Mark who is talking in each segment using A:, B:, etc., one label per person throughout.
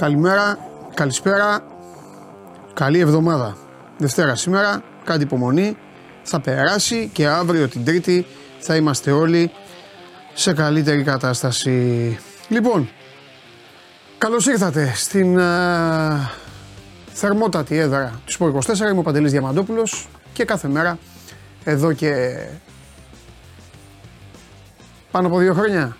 A: Καλημέρα, καλησπέρα, καλή εβδομάδα. Δευτέρα σήμερα, κάτι υπομονή, θα περάσει και αύριο την Τρίτη θα είμαστε όλοι σε καλύτερη κατάσταση. Λοιπόν, καλώς ήρθατε στην uh, θερμότατη έδρα του Σπορ 24. Είμαι ο Παντελής Διαμαντόπουλος και κάθε μέρα εδώ και πάνω από δύο χρόνια.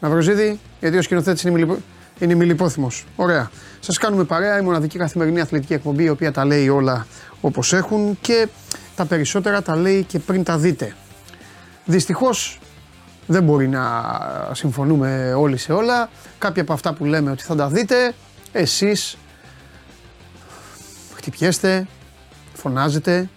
A: Ναυροζίδη, γιατί ο σκηνοθέτης είναι, μιλιπο... είναι μιλιπόθυμος. Ωραία. Σας κάνουμε παρέα, η μοναδική καθημερινή αθλητική εκπομπή, η οποία τα λέει όλα όπως έχουν και τα περισσότερα τα λέει και πριν τα δείτε. Δυστυχώς δεν μπορεί να συμφωνούμε όλοι σε όλα. Κάποια από αυτά που λέμε ότι θα τα δείτε, εσείς χτυπιέστε, φωνάζετε,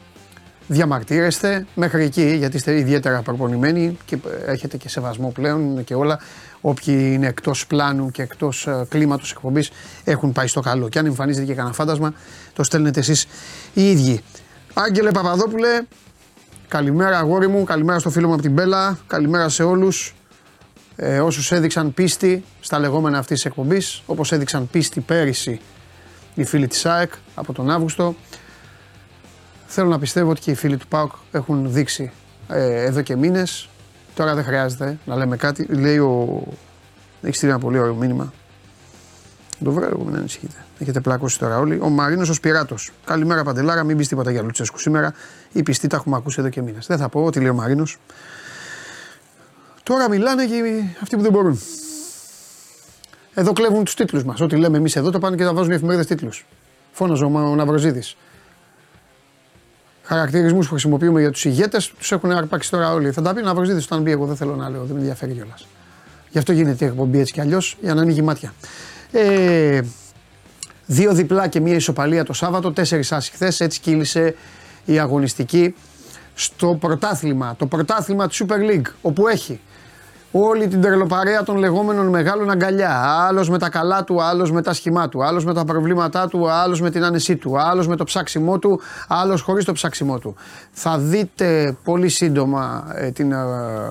A: διαμαρτύρεστε μέχρι εκεί γιατί είστε ιδιαίτερα προπονημένοι και έχετε και σεβασμό πλέον και όλα. Όποιοι είναι εκτός πλάνου και εκτός ε, κλίματος εκπομπής έχουν πάει στο καλό. Και αν εμφανίζεται και κανένα φάντασμα, το στέλνετε εσείς οι ίδιοι. Άγγελε Παπαδόπουλε, καλημέρα αγόρι μου, καλημέρα στο φίλο μου από την Μπέλα, καλημέρα σε όλους ε, όσους έδειξαν πίστη στα λεγόμενα αυτής της εκπομπής, όπως έδειξαν πίστη πέρυσι οι φίλοι της ΑΕΚ από τον Αύγουστο. Θέλω να πιστεύω ότι και οι φίλοι του ΠΑΟΚ έχουν δείξει ε, εδώ και μήνες. Τώρα δεν χρειάζεται να λέμε κάτι. Λέει ο. Έχει στείλει ένα πολύ ωραίο μήνυμα. Το βράδυ, μην ανησυχείτε. Έχετε πλακώσει τώρα όλοι. Ο Μαρίνος ο Σπυράτο. Καλημέρα Παντελάρα, μην πεις τίποτα για Λουτσέσκου σήμερα. Οι πιστοί τα έχουμε ακούσει εδώ και μήνες. Δεν θα πω ό,τι λέει ο Μαρίνος. Τώρα μιλάνε και αυτοί που δεν μπορούν. Εδώ κλέβουν τους τίτλους μας. Ό,τι λέμε εμείς εδώ το πάνε και τα βάζουν οι εφημερίδες τίτλους. Φώναζε ο Ναυροζίδης χαρακτηρισμούς που χρησιμοποιούμε για τους ηγέτες, τους έχουν αρπάξει τώρα όλοι. Θα τα πει να βρει όταν μπει. Εγώ δεν θέλω να λέω, δεν με ενδιαφέρει κιόλας. Γι' αυτό γίνεται η εκπομπή έτσι κι αλλιώς, για να ανοίγει μάτια. Ε, δύο διπλά και μία ισοπαλία το Σάββατο, τέσσερις άσοι χθες. Έτσι κύλησε η αγωνιστική στο πρωτάθλημα. Το πρωτάθλημα του Super League, όπου έχει όλη την τρελοπαρέα των λεγόμενων μεγάλων αγκαλιά. Άλλος με τα καλά του, άλλος με τα σχημά του, άλλος με τα προβλήματά του, άλλος με την άνεσή του, άλλος με το ψάξιμό του, άλλος χωρίς το ψάξιμό του. Θα δείτε πολύ σύντομα ε, την ε,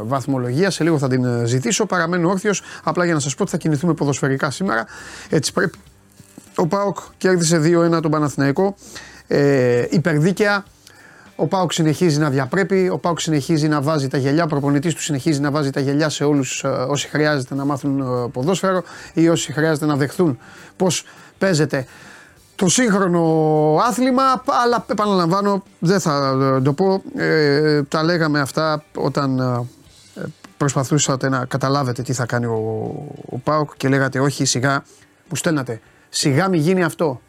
A: βαθμολογία, σε λίγο θα την ε, ζητήσω. Παραμένω όρθιος, απλά για να σας πω ότι θα κινηθούμε ποδοσφαιρικά σήμερα. Έτσι πρέπει. Ο Πάοκ κέρδισε 2-1 τον Παναθηναϊκό. Ε, υπερδίκαια ο Πάουκ συνεχίζει να διαπρέπει, ο Πάουκ συνεχίζει να βάζει τα γελιά, ο προπονητής του συνεχίζει να βάζει τα γελιά σε όλους ε, όσοι χρειάζεται να μάθουν ε, ποδόσφαιρο ή όσοι χρειάζεται να δεχθούν πώς παίζεται το σύγχρονο άθλημα. Αλλά επαναλαμβάνω, δεν θα ε, το πω. Ε, τα λέγαμε αυτά όταν ε, προσπαθούσατε να καταλάβετε τι θα κάνει ο, ο Πάουκ και λέγατε όχι σιγά, μου στέλνατε. Σιγά μη γίνει αυτό.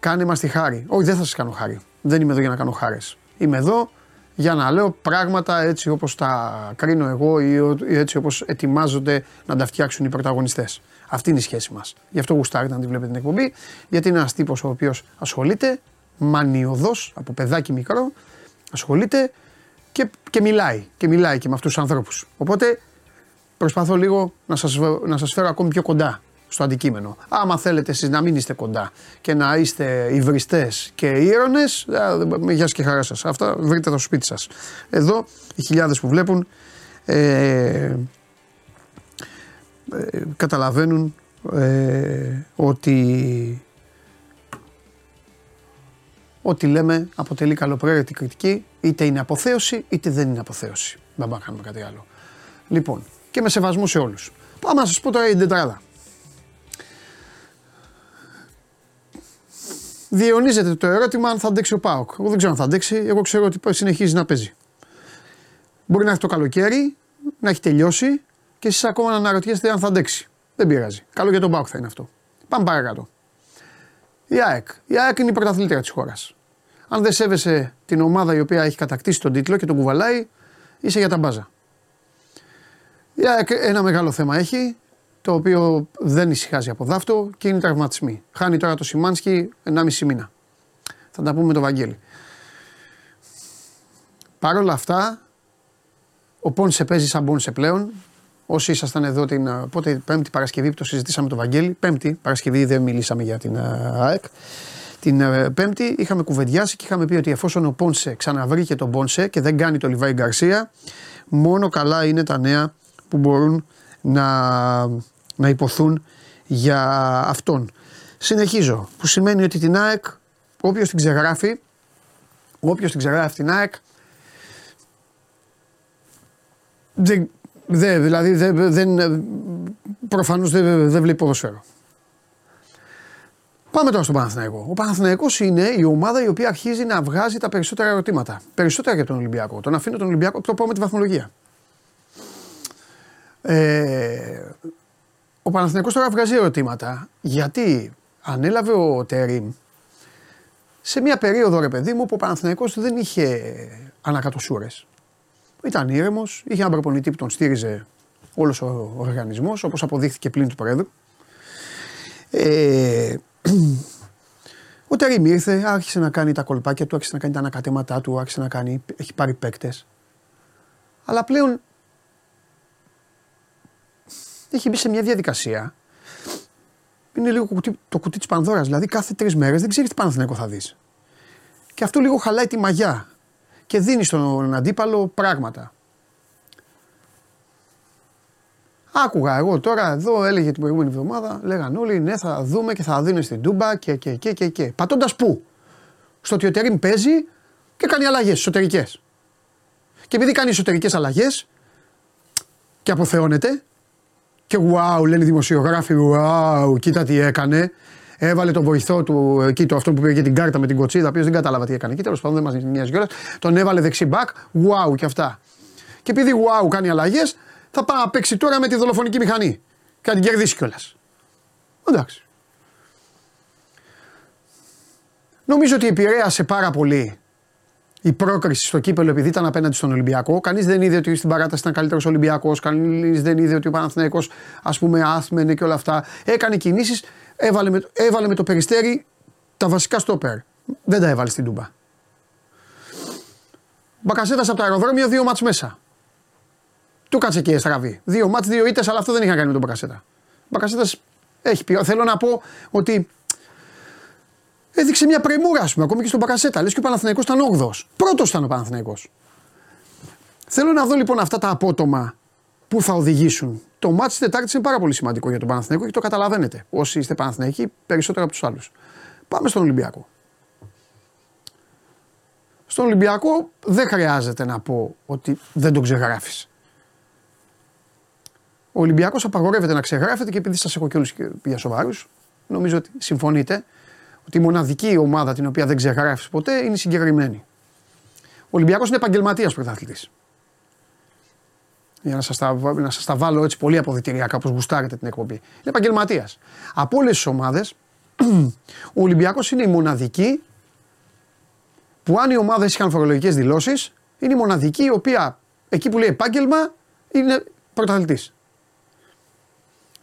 A: Κάνε μας τη χάρη. Όχι, δεν θα σας κάνω χάρη. Δεν είμαι εδώ για να κάνω χάρες. Είμαι εδώ για να λέω πράγματα έτσι όπως τα κρίνω εγώ ή έτσι όπως ετοιμάζονται να τα φτιάξουν οι πρωταγωνιστές. Αυτή είναι η σχέση μας. Γι' αυτό γουστάρετε να τη βλέπετε την εκπομπή, γιατί είναι ένας τύπος ο οποίος ασχολείται, μανιωδός, από παιδάκι μικρό, ασχολείται και, και μιλάει. Και μιλάει και με αυτούς τους ανθρώπους. Οπότε προσπαθώ λίγο να σας, να σας φέρω ακόμη πιο κοντά στο αντικείμενο. Άμα θέλετε εσείς να μην είστε κοντά και να είστε υβριστές και ήρωνες, γεια σας και χαρά σας. Αυτά βρείτε το σπίτι σας. Εδώ οι χιλιάδες που βλέπουν ε, ε, καταλαβαίνουν ε, ότι ό,τι λέμε αποτελεί καλοπροαίρετη κριτική, είτε είναι αποθέωση είτε δεν είναι αποθέωση. Δεν πάμε να κάνουμε κάτι άλλο. Λοιπόν, και με σεβασμό σε όλους. Πάμε να σας πω τώρα η τετράδα. Διαιωνίζεται το ερώτημα αν θα αντέξει ο Πάοκ. Εγώ δεν ξέρω αν θα αντέξει. Εγώ ξέρω ότι συνεχίζει να παίζει. Μπορεί να έχει το καλοκαίρι, να έχει τελειώσει και εσείς ακόμα να αναρωτιέστε αν θα αντέξει. Δεν πειράζει. Καλό για τον Πάοκ θα είναι αυτό. Πάμε παρακάτω. Η ΑΕΚ. Η ΑΕΚ είναι η πρωταθλήτρια της χώρας. Αν δεν σέβεσαι την ομάδα η οποία έχει κατακτήσει τον τίτλο και τον κουβαλάει, είσαι για τα μπάζα. Η ΑΕΚ ένα μεγάλο θέμα έχει το οποίο δεν ησυχάζει από δάφτο και είναι τραυματισμοί. Χάνει τώρα το Σιμάνσκι 1,5 μήνα. Θα τα πούμε με το Βαγγέλη. Παρ' όλα αυτά, ο Πόνσε παίζει σαν Πόνσε πλέον. Όσοι ήσασταν εδώ την πότε, Πέμπτη Παρασκευή που το συζητήσαμε το Βαγγέλη, Πέμπτη Παρασκευή δεν μιλήσαμε για την ΑΕΚ. Την Πέμπτη είχαμε κουβεντιάσει και είχαμε πει ότι εφόσον ο Πόνσε ξαναβρήκε τον Πόνσε και δεν κάνει το Λιβάη Γκαρσία, μόνο καλά είναι τα νέα που μπορούν να να υποθούν για αυτόν. Συνεχίζω. Που σημαίνει ότι την ΑΕΚ, όποιος την ξεγράφει, όποιος την ξεγράφει την ΑΕΚ, δεν, δεν, δηλαδή δεν, δεν, προφανώς δεν, δεν βλέπει ποδοσφαίρο. Πάμε τώρα στον Παναθηναϊκό. Ο Παναθηναϊκός είναι η ομάδα η οποία αρχίζει να βγάζει τα περισσότερα ερωτήματα. Περισσότερα για τον Ολυμπιακό. Τον αφήνω τον Ολυμπιακό, το πάω με τη βαθμολογία. Ε, ο Παναθηναϊκός τώρα βγάζει ερωτήματα γιατί ανέλαβε ο Τερίμ σε μια περίοδο ρε παιδί μου που ο Παναθηναϊκός δεν είχε ανακατοσούρες. Ήταν ήρεμος, είχε έναν προπονητή που τον στήριζε όλος ο οργανισμός, όπως αποδείχθηκε πλην του Πρόεδρου. Ε, ο Τερήμ ήρθε, άρχισε να κάνει τα κολπάκια του, άρχισε να κάνει τα ανακατέματά του, άρχισε να κάνει, έχει πάρει παίκτες. Αλλά πλέον έχει μπει σε μια διαδικασία. Είναι λίγο το κουτί της Πανδώρας. Δηλαδή κάθε τρεις μέρες δεν ξέρεις τι Παναθηναϊκό θα δεις. Και αυτό λίγο χαλάει τη μαγιά και δίνει στον αντίπαλο πράγματα. Άκουγα εγώ τώρα εδώ, έλεγε την προηγούμενη εβδομάδα, λέγαν όλοι ναι, θα δούμε και θα δίνει στην Τούμπα και και και και. και. Πατώντας πού, στο ότι ο Τερήμ παίζει και κάνει αλλαγές εσωτερικές. Και επειδή κάνει εσωτερικές αλλαγές και αποθεώνεται, και wow, λένε οι δημοσιογράφοι, wow, κοίτα τι έκανε. Έβαλε τον βοηθό του εκεί, το αυτό που πήγε την κάρτα με την κοτσίδα, οποίος δεν κατάλαβα τι έκανε εκεί. Τέλος πάντων δεν μας νοιάζει κιόλας. Τον έβαλε δεξί μπακ, wow και αυτά. Και επειδή wow κάνει αλλαγές, θα πάει να παίξει τώρα με τη δολοφονική μηχανή. Και να την κερδίσει κιόλας. Εντάξει. Νομίζω ότι επηρέασε πάρα πολύ η πρόκριση στο κύπελο επειδή ήταν απέναντι στον Ολυμπιακό. Κανείς δεν είδε ότι στην παράταση ήταν καλύτερος Ολυμπιακός. Κανείς δεν είδε ότι ο Παναθηναϊκός ας πούμε άθμενε και όλα αυτά. Έκανε κινήσεις, έβαλε με, έβαλε με το περιστέρι τα βασικά στόπερ. Δεν τα έβαλε στην Τούμπα. Μπακασέτας από το αεροδρόμιο, δύο μάτς μέσα. Του κάτσε και στραβή. Δύο μάτς, δύο ήττες, αλλά αυτό δεν είχε να κάνει με τον Μπακασέτα. Μπακασέτας έχει πει. Θέλω να πω ότι έδειξε μια πρεμούρα, ας πούμε, ακόμη και στον Μπακασέτα. Λες και ο Παναθηναϊκός ήταν 8ο. Πρώτος ήταν ο Παναθηναϊκός. Θέλω να δω λοιπόν αυτά τα απότομα που θα οδηγήσουν. Το μάτι της Τετάρτης είναι πάρα πολύ σημαντικό για τον Παναθηναϊκό και το καταλαβαίνετε. Όσοι είστε Παναθηναϊκοί, περισσότερο από τους άλλους. Πάμε στον Ολυμπιακό. Στον Ολυμπιακό δεν χρειάζεται να πω ότι δεν τον ξεγράφεις. Ο Ολυμπιακός απαγορεύεται να ξεγράφεται και επειδή σας έχω και όλους για σοβαρούς, νομίζω ότι συμφωνείτε ότι η μοναδική ομάδα την οποία δεν ξεγράφεις ποτέ είναι η συγκεκριμένη. Ο Ολυμπιακός είναι επαγγελματίας πρωταθλητής. Για να σας τα, να σας τα βάλω έτσι πολύ αποδητηριακά, όπως γουστάρετε την εκπομπή. Είναι επαγγελματίας. Από όλες τις ομάδες, ο Ολυμπιακός είναι η μοναδική που αν οι ομάδες είχαν φορολογικές δηλώσεις, είναι η μοναδική η οποία εκεί που λέει επάγγελμα είναι πρωταθλητής.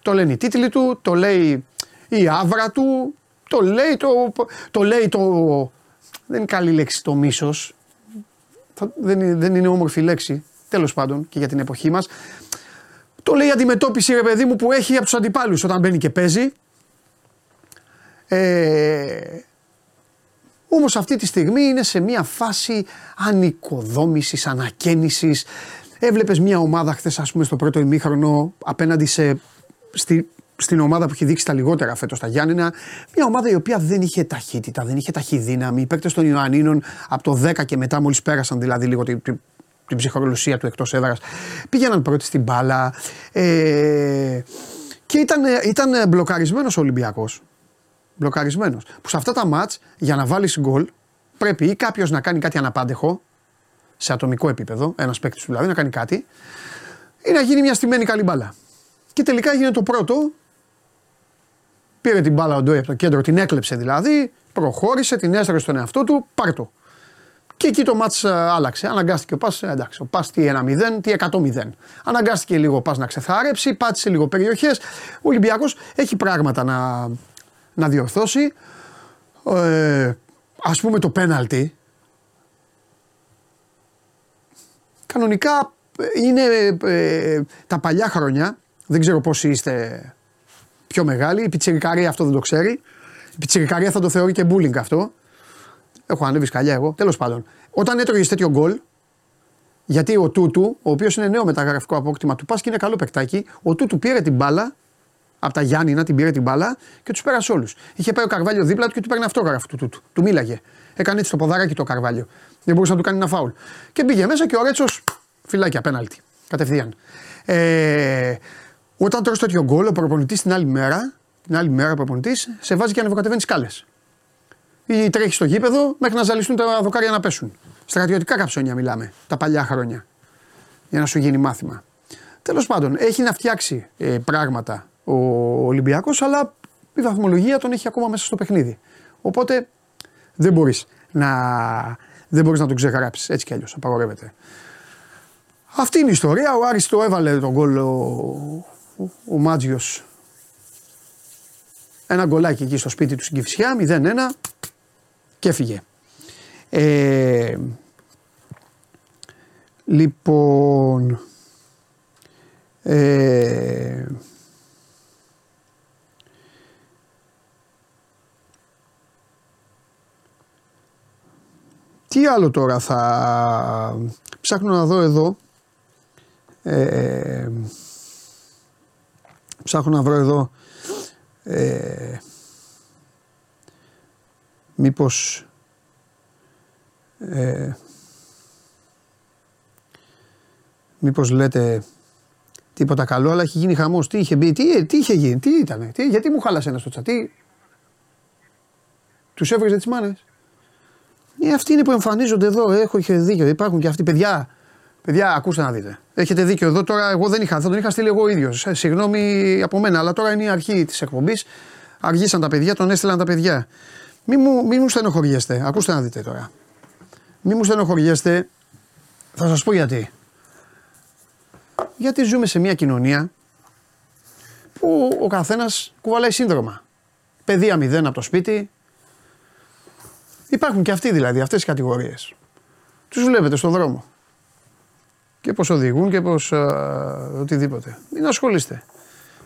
A: Το λένε οι τίτλοι του, το λέει η άβρα του, το λέει το, το, λέει το δεν είναι καλή λέξη το μίσος, δεν, δεν είναι όμορφη λέξη, τέλος πάντων και για την εποχή μας. Το λέει η αντιμετώπιση ρε παιδί μου που έχει από τους αντιπάλους όταν μπαίνει και παίζει. Ε, Όμως αυτή τη στιγμή είναι σε μια φάση ανοικοδόμησης, ανακαίνησης. Έβλεπες μια ομάδα χθες, ας πούμε, στο πρώτο ημίχρονο απέναντι σε, στη, στην ομάδα που έχει δείξει τα λιγότερα φέτος τα Γιάννενα. Μια ομάδα η οποία δεν είχε ταχύτητα, δεν είχε ταχυδύναμη. Οι παίκτες των Ιωαννίνων από το 10 και μετά, μόλις πέρασαν δηλαδή λίγο την, την, την ψυχολογία του εκτός έδρας, πήγαιναν πρώτοι στην μπάλα. Ε, και ήταν, ήταν μπλοκαρισμένος ο Ολυμπιακός. Μπλοκαρισμένος. Που σε αυτά τα μάτς για να βάλεις γκολ πρέπει ή κάποιος να κάνει κάτι αναπάντεχο σε ατομικό επίπεδο, ένας παίκτης δηλαδή να κάνει κάτι, ή να γίνει μια στημένη καλή μπάλα. Και τελικά έγινε το πρώτο. Πήρε την μπάλα ο Ντόι από το κέντρο, την έκλεψε δηλαδή, προχώρησε, την έστρεψε στον εαυτό του, πάρτο. Και εκεί το μάτς ε, άλλαξε. Αναγκάστηκε ο Πας, ε, εντάξει, ο Πας τι 1-0, τι 100-0. Αναγκάστηκε λίγο ο Πας να ξεθάρεψει, πάτησε λίγο περιοχές. Ο Ολυμπιακός έχει πράγματα να, να διορθώσει. Ε, ας πούμε το πέναλτι. Κανονικά είναι ε, τα παλιά χρόνια δεν ξέρω πόσοι είστε πιο μεγάλοι. Η πιτσιρικαρία αυτό δεν το ξέρει. Η πιτσιρικαρία θα το θεωρεί και bullying αυτό. Έχω ανέβει σκαλιά εγώ. Τέλος πάντων, όταν έτρωγες τέτοιο γκολ, γιατί ο Τούτου, ο οποίος είναι νέο μεταγραφικό απόκτημα του Πας και είναι καλό παικτάκι, ο Τούτου πήρε την μπάλα από τα Γιάννη την πήρε την μπάλα και τους πέρασε όλους. Είχε πάει ο Καρβάλιο δίπλα του και του παίρνει αυτόγραφο του, του, του, του μίλαγε. Έκανε έτσι το ποδάράκι το Καρβάλιο. Δεν μπορούσε να του κάνει ένα φάουλ. Και πήγε μέσα και ο Ρέτσος φυλάκι απέναλτι. Κατευθείαν. Ε, όταν τρώσει τέτοιο γκολ, ο προπονητής την άλλη μέρα, την άλλη μέρα ο προπονητής σε βάζει και ανεβοκατεβαίνει σκάλες. Ή τρέχει στο γήπεδο μέχρι να ζαλιστούν τα δοκάρια να πέσουν. Στρατιωτικά καψόνια μιλάμε, τα παλιά χρόνια. Για να σου γίνει μάθημα. Τέλος πάντων, έχει να φτιάξει ε, πράγματα ο Ολυμπιακός, αλλά η βαθμολογία τον έχει ακόμα μέσα στο παιχνίδι. Οπότε δεν μπορείς να, δεν μπορείς να τον ξεγράψεις έτσι κι αλλιώς. Απαγορεύεται. Αυτή είναι η ιστορία. Ο Άρης το έβαλε τον γκολ ο, ο, ο Μάτζιος. Ένα γκολάκι εκεί στο σπίτι του στην Κυφσιά, 0-1 και έφυγε. Ε, λοιπόν, ε, τι άλλο τώρα θα ψάχνω να δω εδώ ε, ψάχνω να βρω εδώ ε, μήπως ε, μήπως λέτε τίποτα καλό αλλά έχει γίνει χαμός. Τι είχε μπει, τι, τι είχε γίνει, τι ήταν τι, γιατί μου χάλασε ένα στο τσατί τι; Τους έβγαζε τις μάνες. Ε, αυτοί είναι που εμφανίζονται εδώ, έχω είχε δίκιο, υπάρχουν και αυτοί παιδιά Παιδιά, ακούστε να δείτε. Έχετε δίκιο εδώ τώρα. Εγώ δεν είχα, θα τον είχα στείλει εγώ ίδιος. Ε, συγγνώμη από μένα, αλλά τώρα είναι η αρχή της εκπομπής. Αργήσαν τα παιδιά, τον έστειλαν τα παιδιά. Μην μου, μη μου στενοχωριέστε. Ακούστε να δείτε τώρα. Μην μου στενοχωριέστε. Θα σας πω γιατί. Γιατί ζούμε σε μια κοινωνία που ο καθένας κουβαλάει σύνδρομα. Παιδεία μηδέν από το σπίτι. Υπάρχουν και αυτοί δηλαδή, αυτές οι κατηγορίες. Τους βλέπετε στον δρόμο και πώς οδηγούν και πώς οτιδήποτε. Μην ασχολείστε.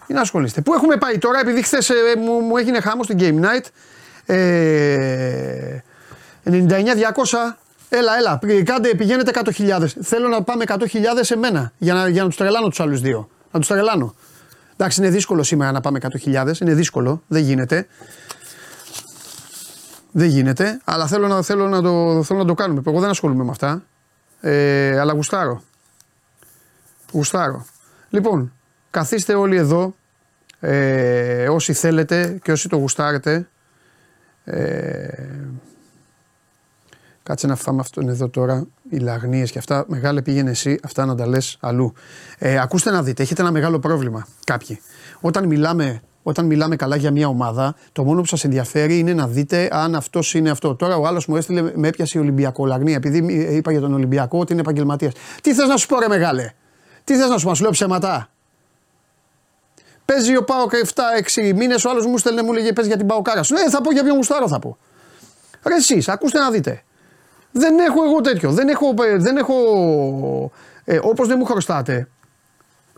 A: Μην ασχολείστε. Πού έχουμε πάει τώρα, επειδή χθες ε, μου, μου έγινε χάμος στην Game Night. Ε, 99-200. Έλα, έλα. Κάντε, πηγαίνετε 100.000. Θέλω να πάμε 100.000 σε μένα για να, για να τους τρελάνω τους άλλους δύο. Να τους τρελάνω. Εντάξει, είναι δύσκολο σήμερα να πάμε 100.000. Είναι δύσκολο. Δεν γίνεται. Δεν γίνεται. Αλλά θέλω να, θέλω να, το, θέλω να το κάνουμε. Εγώ δεν ασχολούμαι με αυτά. Ε, αλλά γουστάρω. Γουστάρω. Λοιπόν, καθίστε όλοι εδώ, ε, όσοι θέλετε και όσοι το γουστάρετε. Ε, κάτσε να φάμε αυτόν εδώ τώρα, οι λαγνίες και αυτά. Μεγάλε πήγαινε εσύ, αυτά να τα λες αλλού. Ε, ακούστε να δείτε, έχετε ένα μεγάλο πρόβλημα κάποιοι. Όταν μιλάμε όταν μιλάμε καλά για μια ομάδα, το μόνο που σας ενδιαφέρει είναι να δείτε αν αυτός είναι αυτό. Τώρα ο άλλος μου έστειλε, με έπιασε η Ολυμπιακό Λαγνία, επειδή είπα για τον Ολυμπιακό ότι είναι επαγγελματίας. Τι θες να σου πω, ρε μεγάλε; Τι θες να σου πω, λέω ψέματα; Παίζει ο Πάοκ 7-6 μήνες, ο άλλος μου στέλνε μου λέγε Παίζει για την Παοκάρα σου. Ναι, θα πω για ποιον γουστάρω θα πω. Ρε εσείς, ακούστε να δείτε. Δεν έχω εγώ τέτοιο. Δεν έχω. Ε, δεν έχω ε, Όπως δεν μου χρωστάτε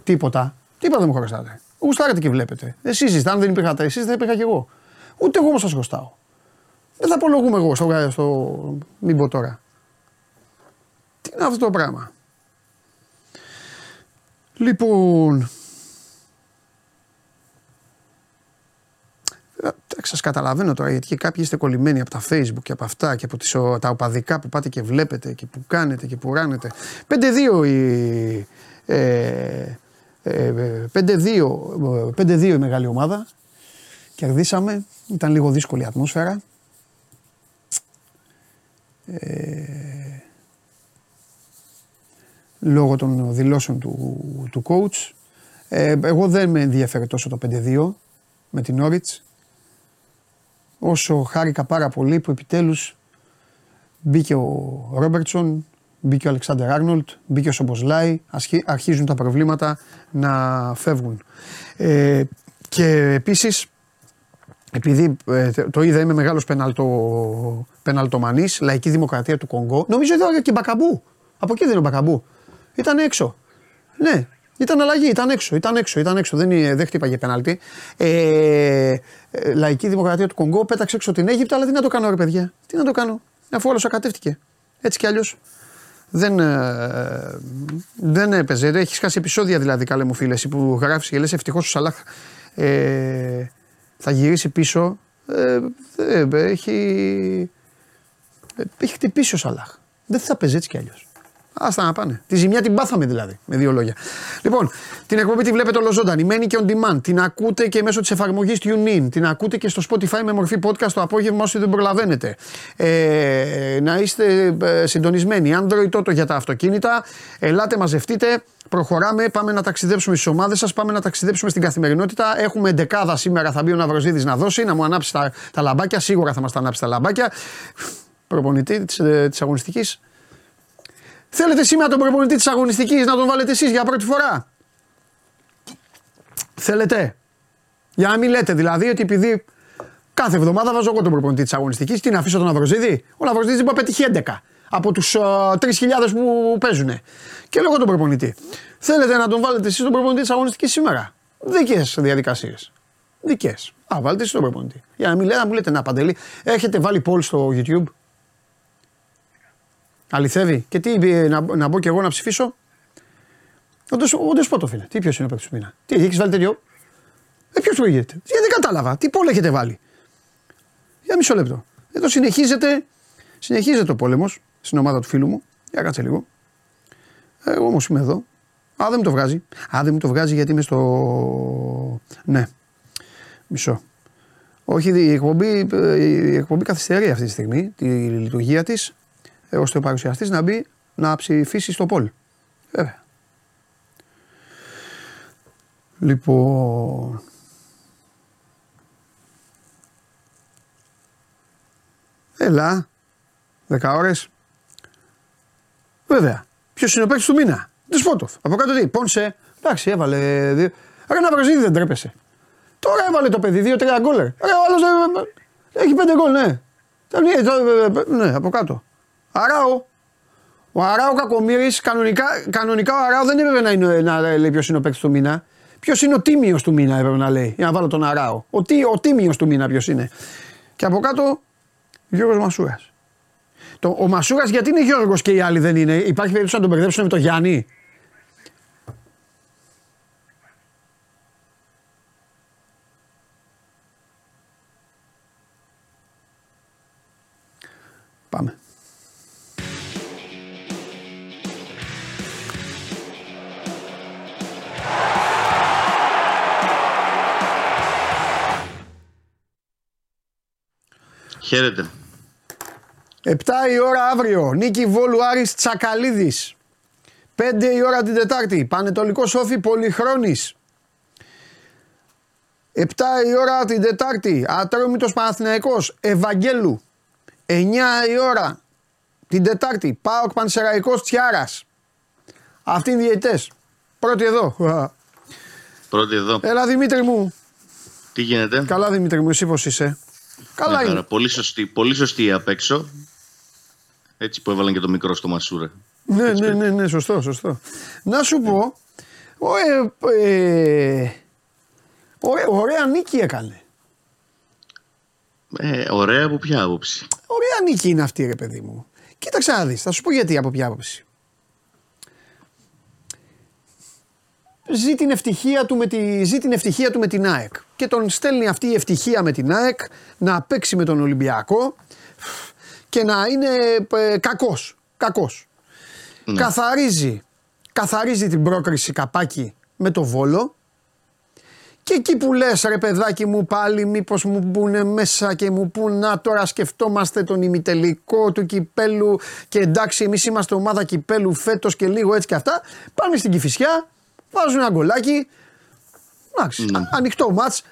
A: τίποτα. Τίποτα δεν μου χρωστάτε. Γουστάρετε και βλέπετε. Εσείς είστε. Αν δεν υπήρχατε εσείς, δεν υπήρχα κι εγώ. Ούτε εγώ όμως σας χρωστάω. Δεν θα απολογούμε εγώ στο, στο. Μην πω τώρα. Τι είναι αυτό το πράγμα; Λοιπόν. Σας καταλαβαίνω τώρα γιατί και κάποιοι είστε κολλημένοι από τα facebook και από αυτά και από τις, τα οπαδικά που πάτε και βλέπετε και που κάνετε και που ράνετε. 5-2 η. Ε, 5-2, ε, η μεγάλη ομάδα. Κερδίσαμε. Ήταν λίγο δύσκολη η ατμόσφαιρα. Ε, λόγω των δηλώσεων του, του coach. Ε, εγώ δεν με ενδιαφέρει τόσο το 5-2 με την Όριτς. Όσο χάρηκα πάρα πολύ που επιτέλους μπήκε ο Ρόμπερτσον, μπήκε ο Αλεξάνδερ Άρνολτ, μπήκε ο Σομποσλάι, αρχίζουν τα προβλήματα να φεύγουν. Ε, και επίσης, επειδή ε, το είδα είμαι μεγάλος πεναλτο, πεναλτομανής, λαϊκή δημοκρατία του Κονγκό, νομίζω είδα και Μπακαμπού. Από εκεί δεν είναι ο Μπακαμπού. Ήταν έξω. Ναι, ήταν αλλαγή, ήταν έξω, ήταν έξω, ήταν έξω. Δεν, δεν χτύπαγε πέναλτι. Ε, ε, λαϊκή Δημοκρατία του Κονγκό πέταξε έξω την Αίγυπτο, αλλά τι να το κάνω, ρε παιδιά. Τι να το κάνω, αφού όλος ακατεύτηκε. Έτσι κι αλλιώς. Δεν, ε, δεν έπαιζε. Έχεις χάσει επεισόδια δηλαδή, καλέ μου φίλε, που γράφεις και λες ευτυχώς ο Σαλάχ ε, θα γυρίσει πίσω. Ε, ε, έχει, ε, έχει χτυπήσει ο Σαλάχ. Δεν θα παίζει έτσι κι αλλιώς. Άστα να πάνε. Τη ζημιά την πάθαμε δηλαδή, με δύο λόγια. Λοιπόν, την εκπομπή τη βλέπετε ολοζώντανη. Μένει και on demand. Την ακούτε και μέσω της εφαρμογής TuneIn. Την ακούτε και στο Spotify με μορφή podcast το απόγευμα όσοι δεν προλαβαίνετε. Ε, να είστε ε, συντονισμένοι. Android Toto για τα αυτοκίνητα. Ελάτε, μαζευτείτε. Προχωράμε. Πάμε να ταξιδέψουμε στις ομάδες σας. Πάμε να ταξιδέψουμε στην καθημερινότητα. Έχουμε δεκάδα σήμερα. Θα μπει ο Ναυροζίδης να δώσει, να μου ανάψει τα, τα λαμπάκια. Σίγουρα θα μας τα ανάψει τα λαμπάκια. Προπονητή της ε, αγωνιστικής. Θέλετε σήμερα τον προπονητή της αγωνιστικής να τον βάλετε εσείς για πρώτη φορά; Θέλετε; Για να μην λέτε δηλαδή ότι επειδή κάθε εβδομάδα βάζω εγώ τον προπονητή της αγωνιστικής, τι να αφήσω τον Αβροζίδη; Ο Αβροζίδη μπορεί να πετύχει 11 από τους uh, 3.000 που παίζουν. Και λέω τον προπονητή. Θέλετε να τον βάλετε εσείς τον προπονητή της αγωνιστικής σήμερα; Δικές διαδικασίες. Δικές. Α, βάλτε εσείς τον προπονητή. Για να μην λέτε, να μου λέτε να παντελή. Έχετε βάλει poll στο YouTube. Αληθεύει. Και τι να, να μπω κι εγώ να ψηφίσω; Ο Ντεσπότο, φίλε. Τι ποιος είναι ο παίκτης του μήνα. Τι έχεις βάλει τέτοιο; Ε, ποιος το γίνεται. δεν κατάλαβα. Τι πόλεμο έχετε βάλει; Για μισό λεπτό. Εδώ συνεχίζεται, συνεχίζεται ο πόλεμος στην ομάδα του φίλου μου. Για κάτσε λίγο. Εγώ όμως είμαι εδώ. Α, δεν μου το βγάζει. Α, δεν μου το βγάζει γιατί είμαι στο. Ναι. Μισό. Όχι, η εκπομπή, η εκπομπή καθυστερεί αυτή τη στιγμή τη λειτουργία της ώστε ο παρουσιαστή να μπει να ψηφίσει στο πόλ. Βέβαια. Λοιπόν. Έλα. Δέκα ώρες. Βέβαια. Ποιος είναι ο παίκτης του μήνα; Σπότοφ. Από κάτω τι. Πόνσε. Εντάξει, έβαλε. Δύο. Ρε να βραζίδι δεν τρέπεσαι. Τώρα έβαλε το παιδί. Δύο-τρία γκολ. Ρε ο άλλος έχει πέντε γκολ, ναι. Ναι, από κάτω. Αράο. Ο Αράο Κακομήρη, κανονικά, κανονικά ο Αράο δεν έπρεπε να, είναι, να λέει ποιος είναι ο παίκτης του μήνα. Ποιος είναι ο τίμιος του μήνα έπρεπε να λέει. Για να βάλω τον Αράο. Ο, τι, ο τίμιος του μήνα ποιος είναι. Και από κάτω Γιώργος Μασούρας. ο Μασούρας γιατί είναι Γιώργος και οι άλλοι δεν είναι; Υπάρχει περίπτωση να τον μπερδέψουν με τον Γιάννη;
B: Χαίρετε.
A: 7 η ώρα αύριο. Νίκη Βόλου Άρης Τσακαλίδης. 5 η ώρα την Τετάρτη. Πανετολικό Σόφι Πολυχρόνης. 7 η ώρα την Τετάρτη. Ατρόμητος Παναθηναϊκός Ευαγγέλου. 9 η ώρα την Τετάρτη. Πάοκ Πανσεραϊκός Τσιάρας. Αυτοί είναι οι διαιτητές. Πρώτη εδώ.
B: Πρώτη εδώ.
A: Έλα Δημήτρη μου.
B: Τι γίνεται;
A: Καλά Δημήτρη μου, εσύ πώς είσαι; Καλά είναι.
B: Πολύ σωστή, πολύ σωστή απ' έξω. Έτσι που έβαλαν και το μικρό στο Μασούρα.
A: Ναι, ναι, ναι, ναι, σωστό, σωστό. Να σου πω, ο, ε, ε, ωραία νίκη έκανε.
B: Ε, ωραία από ποια άποψη;
A: Ωραία νίκη είναι αυτή ρε παιδί μου. Κοίταξε να δεις, θα σου πω γιατί από ποια άποψη. Ζει την, ευτυχία του με τη, ζει την ευτυχία του με την ΑΕΚ. Και τον στέλνει αυτή η ευτυχία με την ΑΕΚ να παίξει με τον Ολυμπιακό και να είναι ε, κακός. κακός. Ναι. Καθαρίζει, καθαρίζει την πρόκριση καπάκι με το Βόλο και εκεί που λες ρε παιδάκι μου πάλι μήπως μου μπουν μέσα και μου πούν να τώρα σκεφτόμαστε τον ημιτελικό του κυπέλου και εντάξει εμείς είμαστε ομάδα κυπέλου φέτος και λίγο έτσι και αυτά πάμε στην Κηφισιά Βάζουν ένα γκολάκι. Εντάξει, ναι. ανοιχτό μάτς.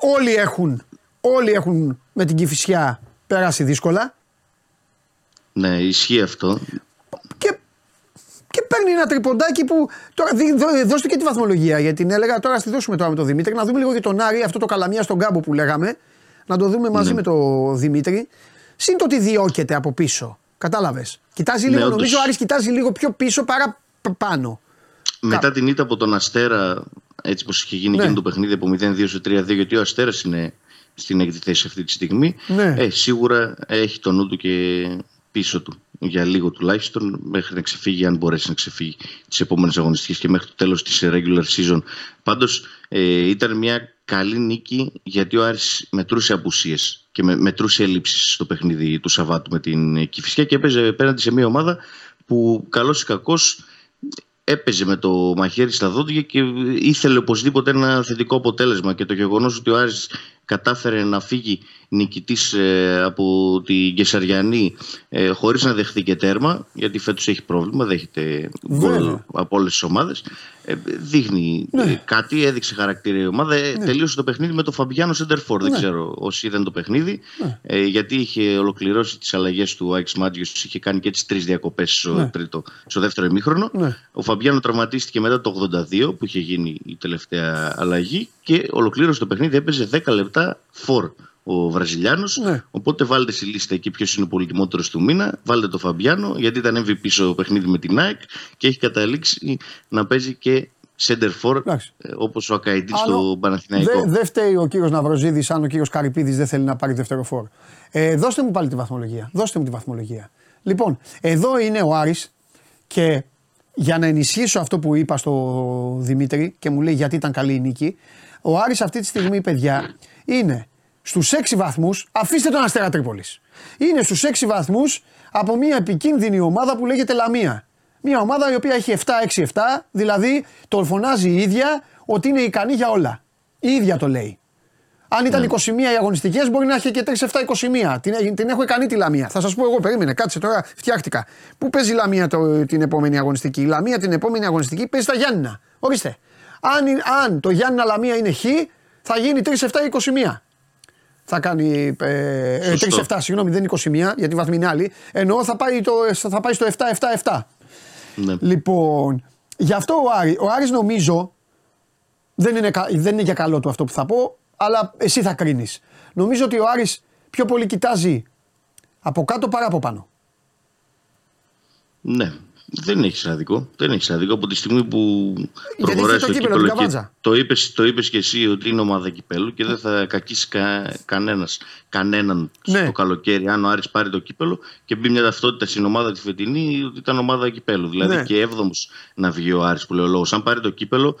A: Όλοι έχουν, όλοι έχουν με την Κηφισιά περάσει δύσκολα.
B: Ναι, ισχύει αυτό.
A: Και, και παίρνει ένα τριποντάκι που. Τώρα, δώστε και τη βαθμολογία. Γιατί την έλεγα τώρα, στη δώσουμε τώρα με τον Δημήτρη. Να δούμε λίγο για τον Άρη, αυτό το καλαμιά στον κάμπο που λέγαμε. Να το δούμε μαζί ναι. με τον Δημήτρη. Συν το ότι διώκεται από πίσω. Κατάλαβες. Κοιτάζει ναι, λίγο, νομίζω ο Άρης κοιτάζει λίγο πιο πίσω παρά πάνω.
B: Μετά την ήττα από τον Αστέρα, έτσι πως είχε γίνει ναι. εκείνο το παιχνίδι από 0-2 σε 3-2, γιατί ο Αστέρας είναι στην έκτη θέση αυτή τη στιγμή, ναι. ε, σίγουρα έχει το νου του και πίσω του για λίγο τουλάχιστον μέχρι να ξεφύγει αν μπορέσει να ξεφύγει τις επόμενες αγωνιστικές και μέχρι το τέλος της regular season. Πάντως ε, ήταν μια καλή νίκη γιατί ο Άρης μετρούσε απουσίες και με, μετρούσε ελλείψεις στο παιχνίδι του Σαββάτου με την Κηφισιά και έπαιζε πέραντι σε μια ομάδα που καλός ή κακός έπαιζε με το μαχαίρι στα δόντια και ήθελε οπωσδήποτε ένα θετικό αποτέλεσμα και το γεγονός ότι ο Άρης κατάφερε να φύγει νικητής ε, από την Κεσαριανή ε, χωρίς να δεχθεί και τέρμα γιατί φέτος έχει πρόβλημα, δέχεται γκολ από όλες τις ομάδες ε, δείχνει ναι. κάτι, έδειξε χαρακτήρα η ομάδα ναι. τελείωσε το παιχνίδι με το Φαμπιάνο Σεντερφόρ δεν ναι. ξέρω όσοι είδαν το παιχνίδι ναι. γιατί είχε ολοκληρώσει τις αλλαγές του Άξ Μάτζιος είχε κάνει και τις τρεις διακοπές στο, ναι. τρίτο, στο δεύτερο ημίχρονο ο Φαμπιάνο τραυματίστηκε μετά το 82 που είχε γίνει η τελευταία αλλαγή και ολοκλήρωσε το παιχνίδι έπαιζε 10 λεπτά φορ ο Βραζιλιάνος. Ναι. Οπότε βάλτε στη λίστα εκεί ποιος είναι ο πολυτιμότερος του μήνα. Βάλτε το Φαμπιάνο, γιατί ήταν MVP στο παιχνίδι με την ΑΕΚ και έχει καταλήξει να παίζει και center for όπως ο Ακαϊτή στο Παναθηναϊκό.
A: Δεν δε φταίει ο κύριος Ναυροζίδης αν ο κύριος Καρυπίδης δεν θέλει να πάρει δεύτερο φόρ. Ε, δώστε μου πάλι τη βαθμολογία. Δώστε μου τη βαθμολογία. Λοιπόν, εδώ είναι ο Άρης και για να ενισχύσω αυτό που είπα στο Δημήτρη και μου λέει γιατί ήταν καλή η νίκη, ο Άρης αυτή τη στιγμή, παιδιά, είναι στους 6 βαθμούς, αφήστε τον Αστέρα Τρίπολης. Είναι στους 6 βαθμούς από μια επικίνδυνη ομάδα που λέγεται Λαμία. Μια ομάδα η οποία έχει 7-6-7, δηλαδή το φωνάζει η ίδια ότι είναι ικανή για όλα. Η ίδια το λέει. Αν ήταν 21 ναι. οι αγωνιστικές, μπορεί να έχει και 3-7-21. Την, την έχω ικανή τη Λαμία. Θα σας πω εγώ, περίμενε, κάτσε τώρα, φτιάχτηκα. Πού παίζει η Λαμία το, την επόμενη αγωνιστική; Η Λαμία την επόμενη αγωνιστική παίζει στα Γιάννηνα. Ορίστε. Αν, αν το Γιάννηνα Λαμία είναι χ, θα γίνει 3-7-21 θα κάνει. Ε, 3-7, ε, συγγνώμη, δεν είναι 21, γιατί η βαθμή είναι άλλη. Εννοώ θα πάει, το, θα πάει στο 7-7-7. Ναι. Λοιπόν, γι' αυτό ο, Άρη, ο Άρης νομίζω. Δεν είναι, δεν είναι για καλό του αυτό που θα πω, αλλά εσύ θα κρίνεις. Νομίζω ότι ο Άρης πιο πολύ κοιτάζει από κάτω παρά από πάνω.
B: Ναι, δεν έχει άδικο. Δεν έχει άδικο από τη στιγμή που προχωράει στο κύπελο. Και το είπες το είπες και εσύ ότι είναι ομάδα κυπέλου και δεν θα κακίσεις κα, κανένας, κανέναν ναι. στο καλοκαίρι αν ο Άρης πάρει το κύπελο και μπει μια ταυτότητα στην ομάδα της φετινή ότι ήταν ομάδα κυπέλου. Δηλαδή ναι. και έβδομος να βγει ο Άρης που λέει ο λόγος. Αν πάρει το κύπελο,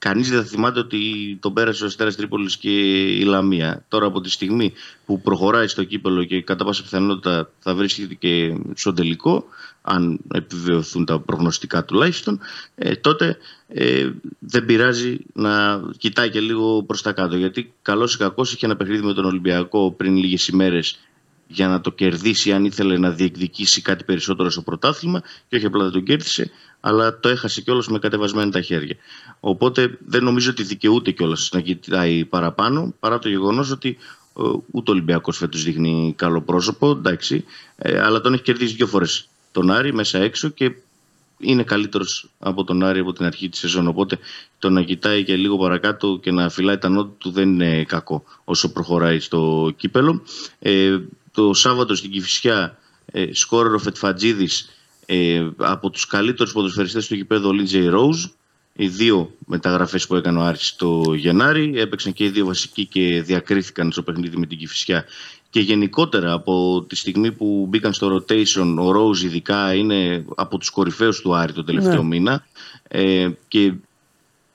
B: Κανείς δεν θα θυμάται ότι τον πέρασε ο Αστέρας Τρίπολης και η Λαμία. Τώρα από τη στιγμή που προχωράει στο κύπελο και κατά πάσα πιθανότητα θα βρίσκεται και στο τελικό, αν επιβεβαιωθούν τα προγνωστικά τουλάχιστον, ε, τότε ε, δεν πειράζει να κοιτάει και λίγο προς τα κάτω. Γιατί καλός ή κακός είχε ένα παιχνίδι με τον Ολυμπιακό πριν λίγες ημέρες για να το κερδίσει αν ήθελε να διεκδικήσει κάτι περισσότερο στο πρωτάθλημα και όχι απλά δεν τον κέρδισε, αλλά το έχασε κιόλας με κατεβασμένα τα χέρια. Οπότε δεν νομίζω ότι δικαιούται κιόλας να κοιτάει παραπάνω, παρά το γεγονός ότι ε, ούτε ο Ολυμπιακός φέτος δείχνει καλό πρόσωπο, εντάξει, ε, αλλά τον έχει κερδίσει δύο φορές τον Άρη μέσα έξω και είναι καλύτερος από τον Άρη από την αρχή της σεζόν. Οπότε το να κοιτάει και λίγο παρακάτω και να φυλάει τα νότα του δεν είναι κακό όσο προχωράει στο κύπελο. Ε, το Σάββατο στην Κηφισιά ε, σκόρερ ο Φετφατζίδης ε, από τους καλύτερους ποδοσφαιριστές του γηπέδου ο Λίτζεϊ Ρόουζ οι δύο μεταγραφές που έκανε ο Άρης το Γενάρη έπαιξαν και οι δύο βασικοί και διακρίθηκαν στο παιχνίδι με την Κηφισιά και γενικότερα από τη στιγμή που μπήκαν στο rotation ο Ρόουζ ειδικά είναι από τους κορυφαίους του Άρη το τελευταίο ναι. μήνα ε, και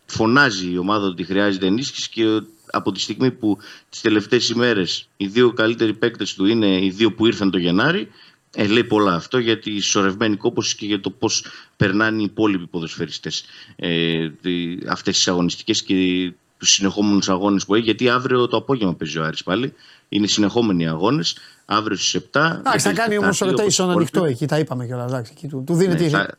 B: φωνάζει η ομάδα ότι χρειάζεται ενίσχυση και από τη στιγμή που τις τελευταίες ημέρες οι δύο καλύτεροι παίκτες του είναι οι δύο που ήρθαν το Γενάρη ε, λέει πολλά αυτό για τη σωρευμένη κόπωση και για το πώς περνάνε οι υπόλοιποι ποδοσφαιριστές ε, αυτές τις αγωνιστικές και τους συνεχόμενους αγώνες που έχει γιατί αύριο το απόγευμα παίζει ο Άρης πάλι είναι συνεχόμενοι αγώνες αύριο στις 7
A: Εντάξει θα κάνει όμως rotation ανοιχτό εκεί τα είπαμε κιόλας του, του δίνεται ναι,
B: θα,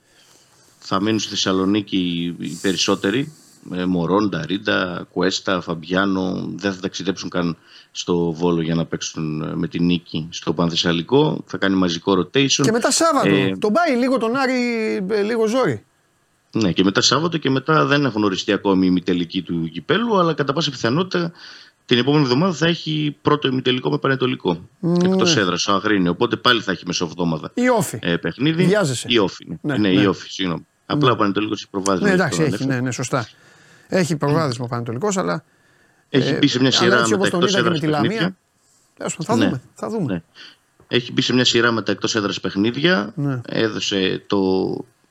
B: θα μείνουν στη Θεσσαλονίκη οι περισσότεροι ε, Μωρόντα, Ρίντα, Κουέστα, Φαμπιάνο δεν θα ταξιδέψουν καν στο Βόλο για να παίξουν ε, με την νίκη στο Πανθεσσαλικό. Θα κάνει μαζικό rotation.
A: Και μετά Σάββατο. Ε, τον πάει λίγο τον Άρη, ε, λίγο ζόρι.
B: Ναι, και μετά Σάββατο και μετά δεν έχουν οριστεί ακόμη η ημιτελική του κυπέλου, αλλά κατά πάσα πιθανότητα την επόμενη εβδομάδα θα έχει πρώτο ημιτελικό με πανετολικό. Ναι. Εκτός έδρας, στο Αγρίνιο. Οπότε πάλι θα έχει μεσοβδόμαδα
A: η όφη.
B: Ε, παιχνίδι.
A: Βιάζεσαι.
B: Η όφη. Ναι, ναι, ναι, η όφη, συγγνώμη. Απλά ο Πανετολικός έχει προβάδισμα.
A: Ναι, εντάξει, έχει, ναι, ναι, σωστά. Έχει προβάδισμα ο Πανετολικός, αλλά.
B: Έχει μπει σε μια σειρά
A: με τα εκτός έδρας με τη Λαμία. Θα δούμε. Ναι. Θα δούμε. Ναι.
B: Έχει μπει σε μια σειρά με τα εκτός έδρας παιχνίδια. Ναι. Έδωσε το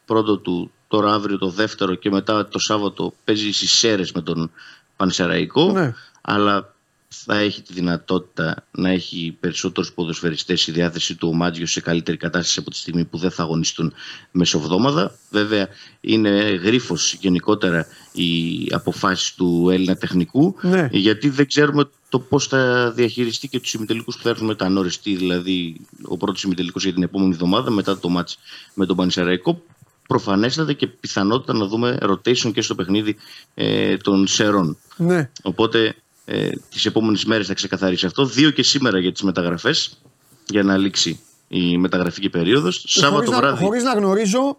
B: πρώτο του τώρα αύριο το δεύτερο και μετά το Σάββατο παίζει στις Σέρες με τον Πανσεραϊκό. Ναι. Αλλά θα έχει τη δυνατότητα να έχει περισσότερους ποδοσφαιριστές στη διάθεση του ο Μάτζιος σε καλύτερη κατάσταση από τη στιγμή που δεν θα αγωνιστούν μεσοβδόμαδα. Βέβαια είναι γρίφος γενικότερα οι αποφάσεις του Έλληνα τεχνικού ναι. γιατί δεν ξέρουμε το πώς θα διαχειριστεί και τους ημιτελικούς που θα έρθουν μετά νόριστή, δηλαδή ο πρώτος ημιτελικός για την επόμενη εβδομάδα μετά το μάτς με τον Πανισεραϊκό προφανέστατα και πιθανότητα να δούμε rotation και στο παιχνίδι ε, των Σερών. Ναι. Οπότε ε, τις επόμενες μέρες θα ξεκαθαρίσει αυτό. Δύο και σήμερα για τις μεταγραφές για να λήξει η μεταγραφική περίοδος.
A: Ε, Σάββατο χωρίς βράδυ. Να, χωρίς να γνωρίζω,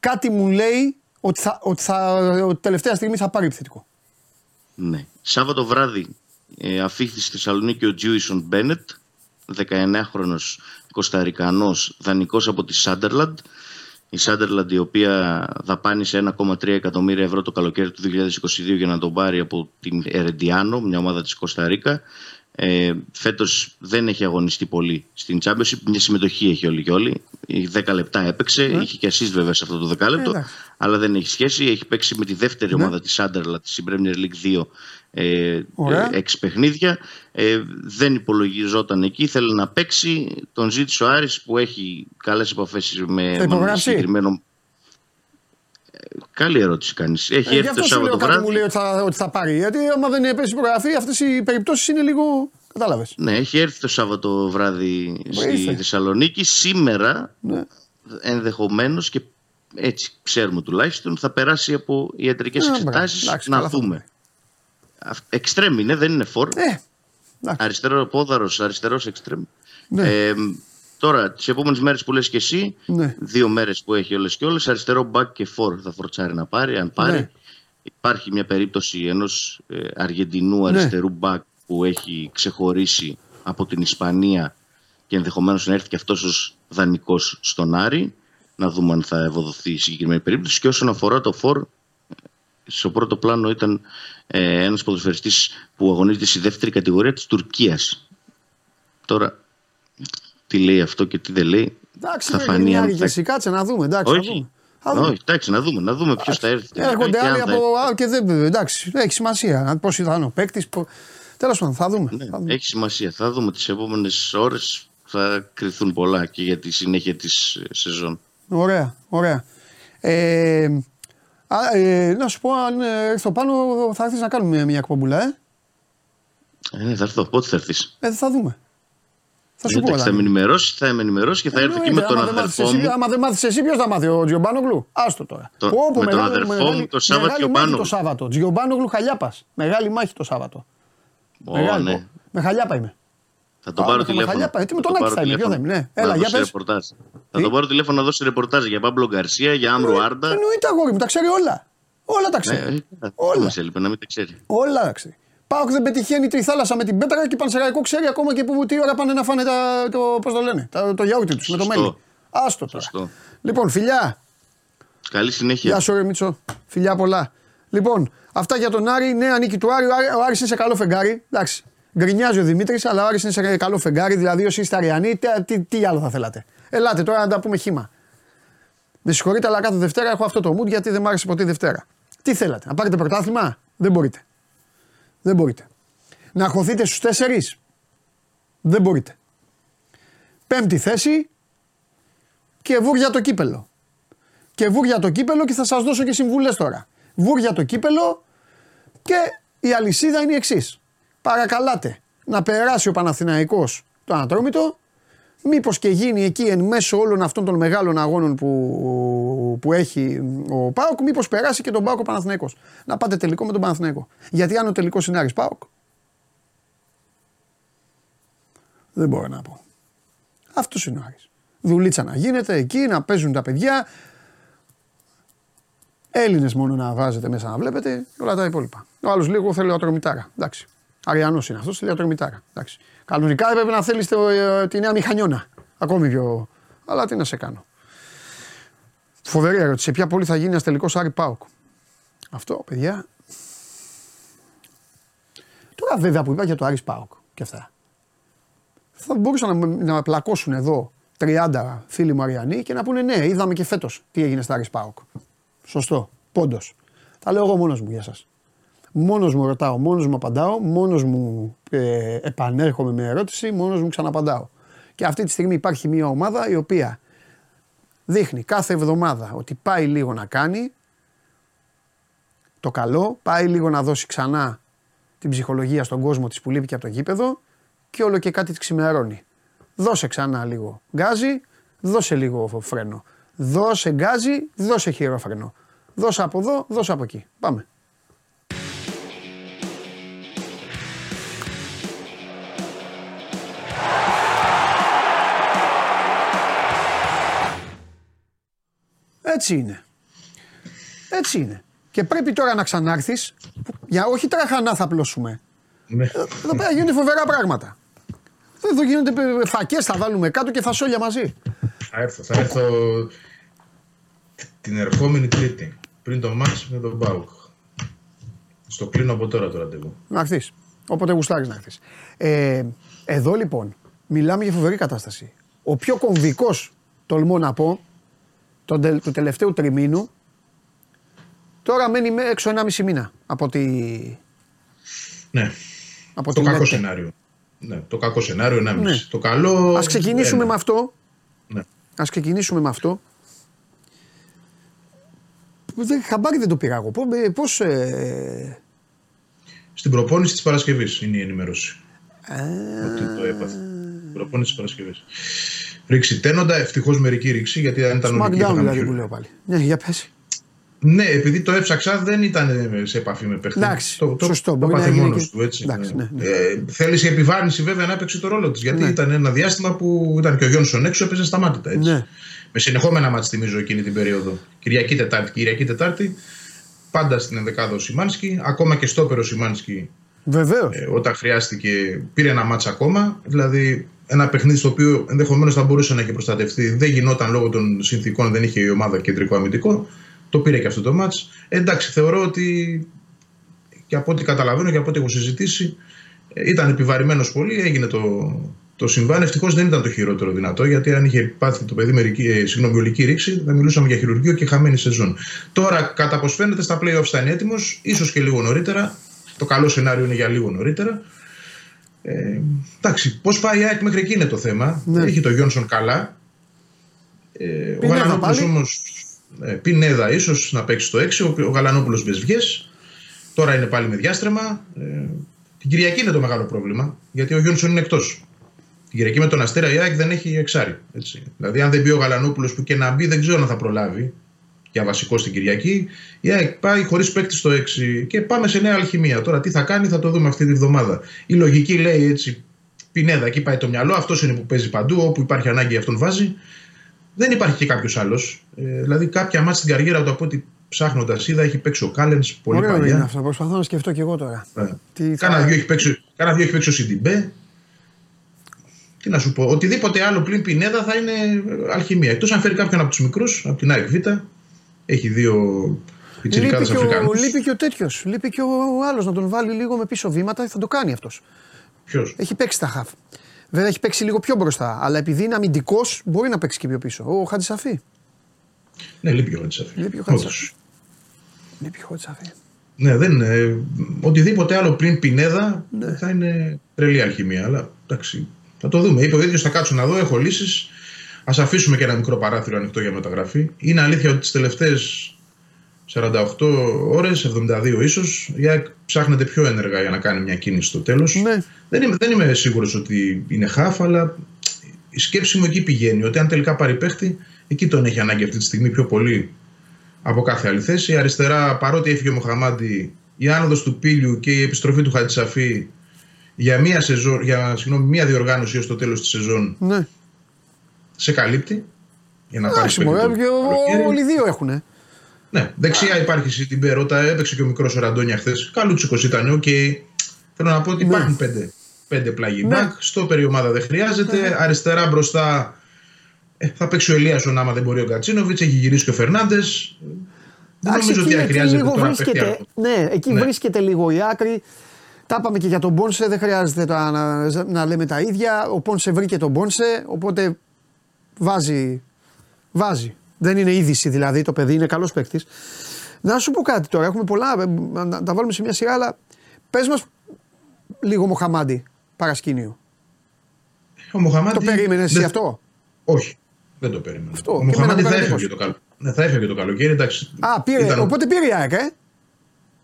A: κάτι μου λέει ότι, θα, ότι, θα, ότι τελευταία στιγμή θα πάρει επιθετικό.
B: Ναι. Σάββατο βράδυ ε, αφήχθη στη Θεσσαλονίκη ο Τζούισον Μπένετ, 19χρονος Κωνσταρικανός, δανεικός από τη Σάντερλαντ η Σάντερλαντ η οποία δαπάνησε 1,3 εκατομμύρια ευρώ το καλοκαίρι του 2022 για να τον πάρει από την Ερεντιάνο, μια ομάδα της Κωνσταντίνα. Ε, φέτος δεν έχει αγωνιστεί πολύ στην Championship, μια συμμετοχή έχει όλοι και όλοι. 10 λεπτά έπαιξε, ναι. είχε και assist βέβαια σε αυτό το δεκάλεπτο, ε, αλλά δεν έχει σχέση. Έχει παίξει με τη δεύτερη ναι. ομάδα της Σάντερλαντ στην Premier League 2 ε, έξι παιχνίδια. Ε, δεν υπολογιζόταν εκεί, ήθελε να παίξει. Τον ζήτησε ο Άρης που έχει καλές επαφές με, με συγκεκριμένο... Ε, καλή ερώτηση κάνεις. Έχει ε, έρθει το Σάββατο βράδυ.
A: μου λέει ότι θα, ότι θα πάρει. Γιατί άμα δεν πέσει υπογραφή, αυτές οι περιπτώσεις είναι λίγο. Κατάλαβες.
B: Ναι, έχει έρθει το Σάββατο βράδυ στη Θεσσαλονίκη. Σήμερα ναι. ενδεχομένως και έτσι ξέρουμε τουλάχιστον θα περάσει από ιατρικές εξετάσεις να δούμε. Εξτρέμ είναι, δεν είναι φόρ. Ε, αριστερό πόδαρος, αριστερός εξτρέμ. Ναι. Ε, τώρα, τις επόμενες μέρες που λες και εσύ, ναι. δύο μέρες που έχει όλε και όλες, αριστερό μπακ και φόρ θα φορτσάρει να πάρει. Αν πάρει, ναι. υπάρχει μια περίπτωση ενός ε, Αργεντινού ναι. αριστερού μπακ που έχει ξεχωρίσει από την Ισπανία και ενδεχομένως να έρθει και αυτός ως δανεικός στον Άρη. Να δούμε αν θα ευοδοθεί η συγκεκριμένη περίπτωση. Και όσον αφορά το φόρ, στο πρώτο πλάνο ήταν ε, ένας ποδοσφαιριστής που αγωνίζεται στη δεύτερη κατηγορία της Τουρκίας. Τώρα, τι λέει αυτό και τι δεν λέει,
A: εντάξει, θα φανεί αν... Εντάξει, κάτσε να δούμε, εντάξει,
B: Όχι. να δούμε. Όχι, εντάξει, να δούμε, να δούμε ποιος θα έρθει.
A: Έρχονται άλλοι από. Α, και δεν, εντάξει, έχει σημασία. Πώς θα είναι ο παίκτης. Τέλος πάντων, θα δούμε.
B: Ναι, θα δούμε. Έχει σημασία. Θα δούμε τις επόμενες ώρες. Θα κρυθούν πολλά και για τη συνέχεια της σεζόν.
A: Ωραία, ωραία. Ε, Α, ε, να σου πω, αν ε, έρθω πάνω, θα έρθεις να κάνουμε μια, μια εκπομπούλα, ε.
B: Ε, ναι, θα έρθω. Πότε θα έρθεις;
A: Ε, θα δούμε.
B: Θα σου ε, πω. Θα με ενημερώσεις, θα με ενημερώσεις και θα έρθω και με τον αδερφό μου.
A: Άμα δεν μάθεις εσύ, ποιος θα μάθει, ο Τζιομπάνογλου; Άστο τώρα.
B: Το, Όπου, με τον αδερφό μου το Σάββατο
A: και Το Σάββατο. Τζιομπάνογλου χαλιάπας. Μεγάλη μάχη το Σάββατο.
B: Μεγάλη. Ναι.
A: Με χαλιάπα είμαι.
B: Θα τον πάρω τηλέφωνο.
A: Τι με τον Άκη θα είναι, ποιο θα είναι. Ναι. Έλα, για πες.
B: Θα τον πάρω τηλέφωνο να δώσει ρεπορτάζ για Πάμπλο Γκαρσία, για Άμρου Άρντα.
A: Εννοείται αγόρι μου, τα ξέρει όλα. Όλα τα ξέρει. Ναι,
B: ε, όλα. Μας έλειπε να μην τα ξέρει.
A: Όλα τα ξέρει. Πάω δεν πετυχαίνει τη θάλασσα με την πέτρα και πανσεραϊκό ξέρει ακόμα και που τι ώρα πάνε να φάνε τα, το, πώς το λένε, το, το γιαούρτι τους με το μέλι. Άστο τώρα. Σωστό. Λοιπόν, φιλιά.
B: Καλή συνέχεια.
A: Γεια σου, ρε Μίτσο. Φιλιά πολλά. Λοιπόν, αυτά για τον Άρη. Νέα νίκη του Άρη. Ο Άρης είναι σε καλό φεγγάρι. Εντάξει. Γκρινιάζει ο Δημήτρης, αλλά ο Άρης είναι σε καλό φεγγάρι. Δηλαδή, όσοι είστε Αριανοί, τι, τι, τι άλλο θα θέλατε. Ελάτε τώρα να τα πούμε χήμα. Με συγχωρείτε, αλλά κάθε Δευτέρα έχω αυτό το mood γιατί δεν μ' άρεσε ποτέ Δευτέρα. Τι θέλατε, να πάρετε πρωτάθλημα; Δεν μπορείτε. Δεν μπορείτε. Να χωθείτε στους τέσσερις; Δεν μπορείτε. Πέμπτη θέση και βούρια το κύπελο. Και βούρια το κύπελο και θα σας δώσω και συμβουλές τώρα. Βούρια το κύπελο και η αλυσίδα είναι η εξής. Παρακαλάτε να περάσει ο Παναθηναϊκός το ανατρόμητο Μήπως και γίνει εκεί εν μέσω όλων αυτών των μεγάλων αγώνων που, που έχει ο Πάοκ, μήπως περάσει και τον Πάοκ ο Παναθηναϊκός. Να πάτε τελικό με τον Παναθηναϊκό. Γιατί αν ο τελικός είναι Άρης Πάοκ, δεν μπορώ να πω. Αυτός είναι ο Άρης. Δουλίτσα να γίνεται εκεί, να παίζουν τα παιδιά. Έλληνες μόνο να βάζετε μέσα να βλέπετε όλα τα υπόλοιπα. Ο άλλος λίγο θέλει ατρομητάρα. Εντάξει. Αριανός είναι αυτός, θέλει ατρομητάρα. Εντάξει. Κανονικά έπρεπε να θέλεις ε, τη νέα μηχανιώνα. Ακόμη πιο. Αλλά τι να σε κάνω. Φοβερή ερώτηση. Σε ποια πόλη θα γίνει ένας τελικός Άρη Πάουκ. Αυτό, παιδιά. Τώρα βέβαια που είπα για το Άρης Πάουκ και αυτά. θα μπορούσαν να, να πλακώσουν εδώ 30 φίλοι Μαριανοί και να πούνε ναι, είδαμε και φέτος τι έγινε στα Ρισπάοκ. Σωστό. Πόντος. Τα λέω εγώ μόνος μου για σας. Μόνος μου ρωτάω, μόνος μου απαντάω, μόνος μου ε, επανέρχομαι με ερώτηση, μόνος μου ξαναπαντάω. Και αυτή τη στιγμή υπάρχει μια ομάδα η οποία δείχνει κάθε εβδομάδα ότι πάει λίγο να κάνει το καλό, πάει λίγο να δώσει ξανά την ψυχολογία στον κόσμο της που λείπει και από το γήπεδο και όλο και κάτι της ξημερώνει. Δώσε ξανά λίγο γκάζι, δώσε λίγο φρένο. Δώσε γκάζι, δώσε χειρόφρενο. Δώσε από εδώ, δώσε από εκεί. Πάμε. Έτσι είναι. Έτσι είναι. Και πρέπει τώρα να ξανάρθεις, για όχι τραχανά θα πλώσουμε. Ναι. Ε, εδώ πέρα γίνονται φοβερά πράγματα. Εδώ γίνονται φακές, θα βάλουμε κάτω και φασόλια μαζί.
C: Θα έρθω, θα έρθω την ερχόμενη Τρίτη, πριν το μάτς με τον Μπάουκ. Στο κλείνω από τώρα το ραντεβού.
A: Να έρθεις. Όποτε γουστάρεις να έρθεις. Ε, εδώ λοιπόν, μιλάμε για φοβερή κατάσταση. Ο πιο κομβικός, τολμώ να πω, του τελευταίου τριμήνου, τώρα μένει έξω ένα μισή μήνα από τη...
C: Ναι, από το κακό σενάριο. Ναι, το κακό σενάριο ένα μισή. Ναι. Το καλό...
A: Ας ξεκινήσουμε με αυτό. Ναι. Ας ξεκινήσουμε με αυτό. Δεν, χαμπάρι δεν το πήρα εγώ. Πώς... Ε...
C: Στην προπόνηση της Παρασκευής είναι η ενημέρωση. Ότι το έπαθε. Προπόνηση της Παρασκευής. Ρήξη τένοντα, ευτυχώς μερική ρήξη γιατί αν ήταν
A: λογική. Smackdown δηλαδή που λέω πάλι. Ναι, για πες.
C: Ναι, επειδή το έψαξα δεν ήταν σε επαφή με παίχτη.
A: Εντάξει, το, το,
C: σωστό. Το πάθε μόνος του. Έτσι. Εντάξει, ναι, ναι. Ε, θέλησε η επιβάρυνση βέβαια να έπαιξε το ρόλο της. Γιατί ναι. ήταν ένα διάστημα που ήταν και ο Γιόνσον έξω, έπαιζε σταμάτητα. Έτσι. Ναι. Με συνεχόμενα μάτια θυμίζω εκείνη την περίοδο. Κυριακή Τετάρτη, Κυριακή Τετάρτη. Πάντα στην ενδεκάδα ο Σιμάνσκι. Ακόμα και στο όπερο Σιμάνσκι.
A: Βεβαίως.
C: Ε, όταν χρειάστηκε, πήρε ένα μάτσα ακόμα. Δηλαδή ένα παιχνίδι στο οποίο ενδεχομένως θα μπορούσε να έχει προστατευτεί. Δεν γινόταν λόγω των συνθήκων, δεν είχε η ομάδα κεντρικό αμυντικό. Το πήρε και αυτό το μάτς. Εντάξει, θεωρώ ότι και από ό,τι καταλαβαίνω και από ό,τι έχω συζητήσει ήταν επιβαρημένος πολύ, έγινε το, το συμβάν. Ευτυχώς δεν ήταν το χειρότερο δυνατό, γιατί αν είχε πάθει το παιδί μερική, ε, συγγνώμη, ολική ρήξη, θα μιλούσαμε για χειρουργείο και χαμένη σεζόν. Τώρα, κατά πώ φαίνεται, στα playoffs θα είναι έτοιμος, ίσως και λίγο νωρίτερα. Το καλό σενάριο είναι για λίγο νωρίτερα. Ε, εντάξει, πώς πάει η ΑΕΚ μέχρι εκεί είναι το θέμα. Ναι. Έχει το Γιόνσον καλά. Ε, ο Γαλανόπουλος όμως. Ε, Πινέδα ίσως να παίξει το 6. Ο, ο Γαλανόπουλος Μπεσβιέ. Τώρα είναι πάλι με διάστρεμα. Ε, την Κυριακή είναι το μεγάλο πρόβλημα. Γιατί ο Γιόνσον είναι εκτός. Την Κυριακή με τον Αστέρα η ΑΕΚ δεν έχει εξάρι. Έτσι. Δηλαδή, αν δεν μπει ο Γαλανόπουλος που και να μπει, δεν ξέρω αν θα προλάβει για βασικό στην Κυριακή. Η ΑΕΚ πάει χωρίς παίκτη στο 6 και πάμε σε νέα αλχημία. Τώρα τι θα κάνει θα το δούμε αυτή τη βδομάδα. Η λογική λέει έτσι, πινέδα, εκεί πάει το μυαλό, αυτός είναι που παίζει παντού, όπου υπάρχει ανάγκη αυτόν βάζει. Δεν υπάρχει και κάποιος άλλος. Ε, δηλαδή, κάποια μάτια στην καριέρα του από ό,τι ψάχνοντας είδα έχει παίξει ο Κάλενς πολύ Ωραίο παλιά.
A: Είναι αυτό, προσπαθώ να σκεφτώ και εγώ τώρα.
C: Ε. Τι κάνα, δύο έχει παίξει, κάνα δύο έχει παίξει ο Σιντιμπέ. Τι να σου πω, οτιδήποτε άλλο πλην Πινέδα θα είναι αλχημία. Εκτός αν φέρει κάποιον από τους μικρούς, από την ΑΕΚ Β, έχει δύο πιτσιρικάδε Αφρικανού.
A: Λείπει και ο τέτοιος. Λείπει και ο άλλος να τον βάλει λίγο με πίσω βήματα. Θα το κάνει αυτός.
C: Ποιος;
A: Έχει παίξει τα χαφ. Βέβαια έχει παίξει λίγο πιο μπροστά. Αλλά επειδή είναι αμυντικός, μπορεί να παίξει και πιο πίσω. Ο Χατζησαφή.
C: Ναι, λείπει ο Χατζησαφή.
A: Λείπει ο Χατζησαφή. Λείπει ο Χατζησαφή.
C: Ναι, δεν είναι. Οτιδήποτε άλλο πριν Πινέδα ναι. θα είναι τρελή αλχημία. Αλλά εντάξει, θα το δούμε. Είπε ο ίδιος, θα κάτσω να δω, έχω λύσεις. Α αφήσουμε και ένα μικρό παράθυρο ανοιχτό για μεταγραφή. Είναι αλήθεια ότι τις τελευταίες 48 ώρες, 72 ίσως, η ψάχνεται πιο ένεργα για να κάνει μια κίνηση στο τέλος.
A: Ναι.
C: Δεν είμαι, δεν είμαι σίγουρος ότι είναι χάφ, αλλά η σκέψη μου εκεί πηγαίνει. Ότι αν τελικά πάρει παίχτη, εκεί τον έχει ανάγκη αυτή τη στιγμή πιο πολύ από κάθε άλλη θέση. Η αριστερά, παρότι έφυγε ο Μοχαμάντη, η άνοδος του Πίλιου και η επιστροφή του Χατζησαφή για μία, σεζόν, για, συγγνώμη, μία διοργάνωση ω το τέλος της σεζόν
A: ναι
C: σε καλύπτει. Για να πάρεις
A: Όλοι οι δύο έχουν.
C: Ναι, δεξιά υπάρχει την Περότα, έπαιξε και ο μικρός ο Ραντόνια χθες. Καλούτσικος ήταν, οκ. Θέλω να πω ότι ναι. υπάρχουν πέντε, πέντε πλάγι ναι. Στο περιομάδα δεν χρειάζεται. Ναι. Αριστερά μπροστά ε, θα παίξει ο Ελία ο Νάμα, δεν μπορεί ο Κατσίνοβιτς. Έχει γυρίσει και ο Φερνάντες. Δεν νομίζω ότι χρειάζεται τώρα
A: βρίσκεται, Ναι, εκεί ναι. βρίσκεται λίγο η άκρη. Τα είπαμε και για τον Μπόνσε, δεν χρειάζεται να, να, να λέμε τα ίδια. Ο Πόνσε βρήκε τον Μπόνσε, οπότε βάζει. Βάζει. Δεν είναι είδηση δηλαδή, το παιδί είναι καλός παίκτης. Να σου πω κάτι τώρα, έχουμε πολλά, ε, να τα βάλουμε σε μια σειρά, αλλά πες μας λίγο Μοχαμάντι παρασκήνιο.
C: Ο Μοχαμάντι.
A: Το περίμενες εσύ αυτό;
C: Όχι, δεν το περίμενα. Αυτό. Ο Μοχαμάντι θα έφευγε, το καλο... ναι, θα έφευγε το καλοκαίρι. Εντάξει,
A: Α, πήρε, ήταν... οπότε πήρε η ΑΕΚ, ε.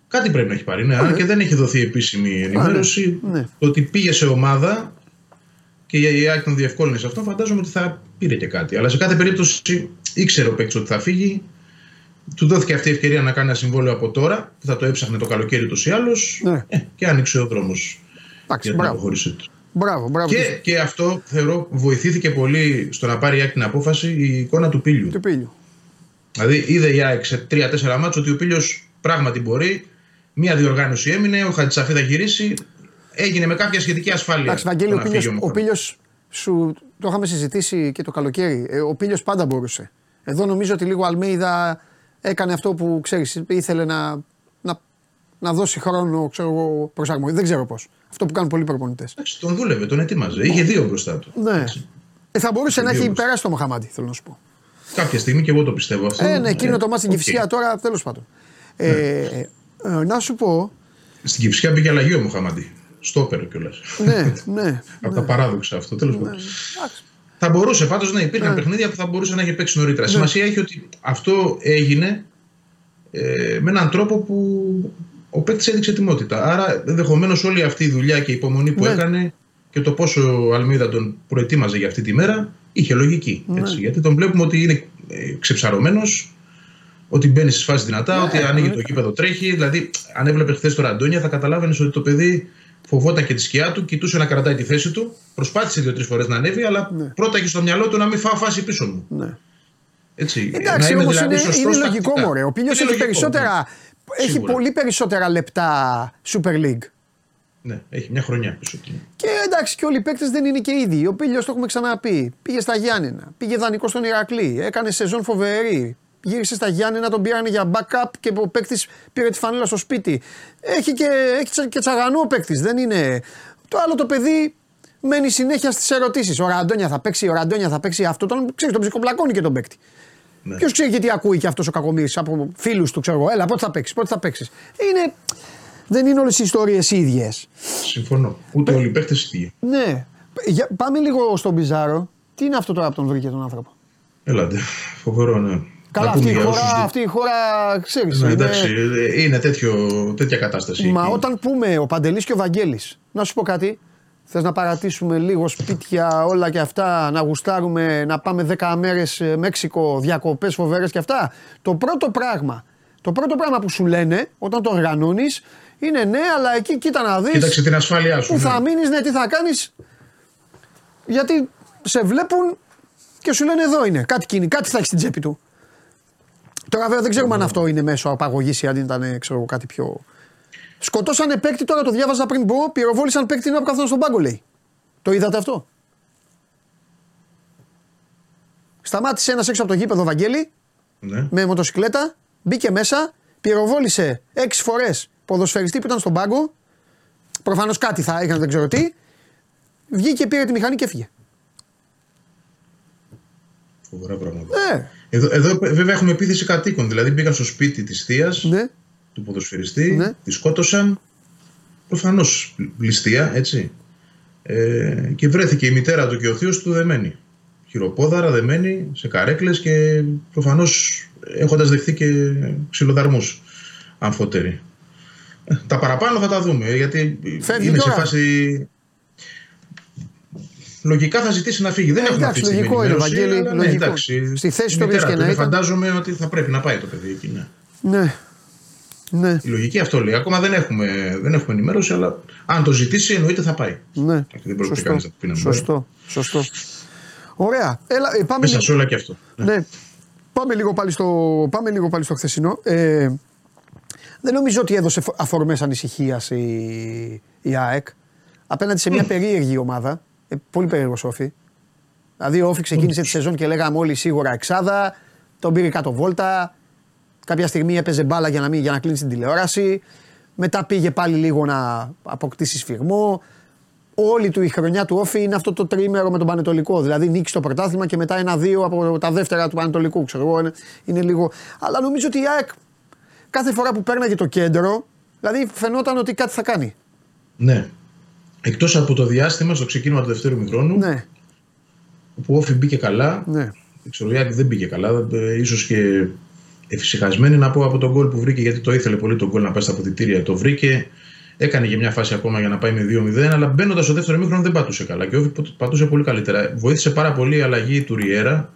C: Κάτι πρέπει να έχει πάρει. Ναι, ναι. και δεν έχει δοθεί επίσημη ενημέρωση. Ναι. Το ότι πήγε σε ομάδα και η ΑΕΚ τον διευκόλυνε σε αυτό, φαντάζομαι ότι θα πήρε και κάτι. Αλλά σε κάθε περίπτωση ήξερε ο παίκτης ότι θα φύγει. Του δόθηκε αυτή η ευκαιρία να κάνει ένα συμβόλαιο από τώρα. Θα το έψαχνε το καλοκαίρι ούτω ή άλλω. Ναι. Ε, και άνοιξε ο δρόμος για την αποχώρησή του.
A: Μπράβο, μπράβο.
C: Και, και αυτό θεωρώ βοηθήθηκε πολύ στο να πάρει η ΑΕΚ την απόφαση η εικόνα του Πίλιου.
A: Του Πίλιου.
C: Δηλαδή είδε η ΑΕΚ σε 3-4 μάτσο ότι ο Πίλιος πράγματι μπορεί. Μία διοργάνωση έμεινε, ο Χατζησαφή θα γυρίσει. Έγινε με κάποια σχετική ασφάλεια.
A: Εντάξει, Βαγγέλη, ο Πίλιος σου το είχαμε συζητήσει και το καλοκαίρι. Ε, ο Πίλιο πάντα μπορούσε. Εδώ νομίζω ότι λίγο Αλμέιδα έκανε αυτό που ξέρεις, ήθελε να, να, να δώσει χρόνο ξέρω, προσαρμογή. Δεν ξέρω πώς. Αυτό που κάνουν πολλοί προπονητές.
C: Τον δούλευε, τον ετοίμαζε. Είχε δύο μπροστά του.
A: Ναι. Ε, θα μπορούσε να έχει περάσει το Μοχαμάντι, θέλω να σου πω.
C: Κάποια στιγμή και εγώ το πιστεύω αυτό.
A: Ε, ναι, εκείνο ε, το μάτι στην okay. τώρα, τέλος πάντων. Ε, ναι. Ε, ε, να σου πω.
C: Στην Κυφσιά μπήκε αλλαγή ο Μοχαμάντι. Στόπερ κιόλας.
A: Ναι, ναι.
C: Από τα ναι. παράδοξα αυτό, τέλος πάντων. Ναι, θα μπορούσε πάντως να υπήρχαν ναι. παιχνίδια που θα μπορούσε να έχει παίξει νωρίτερα. Ναι. Σημασία έχει ότι αυτό έγινε ε, με έναν τρόπο που ο παίκτης έδειξε ετοιμότητα. Άρα ενδεχομένως όλη αυτή η δουλειά και η υπομονή που ναι. έκανε και το πόσο ο Αλμίδα τον προετοίμαζε για αυτή τη μέρα είχε λογική. Ναι. Έτσι, γιατί τον βλέπουμε ότι είναι ε, ξεψαρωμένος, ότι μπαίνει στις φάσεις δυνατά, ναι, ότι ανοίγει το κήπεδο τρέχει. Δηλαδή, αν έβλεπε χθες το Ραντόνια, θα καταλάβαινες ότι το παιδί φοβόταν και τη σκιά του, κοιτούσε να κρατάει τη θέση του. Προσπάθησε δύο-τρεις φορές να ανέβει, αλλά ναι. πρώτα έχει στο μυαλό του να μην φάω φάση πίσω μου.
A: Ναι.
C: Έτσι,
A: Εντάξει, όμως δηλαδή είναι, είναι λογικό μωρέ. Ο Πίλιο έχει περισσότερα. Ναι. Έχει πολύ περισσότερα λεπτά Super League.
C: Ναι, έχει μια χρονιά πίσω του.
A: Και εντάξει, και όλοι οι παίκτες δεν είναι και ίδιοι. Ο Πίλιο το έχουμε ξαναπεί. Πήγε στα Γιάννενα, πήγε δανεικό στον Ηρακλή, έκανε σεζόν φοβερή γύρισε στα Γιάννενα, τον πήραν για backup και ο παίκτης πήρε τη φανέλα στο σπίτι. Έχει και, έχει και τσαγανό ο παίκτης. Δεν είναι. Το άλλο το παιδί μένει συνέχεια στις ερωτήσεις. Ο Ραντόνια θα παίξει, ο Ραντόνια θα παίξει αυτό. Τον, ξέρεις, τον ψυχοπλακώνει και τον παίκτη. Ναι. Ποιος ξέρει γιατί ακούει και αυτός ο κακομοίρης από φίλους του, ξέρω εγώ. Έλα, πότε θα παίξεις, πότε θα παίξεις. Είναι. Δεν είναι όλες οι ιστορίες ίδιες.
C: Συμφωνώ. Ούτε όλοι οι παίκτες ίδιοι.
A: Ναι. Για, πάμε λίγο στον Πιζάρο. Τι είναι αυτό τώρα που τον βρήκε τον άνθρωπο;
C: Έλατε. Φοβερό, ναι.
A: Καλά, αυτή η, χώρα, αυτή η χώρα, ξέρεις,
C: ναι, είναι... Εντάξει, είναι τέτοιο, τέτοια κατάσταση.
A: Μα όταν πούμε ο Παντελής και ο Βαγγέλης, να σου πω κάτι, θες να παρατήσουμε λίγο σπίτια, όλα και αυτά, να γουστάρουμε, να πάμε 10 μέρες ε, Μέξικο, διακοπές φοβέρες και αυτά. Το πρώτο πράγμα, το πρώτο πράγμα που σου λένε όταν το οργανώνεις είναι ναι, αλλά εκεί κοίτα να δεις.
C: Κοίταξε την ασφάλειά σου.
A: Που ναι. θα μείνεις, ναι, τι θα κάνεις. Γιατί σε βλέπουν και σου λένε εδώ είναι. Κάτι, κάτι θα έχει στην τσέπη του. Τώρα βέβαια δεν ξέρουμε αν αυτό είναι μέσω απαγωγής ή αν ήταν ξέρω, κάτι πιο. Σκοτώσανε παίκτη, τώρα το διάβαζα πριν πω, πυροβόλησαν παίκτη ενώ καθόταν στον πάγκο λέει. Το είδατε αυτό; Σταμάτησε ένας έξω από το γήπεδο Βαγγέλη ναι. με μοτοσυκλέτα, μπήκε μέσα, πυροβόλησε έξι φορές ποδοσφαιριστή που ήταν στον πάγκο. Προφανώς κάτι θα έκανε, δεν ξέρω τι. Βγήκε, πήρε τη μηχανή και έφυγε.
C: Φοβερά πράγματα. Ναι. Εδώ, εδώ βέβαια έχουμε επίθεση κατοίκων. Δηλαδή μπήκαν στο σπίτι της θείας ναι. του ποδοσφαιριστή, ναι. τη σκότωσαν. Προφανώς ληστεία, έτσι. Ε, και βρέθηκε η μητέρα του και ο θείος του δεμένη. Χειροπόδαρα, δεμένη, σε καρέκλες και προφανώς έχοντας δεχθεί και ξυλοδαρμούς αμφότεροι. Ε, τα παραπάνω θα τα δούμε γιατί Φεύγει είναι σε φάση λογικά θα ζητήσει να φύγει. Δεν ε, έχουμε
A: εντάξει, λογικό είναι, Βαγγέλη. Ναι, λογικό. Εντάξει,
C: Στη θέση του και να Φαντάζομαι ότι θα πρέπει να πάει το παιδί εκεί. Ναι.
A: ναι. Ναι.
C: Η λογική αυτό λέει. Ακόμα δεν έχουμε, δεν έχουμε ενημέρωση, αλλά αν το ζητήσει εννοείται θα πάει.
A: Ναι. Δεν πρόκειται κανείς να το πει Σωστό. Σωστό. Ωραία. Έλα, ε, πάμε
C: Μέσα σε όλα και αυτό.
A: Ναι. ναι. Πάμε, λίγο πάλι στο, πάμε λίγο πάλι στο χθεσινό. Ε, δεν νομίζω ότι έδωσε αφορμές ανησυχίας η, η ΑΕΚ απέναντι σε μια περίεργη ομάδα ε, πολύ περίεργο Όφη. Δηλαδή ο Όφη ξεκίνησε τη σεζόν και λέγαμε όλοι σίγουρα εξάδα. Τον πήρε κάτω βόλτα. Κάποια στιγμή έπαιζε μπάλα για να, μην, για να κλείνει την τηλεόραση. Μετά πήγε πάλι λίγο να αποκτήσει σφιγμό. Όλη του η χρονιά του όφη είναι αυτό το τρίμερο με τον Πανετολικό. Δηλαδή νίκη στο πρωτάθλημα και μετά ένα-δύο από τα δεύτερα του Πανετολικού. Ξέρω εγώ, είναι, είναι λίγο. Αλλά νομίζω ότι η ΑΕΚ κάθε φορά που παίρναγε το κέντρο, δηλαδή φαινόταν ότι κάτι θα κάνει.
C: Ναι. Εκτός από το διάστημα στο ξεκίνημα του δεύτερου μηχρόνου. Ναι. Όπου ο Όφη μπήκε καλά. Ναι. Ξέρω, δεν μπήκε καλά. Ε, ίσως και εφησυχασμένη να πω από τον γκολ που βρήκε, γιατί το ήθελε πολύ τον γκολ να πάει στα αποδητήρια. Το βρήκε. Έκανε για μια φάση ακόμα για να πάει με 2-0, αλλά μπαίνοντας στο δεύτερο μήχρονο δεν πατούσε καλά. Και ο Όφη πατούσε πολύ καλύτερα. Βοήθησε πάρα πολύ η αλλαγή του Ριέρα,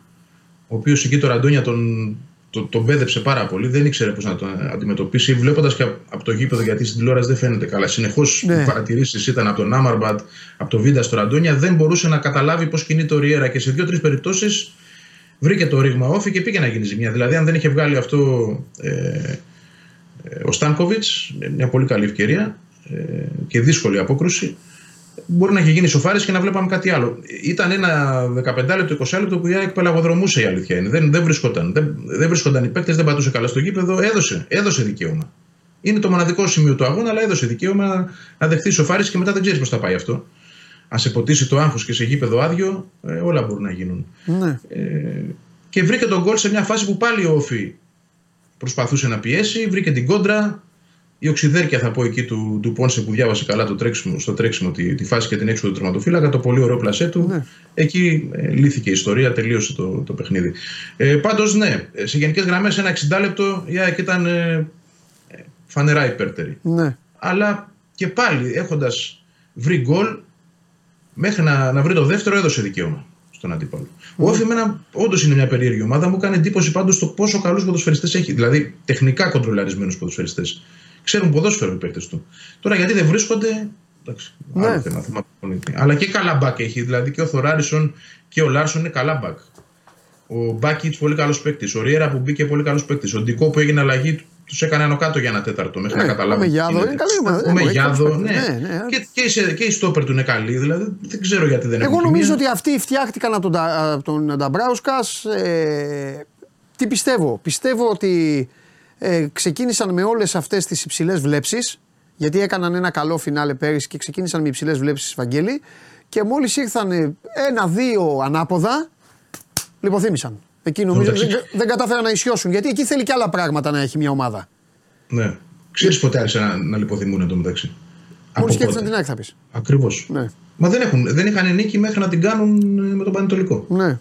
C: ο οποίος εκεί το Ραντόνια τον τον το μπέδεψε πάρα πολύ, δεν ήξερε πώς να το αντιμετωπίσει. Βλέποντας και από το γήπεδο, γιατί στην τηλεόραση δεν φαίνεται καλά. Συνεχώς ναι. οι παρατηρήσεις ήταν από τον Άμαρμπατ, από το Βίντα στο Ραντόνια, δεν μπορούσε να καταλάβει πώς κινείται ο Ριέρα και σε δύο-τρεις περιπτώσεις βρήκε το ρήγμα όφη και πήγε να γίνει ζημιά. Δηλαδή, αν δεν είχε βγάλει αυτό ε, ε ο Στάνκοβιτς, μια πολύ καλή ευκαιρία ε, και δύσκολη απόκρουση, μπορεί να έχει γίνει σοφάρις και να βλέπαμε κάτι άλλο. Ήταν ένα 15 λεπτό, 20 λεπτό που η ΑΕΚ πελαγοδρομούσε η αλήθεια είναι. Δεν, δεν βρίσκονταν. Δεν, δεν βρίσκονταν οι παίκτες, δεν πατούσε καλά στο γήπεδο. Έδωσε, έδωσε δικαίωμα. Είναι το μοναδικό σημείο του αγώνα, αλλά έδωσε δικαίωμα να δεχθεί σοφάρις και μετά δεν ξέρεις πώς θα πάει αυτό. Αν σε ποτίσει το άγχος και σε γήπεδο άδειο, ε, όλα μπορούν να γίνουν. Ναι. Ε, και βρήκε τον γκολ σε μια φάση που πάλι ο Όφη προσπαθούσε να πιέσει, βρήκε την κόντρα, η οξυδέρκεια θα πω εκεί του, του Πόνσε που διάβασε καλά το τρέξιμο, στο τρέξιμο τη, τη φάση και την έξοδο του τερματοφύλακα, το πολύ ωραίο πλασέ του. Ναι. Εκεί ε, λύθηκε η ιστορία, τελείωσε το, το παιχνίδι. Ε, Πάντως, ναι, σε γενικές γραμμές, ένα 60 λεπτό η ΑΕΚ ήταν ε, φανερά υπέρτερη. Ναι. Αλλά και πάλι έχοντας βρει γκολ, μέχρι να, να βρει το δεύτερο έδωσε δικαίωμα στον αντίπαλο. Ο Όφη, εμένα, όντως είναι μια περίεργη ομάδα. Μου έκανε εντύπωση πάντως το πόσο καλούς ποδοσφαιριστές έχει. Δηλαδή, τεχνικά κοντρολαρισμένους ποδοσφαιριστές ξέρουν ποδόσφαιρο οι παίκτες του. Τώρα γιατί δεν βρίσκονται. Εντάξει, ναι. θέμα, θέμα, Αλλά και καλά μπακ έχει. Δηλαδή και ο Θοράρισον και ο Λάρσον είναι καλά μπακ. Ο Μπάκιτς πολύ καλός παίκτης. Ο Ριέρα που μπήκε πολύ καλός παίκτης. Ο Ντικό που έγινε αλλαγή τους έκανε άνω κάτω για ένα τέταρτο μέχρι ναι, να καταλάβει.
A: Ο Μεγιάδο είναι καλή
C: Ο Μεγιάδο, ναι. ναι, ναι. Και, και, και η στόπερ του είναι καλή. Δηλαδή δεν ξέρω γιατί δεν
A: Εγώ νομίζω ότι αυτοί φτιάχτηκαν από τον, τον Νταμπράουσκα. Ε, τι πιστεύω. Πιστεύω ότι ε, ξεκίνησαν με όλες αυτές τις υψηλές βλέψεις γιατί έκαναν ένα καλό φινάλε πέρυσι και ξεκίνησαν με υψηλές βλέψεις Βαγγέλη και μόλις ήρθαν ένα-δύο ανάποδα λιποθύμησαν. Εκεί νομίζω δεν, δεν κατάφεραν να ισιώσουν γιατί εκεί θέλει και άλλα πράγματα να έχει μια ομάδα.
C: Ναι. Ξέρεις ποτέ άρχισαν να, να λιποθυμούν εντωμεταξύ.
A: Μόλις σκέφτησαν την άκρη θα πεις.
C: Ακριβώς. Ναι. Μα δεν, έχουν, δεν είχαν νίκη μέχρι να την κάνουν με τον Πανετολικό.
A: Ναι.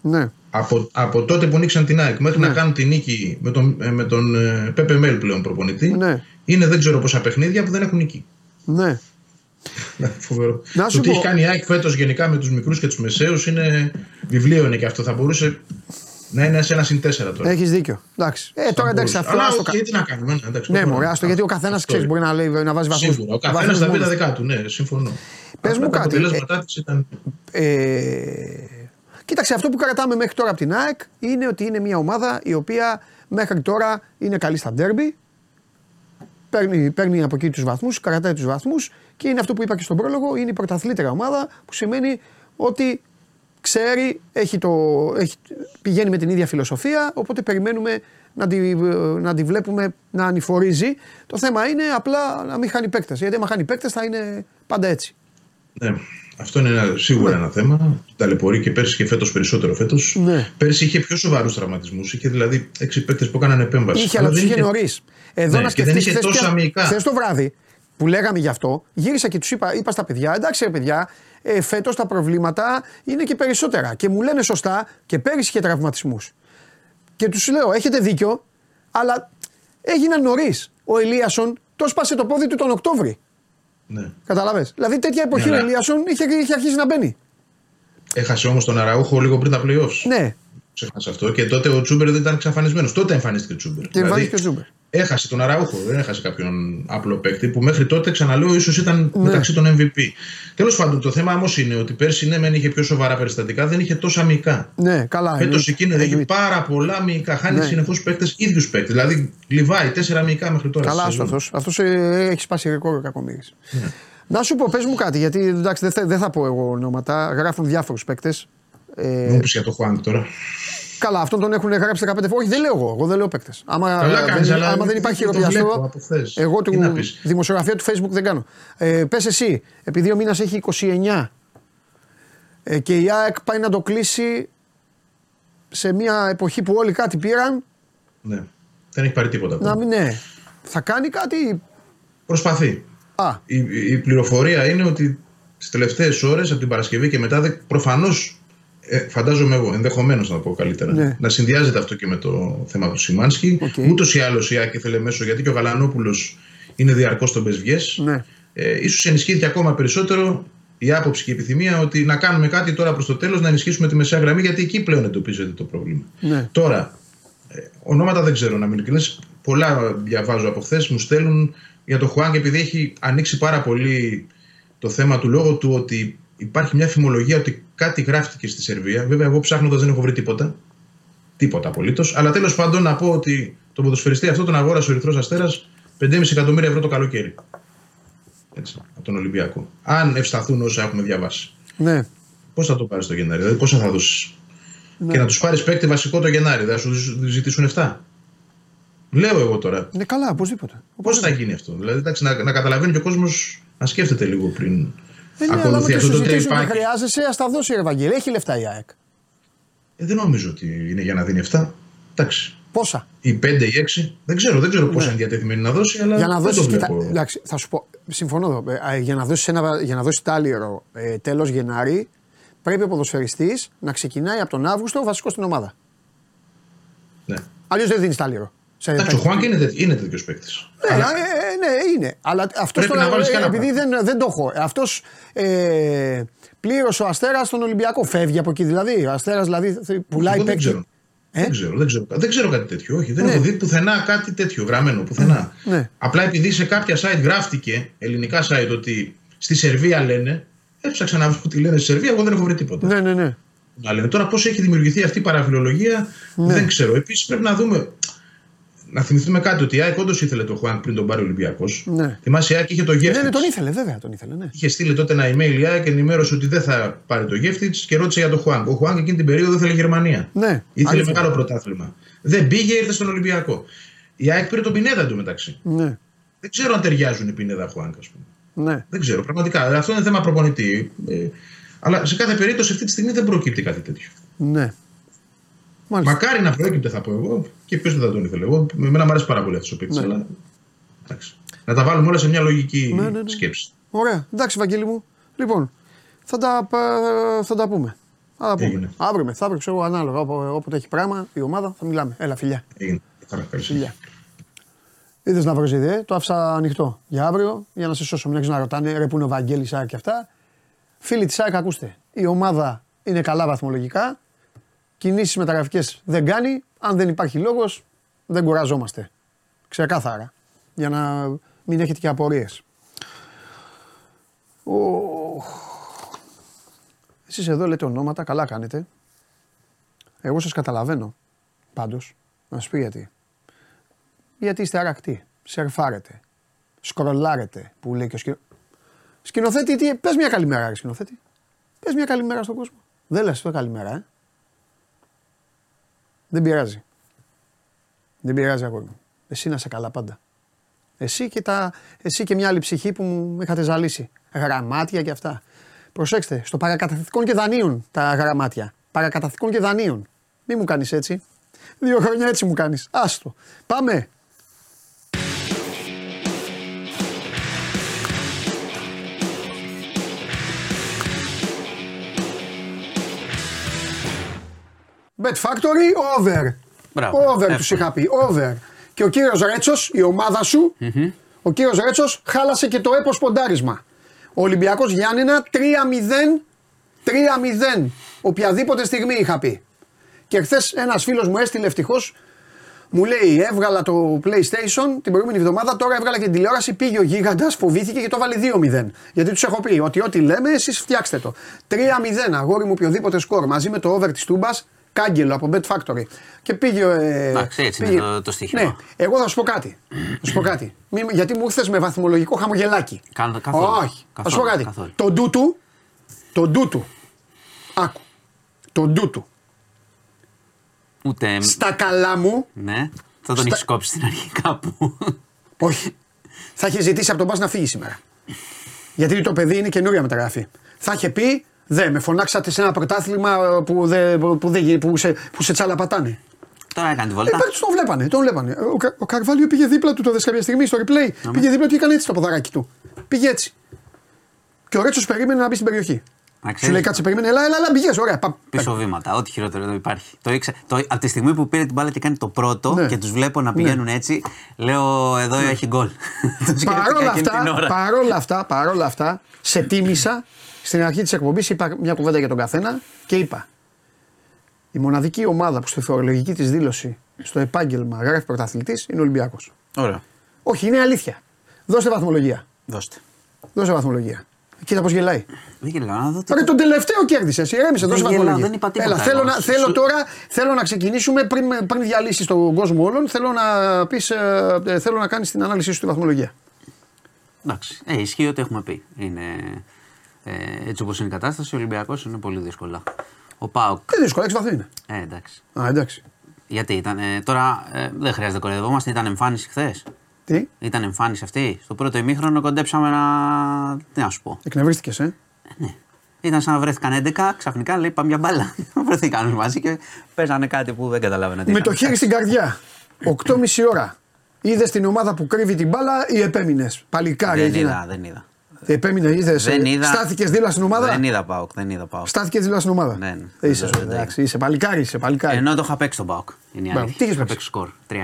A: ναι
C: από, από τότε που νίξαν την ΑΕΚ μέχρι να ναι. κάνουν την νίκη με τον, ε, με τον ε, Πέπε Μέλ πλέον προπονητή, ναι. είναι δεν ξέρω πόσα παιχνίδια που δεν έχουν νίκη.
A: Ναι.
C: Φοβερό. Να το τι έχει κάνει η ΑΕΚ φέτος γενικά με τους μικρούς και τους μεσαίους είναι βιβλίο είναι και αυτό. Θα μπορούσε να είναι σε ένα συν τέσσερα τώρα.
A: Έχεις δίκιο. Εντάξει. Ε, τώρα εντάξει, αυτό.
C: Αλλά άστο... τι να κάνουμε. Ναι, εντάξει,
A: ναι μωρέ, άστο, γιατί ο καθένας ξέρεις μπορεί να, λέει, να βάζει βαθμού.
C: Σίγουρα. Ο καθένας θα πει τα δικά του. Ναι, συμφωνώ.
A: Πες μου κάτι. Τα ήταν. Ε, Κοίταξε, αυτό που κρατάμε μέχρι τώρα από την ΑΕΚ είναι ότι είναι μια ομάδα η οποία μέχρι τώρα είναι καλή στα ντέρμπι. Παίρνει, παίρνει από εκεί τους βαθμούς, κρατάει τους βαθμούς και είναι αυτό που είπα και στον πρόλογο, είναι η πρωταθλήτρια ομάδα που σημαίνει ότι ξέρει, έχει το, έχει, πηγαίνει με την ίδια φιλοσοφία, οπότε περιμένουμε να τη, να τη βλέπουμε να ανηφορίζει. Το θέμα είναι απλά να μην χάνει παίκτες. Γιατί άμα χάνει παίκτες θα είναι πάντα έτσι.
C: Ναι. Αυτό είναι ένα, σίγουρα ναι. ένα θέμα. Ταλαιπωρεί και πέρσι και φέτος περισσότερο φέτος. Ναι. Πέρσι είχε πιο σοβαρούς τραυματισμούς. Είχε δηλαδή έξι παίκτες που έκαναν επέμβαση.
A: Είχε, αλλά τους είχε νωρίς. Εδώ
C: ναι, να σκεφτεί. Δεν είχε τόσο αμυϊκά.
A: Χθες το βράδυ που λέγαμε γι' αυτό, γύρισα και τους είπα, είπα στα παιδιά, εντάξει ρε παιδιά, ε, φέτος τα προβλήματα είναι και περισσότερα. Και μου λένε σωστά και πέρυσι είχε τραυματισμούς. Και τους λέω, έχετε δίκιο, αλλά έγιναν νωρίς. Ο Ελίασον το σπάσε το πόδι του τον Οκτώβρη.
C: Ναι.
A: Καταλαβέ. Δηλαδή τέτοια εποχή ναι, ο Ελίασον είχε, είχε αρχίσει να μπαίνει.
C: Έχασε όμως τον Αραούχο λίγο πριν τα playoffs.
A: Ναι.
C: Ξέχασα αυτό. Και τότε ο Τσούμπερ δεν ήταν εξαφανισμένος. Τότε εμφανίστηκε ο Τσούμπερ.
A: Και δηλαδή, εμφανίστηκε ο Τσούμπερ
C: έχασε τον Αραούχο, δεν έχασε κάποιον απλό παίκτη που μέχρι τότε ξαναλέω ίσως ήταν ναι. μεταξύ των MVP. Τέλος πάντων, το θέμα όμως είναι ότι πέρσι ναι, μεν είχε πιο σοβαρά περιστατικά, δεν είχε τόσα μυϊκά.
A: Ναι, καλά.
C: Φέτος εκείνη έχει πάρα πολλά μυϊκά. Χάνει ναι. συνεχώς παίκτες, ίδιους παίκτες. Δηλαδή λιβάει τέσσερα μυϊκά μέχρι τώρα.
A: Καλά, αυτός. Αυτός ε, έχει σπάσει ρεκόρ κακομίρι. Ναι. Να σου πω, πες μου κάτι, γιατί εντάξει, δεν θα, δεν θα πω εγώ ονόματα. Γράφουν διάφορους παίκτες.
C: Ε, Μου πεις για το Χουάνκ τώρα.
A: Καλά, αυτόν τον έχουν γράψει 15 φορές. Όχι, δεν λέω εγώ. Εγώ δεν λέω παίκτες. Άμα, δεν, άμα δεν υπάρχει χειροπιαστό. Εγώ του δημοσιογραφία του Facebook δεν κάνω. Ε, Πες εσύ, επειδή ο μήνας έχει 29 ε, και η ΑΕΚ πάει να το κλείσει σε μια εποχή που όλοι κάτι πήραν.
C: Ναι. Δεν έχει πάρει τίποτα.
A: Να μην ναι. Θα κάνει κάτι;
C: Προσπαθεί. Α. Η, η πληροφορία είναι ότι τις τελευταίες ώρες από την Παρασκευή και μετά προφανώς ε, φαντάζομαι εγώ, ενδεχομένως να το πω καλύτερα, ναι. να συνδυάζεται αυτό και με το θέμα του Σιμάνσκι. Okay. Ούτως ή άλλως η Άκη ήθελε μέσω, γιατί και ο Γαλανόπουλος είναι διαρκώς στον Πεσβιέ. Ναι. Ε, ίσως ενισχύθηκε ακόμα περισσότερο η άποψη και η επιθυμία ότι να κάνουμε κάτι τώρα προς το τέλος, να ενισχύσουμε τη μεσαία γραμμή, γιατί εκεί πλέον εντοπίζεται το πρόβλημα. Ναι. Τώρα, ε, ονόματα δεν ξέρω να μην ειλικρινέ. Πολλά διαβάζω από χθες, μου στέλνουν για το Χουάνγκ, επειδή έχει ανοίξει πάρα πολύ το θέμα του λόγω του ότι υπάρχει μια φημολογία ότι κάτι γράφτηκε στη Σερβία. Βέβαια, εγώ ψάχνοντας δεν έχω βρει τίποτα. Τίποτα απολύτως. Αλλά τέλος πάντων να πω ότι το ποδοσφαιριστή αυτό τον αγόρασε ο Ερυθρός Αστέρας 5,5 εκατομμύρια ευρώ το καλοκαίρι. Έτσι, από τον Ολυμπιακό. Αν ευσταθούν όσα έχουμε διαβάσει.
A: Ναι.
C: Πώς θα το πάρεις το Γενάρη, δηλαδή πόσα θα δώσεις; Ναι. Και να τους πάρεις παίκτη βασικό το Γενάρη, θα σου ζητήσουν 7. Λέω εγώ τώρα.
A: Ναι, καλά, οπωσδήποτε.
C: Πώς θα γίνει αυτό; Δηλαδή, εντάξει, να, να καταλαβαίνει και ο κόσμος να σκέφτεται λίγο πριν δεν ακολουθεί αυτό το τρέιπ.
A: Αν χρειάζεσαι, ας τα δώσει η Ευαγγελία. Έχει λεφτά η ΑΕΚ.
C: Ε, δεν νομίζω ότι είναι για να δίνει 7. Εντάξει.
A: Πόσα;
C: Ή 5 ή 6. Δεν ξέρω, δεν ξέρω ναι. πόσα είναι διατεθειμένη να δώσει, αλλά για να δεν το βλέπω.
A: εντάξει, θα σου πω, συμφωνώ. Ε, για να δώσεις, ένα, για να δώσει τάλιρο ε, τέλος Γενάρη, πρέπει ο ποδοσφαιριστής να ξεκινάει από τον Αύγουστο βασικός στην ομάδα.
C: Ναι.
A: Αλλιώς δεν δίνεις τάλιρο.
C: Εντάξει, ο Χουάνκ είναι, είναι τέτοιος παίκτης.
A: Ναι, Αλλά... Ε, ε, ναι, είναι. Αλλά αυτός τώρα. Ε, επειδή δεν, δεν το έχω. Αυτός ε, πλήρωσε ο Αστέρας στον Ολυμπιακό. Φεύγει από εκεί δηλαδή. Ο Αστέρας δηλαδή πουλάει παίκτη.
C: Δεν, ε; δεν, ξέρω, δεν, ξέρω, δεν ξέρω κάτι τέτοιο. Όχι, δεν ναι. έχω δει πουθενά κάτι τέτοιο γραμμένο. Πουθενά. Ναι. Απλά επειδή σε κάποια site γράφτηκε, ελληνικά site, ότι στη Σερβία λένε. Έψαξα να βρω τι λένε στη Σερβία, εγώ δεν έχω βρει τίποτα.
A: Ναι, ναι, ναι.
C: Να Τώρα πώς έχει δημιουργηθεί αυτή η παραφιλολογία ναι. δεν ξέρω. Επίσης πρέπει να δούμε να θυμηθούμε κάτι ότι η ΑΕΚ όντως ήθελε τον Χουάνκ πριν τον πάρει ο Ολυμπιακός. Ναι. Θυμάσαι η ΑΕΚ είχε το Γεύτιτ.
A: Ναι, ναι, τον ήθελε, βέβαια τον ήθελε. Ναι.
C: Είχε στείλει τότε ένα email η ΑΕΚ και ενημέρωσε ότι δεν θα πάρει το Γεύτιτ και ρώτησε για τον Χουάνκ. Ο Χουάνκ εκείνη την περίοδο ήθελε Γερμανία.
A: Ναι.
C: Ήθελε μεγάλο πρωτάθλημα. Δεν πήγε, ήρθε στον Ολυμπιακό. Η ΑΕΚ πήρε τον Πινέδα του μεταξύ.
A: Ναι.
C: Δεν ξέρω αν ταιριάζουν οι Πινέδα Χουάνκ, ας
A: πούμε. Ναι.
C: Δεν ξέρω, πραγματικά. Αυτό είναι θέμα προπονητή. Ε, αλλά σε κάθε περίπτωση αυτή τη στιγμή δεν προκύπτει κάτι τέτοιο.
A: Ναι.
C: Μάλιστα. Μακάρι να προέκυπτε, θα πω εγώ, και ποιος δεν θα τον ήθελε. Εγώ, με μένα μου αρέσει πάρα πολύ αυτός ο παίκτης. Ναι. Αλλά... Να τα βάλουμε όλα σε μια λογική ναι, ναι, ναι. σκέψη.
A: Ωραία. Εντάξει, Βαγγέλη μου. Λοιπόν, θα τα, θα τα πούμε. Θα τα πούμε. Αύριο μεθαύριο, ξέρω ανάλογα. Όποτε έχει πράγμα η ομάδα θα μιλάμε. Έλα, φιλιά.
C: Έγινε.
A: Φιλιά. Είδες να βρεις ιδέα, το άφησα ανοιχτό για αύριο για να σε σώσω. Μην να ρωτάνε ρε που είναι ο Βαγγέλης και αυτά. Φίλοι της ΑΕΚ, ακούστε. Η ομάδα είναι καλά βαθμολογικά κινήσεις μεταγραφικές δεν κάνει. Αν δεν υπάρχει λόγος, δεν κουραζόμαστε. Ξεκάθαρα. Για να μην έχετε και απορίες. Εσείς εδώ λέτε ονόματα, καλά κάνετε. Εγώ σας καταλαβαίνω, πάντως, να σου πει γιατί. Γιατί είστε αρακτοί, σερφάρετε, σκρολάρετε, που λέει και ο σκηνο... Σκηνοθέτη, τι, πες μια καλημέρα, σκηνοθέτη. Πες μια καλημέρα στον κόσμο. Δεν λες το καλημέρα, ε. Δεν πειράζει. Δεν πειράζει αγόρι μου. Εσύ να σε καλά πάντα. Εσύ και, τα, εσύ και μια άλλη ψυχή που μου είχατε ζαλίσει. Γραμμάτια και αυτά. Προσέξτε, στο παρακαταθήκον και δανείων τα γραμμάτια. Παρακαταθήκον και δανείων. Μη μου κάνεις έτσι. Δύο χρόνια έτσι μου κάνεις. Άστο. Πάμε. Bet Factory, over. Μπράβο. Over τους είχα πει. Over. Και ο κύριος Ρέτσος, η ομάδα σου, mm-hmm. ο κύριος Ρέτσος χάλασε και το έπος ποντάρισμα. Ο Ολυμπιακός Γιάννενα 3-0. 3-0. Οποιαδήποτε στιγμή είχα πει. Και χθες ένας φίλος μου έστειλε ευτυχώς, μου λέει: Έβγαλα το PlayStation την προηγούμενη εβδομάδα, τώρα έβγαλα και την τηλεόραση. Πήγε ο γίγαντας, φοβήθηκε και το βάλε 2-0. Γιατί τους έχω πει ότι ό,τι λέμε, εσείς φτιάξτε το. 3-0, αγόρι μου, οποιοδήποτε σκορ μαζί με το over της Τούμπας κάγκελο από Bet Factory. Και πήγε.
D: Ε, Εντάξει, έτσι πήγε, είναι το, το στοίχημα.
A: Ναι, εγώ θα σου πω κάτι. Θα σου πω κάτι. Μη, γιατί μου ήρθες με βαθμολογικό χαμογελάκι.
D: Κάνε, καθόλου.
A: Όχι. θα σου πω κάτι. Καθόλου. Το ντούτου. Το ντούτου. Άκου. Το ντούτου.
E: Ούτε.
A: Στα καλά μου.
E: Ναι. Θα τον έχεις κόψει στην αρχή κάπου.
A: Όχι. Θα είχε ζητήσει από τον Μπα να φύγει σήμερα. Γιατί το παιδί είναι καινούρια μεταγραφή. Θα είχε πει, δε, με φωνάξατε σε ένα πρωτάθλημα που, δε, που, δε, που, σε, που σε τσαλαπατάνε.
E: Τώρα έκανε τη βολτά.
A: Ε, τον βλέπανε, τον βλέπανε. Ο, Κα, ο Καρβάλιο πήγε δίπλα του το δες κάποια στιγμή στο replay. Πήγε δίπλα του και έκανε έτσι το ποδαράκι του. Πήγε έτσι. Και ο Ρέτσος περίμενε να μπει στην περιοχή. Σου λέει κάτσε, περίμενε, έλα, έλα, έλα μπηγέ, ωραία. Πα,
E: Πίσω βήματα, ό,τι χειρότερο εδώ υπάρχει. Το ήξε, το, από τη στιγμή που πήρε την μπάλα και κάνει το πρώτο ναι. και τους βλέπω να πηγαίνουν ναι. έτσι, λέω εδώ ναι. έχει γκολ.
A: παρόλα, αυτά, παρόλα αυτά, παρόλα αυτά, σε τίμησα στην αρχή της εκπομπής, είπα μια κουβέντα για τον καθένα και είπα. Η μοναδική ομάδα που στη θεωρολογική της δήλωση στο επάγγελμα γράφει πρωταθλητής είναι ο Ολυμπιακός.
E: Ωραία.
A: Όχι, είναι αλήθεια. Δώστε βαθμολογία.
E: Δώστε.
A: Δώστε βαθμολογία. Κοίτα πώς γελάει.
E: Δεν γελάω.
A: Το... τον τελευταίο κέρδισε. Ηρέμησε, δώσε βαθμολογία.
E: Δεν είπα τίποτα.
A: Έλα, θέλω, να, θέλω τώρα θέλω να ξεκινήσουμε πριν, πριν διαλύσεις τον κόσμο όλων. Θέλω να, πεις, ε, ε, θέλω να κάνεις την ανάλυση σου στη βαθμολογία.
E: Εντάξει. Ε, ισχύει ότι έχουμε πει. Είναι, ε, έτσι όπως είναι η κατάσταση, ο Ολυμπιακός είναι πολύ δύσκολα. Ο Πάοκ.
A: Τι δύσκολο, 6 βαθμού είναι.
E: Ε, εντάξει.
A: Α, εντάξει.
E: Γιατί ήταν. Ε, τώρα ε, δεν χρειάζεται να κοροϊδευόμαστε, ήταν εμφάνιση χθες.
A: Τι;
E: Ήταν εμφάνιση αυτή. Στο πρώτο ημίχρονο κοντέψαμε να. Τι να σου πω.
A: Εκνευρίστηκες, ε;
E: ε. Ναι. Ήταν σαν να βρέθηκαν 11, ξαφνικά λέει πάμε μια μπάλα. βρεθήκαν μαζί και παίζανε κάτι που δεν καταλάβαινα.
A: Με το χέρι στην καρδιά. 8.30 ώρα. Είδες την ομάδα που κρύβει την μπάλα ή επέμεινες; Παλικάρι.
E: Δεν είδα, δεν είδα.
A: Επέμεινε, είδες. Στάθηκες δίπλα στην ομάδα;
E: Δεν είδα Πάοκ. Δεν είδα Πάοκ.
A: Στάθηκες δίπλα στην ομάδα;
E: Ναι, ναι.
A: Είσαι, εντάξει, είσαι παλικάρι, είσαι παλικάρι.
E: Ενώ το είχα παίξει τον Πάοκ. Είναι η αλήθεια.
A: Τι είχες
E: παίξει; σκορ. 3-1.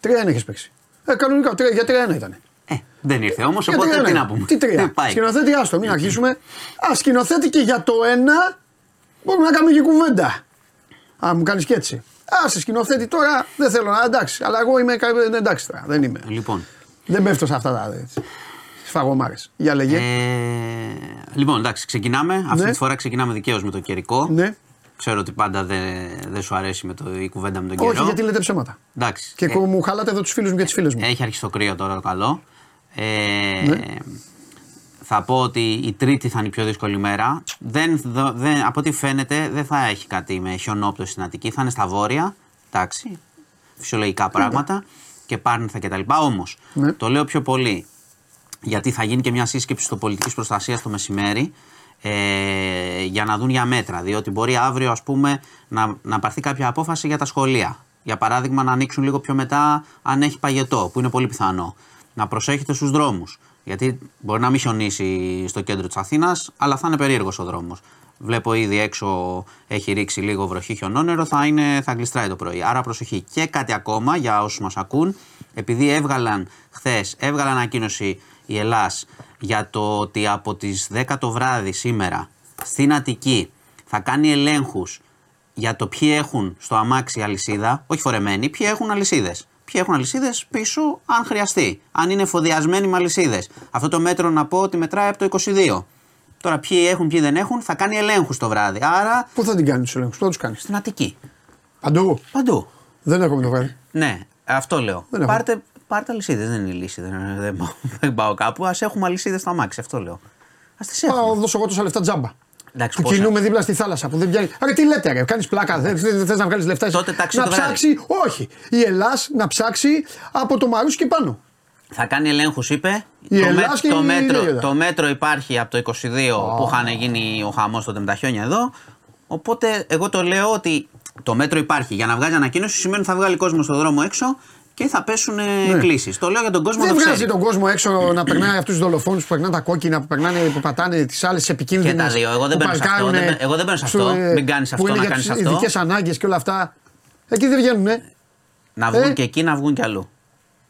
A: 3-1 έχει παίξει. Ε, κανονικά, για 3-1 ήταν.
E: Ε, δεν ήρθε όμως, οπότε τι να πούμε.
A: Τι τρία; σκηνοθέτη, άστο, μην αρχίσουμε. Α, σκηνοθέτη και για το ένα μπορούμε να κάνουμε και κουβέντα. Α, μου κάνεις και έτσι. Α, σε σκηνοθέτη τώρα δεν θέλω να εντάξει. Αλλά εγώ είμαι ε, εντάξει τώρα. Δεν είμαι.
E: Λοιπόν.
A: Δεν πέφτω σε αυτά τα έτσι. Σφαγωμάρε. Για λέγε. Ε,
E: λοιπόν, εντάξει, ξεκινάμε. Αυτή ναι. τη φορά ξεκινάμε δικαίως με το καιρικό.
A: Ναι.
E: Ξέρω ότι πάντα δεν δε σου αρέσει με το, η κουβέντα με τον καιρό.
A: Όχι, γιατί λέτε ψέματα.
E: Εντάξει.
A: Και ε, μου χαλάτε εδώ τους φίλους μου και τις φίλες μου.
E: Έχει αρχίσει το κρύο τώρα το καλό. Ε, ναι. Θα πω ότι η Τρίτη θα είναι η πιο δύσκολη μέρα. Δεν, δεν, από ό,τι φαίνεται δεν θα έχει κάτι με χιονόπτωση στην Αττική. Θα είναι στα βόρεια. Εντάξει. Φυσιολογικά πράγματα. Ναι. Και πάρνηθα κτλ. Όμως ναι. το λέω πιο πολύ γιατί θα γίνει και μια σύσκεψη στο πολιτική προστασία το μεσημέρι ε, για να δουν για μέτρα. Διότι μπορεί αύριο ας πούμε, να, να πάρθει κάποια απόφαση για τα σχολεία. Για παράδειγμα, να ανοίξουν λίγο πιο μετά αν έχει παγετό, που είναι πολύ πιθανό. Να προσέχετε στους δρόμους. Γιατί μπορεί να μην χιονίσει στο κέντρο της Αθήνας, αλλά θα είναι περίεργος ο δρόμος. Βλέπω ήδη έξω έχει ρίξει λίγο βροχή χιονόνερο, θα, είναι, θα γλιστράει το πρωί. Άρα προσοχή. Και κάτι ακόμα για όσους μας ακούν, επειδή έβγαλαν χθες, έβγαλαν ανακοίνωση η Ελλάς για το ότι από τις 10 το βράδυ σήμερα στην Αττική θα κάνει ελέγχους για το ποιοι έχουν στο αμάξι αλυσίδα, όχι φορεμένοι, ποιοι έχουν αλυσίδες. Ποιοι έχουν αλυσίδες πίσω, αν χρειαστεί. Αν είναι εφοδιασμένοι με αλυσίδες. Αυτό το μέτρο να πω ότι μετράει από το 22. Τώρα, ποιοι έχουν, ποιοι δεν έχουν, θα κάνει ελέγχους το βράδυ. Άρα.
A: Πού θα την κάνεις τους ελέγχους, πού θα τους κάνεις;
E: Στην Αττική.
A: Παντού.
E: Παντού.
A: Δεν έχουμε το βράδυ.
E: Ναι, αυτό λέω. Δεν Πάρτε, πάρτε αλυσίδες, δεν είναι η λύση. Δεν, δεν, πάω, δεν πάω κάπου. Α έχουμε αλυσίδες στα μάξι, αυτό λέω. Α τις έχουμε.
A: Πάω, δώσω εγώ τόσα λεφτά τζάμπα. Εντάξει, που κινούμε δίπλα στη θάλασσα που δεν πιάνει. Άρα τι λέτε, ρε, κάνεις πλάκα, δεν θες να βγάλεις λεφτά.
E: Τότε
A: να ψάξει, όχι. Η Ελλάς να ψάξει από το Μαρούσι και πάνω.
E: Θα κάνει ελέγχους, είπε. Η το, με, το, μέτρο, το μέτρο υπάρχει από το 22 oh. που είχαν γίνει ο χαμός τότε με τα χιόνια εδώ. Οπότε εγώ το λέω ότι το μέτρο υπάρχει. Για να βγάλει ανακοίνωση σημαίνει ότι θα βγάλει κόσμο στον δρόμο έξω και θα πέσουν ναι. κλήσει. Το λέω για τον κόσμο
A: Δεν βγάζει τον κόσμο έξω να περνάει αυτούς τους δολοφόνους που περνάνε τα κόκκινα, που, περνάνε, που πατάνε τις άλλες επικίνδυνες.
E: Και τα δύο. Εγώ δεν μπαίνω σε αυτό. Εγώ δεν μπαίνω σε αυτό. Μην κάνεις αυτό, να κάνεις αυτό.
A: Ειδικές ανάγκες και όλα αυτά. Εκεί δεν βγαίνουν.
E: Να βγουν ε; και εκεί, να βγουν κι αλλού.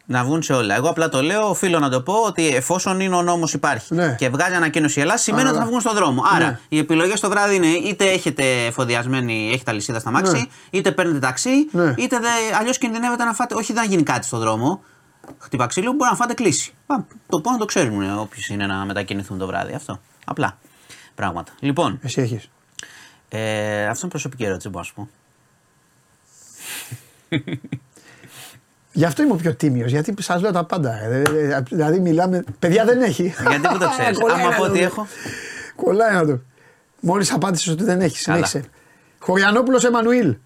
E: Να βγουν σε όλα. Εγώ απλά το λέω, οφείλω να το πω ότι εφόσον είναι ο νόμος υπάρχει
A: ναι.
E: και βγάζει ανακοίνωση η Ελλάδα, σημαίνει ότι θα βγουν στον δρόμο. Άρα ναι. οι επιλογές το βράδυ είναι είτε έχετε εφοδιασμένη, έχετε αλυσίδα στα μάξι, ναι. είτε παίρνετε ταξί,
A: ναι.
E: είτε αλλιώς κινδυνεύετε να φάτε. Όχι, δεν γίνει κάτι στον δρόμο. Χτυπά ξύλο, μπορεί να φάτε κλίση. το πω να το ξέρουν όποιοι είναι να μετακινηθούν το βράδυ. Αυτό. Απλά πράγματα. Λοιπόν.
A: Εσύ έχεις.
E: Ε, αυτό είναι προσωπική ερώτηση, μπορώ να σου πω.
A: Γι' αυτό είμαι ο πιο τίμιος, γιατί σας λέω τα πάντα. Ε, ε, δηλαδή μιλάμε. Παιδιά δεν έχει.
E: Γιατί που το ξέρεις. Άμα πω ότι έχω.
A: Κολλάει να το. Μόλις απάντησες ότι δεν έχει. Συνέχισε. Χωριανόπουλος Εμμανουήλ.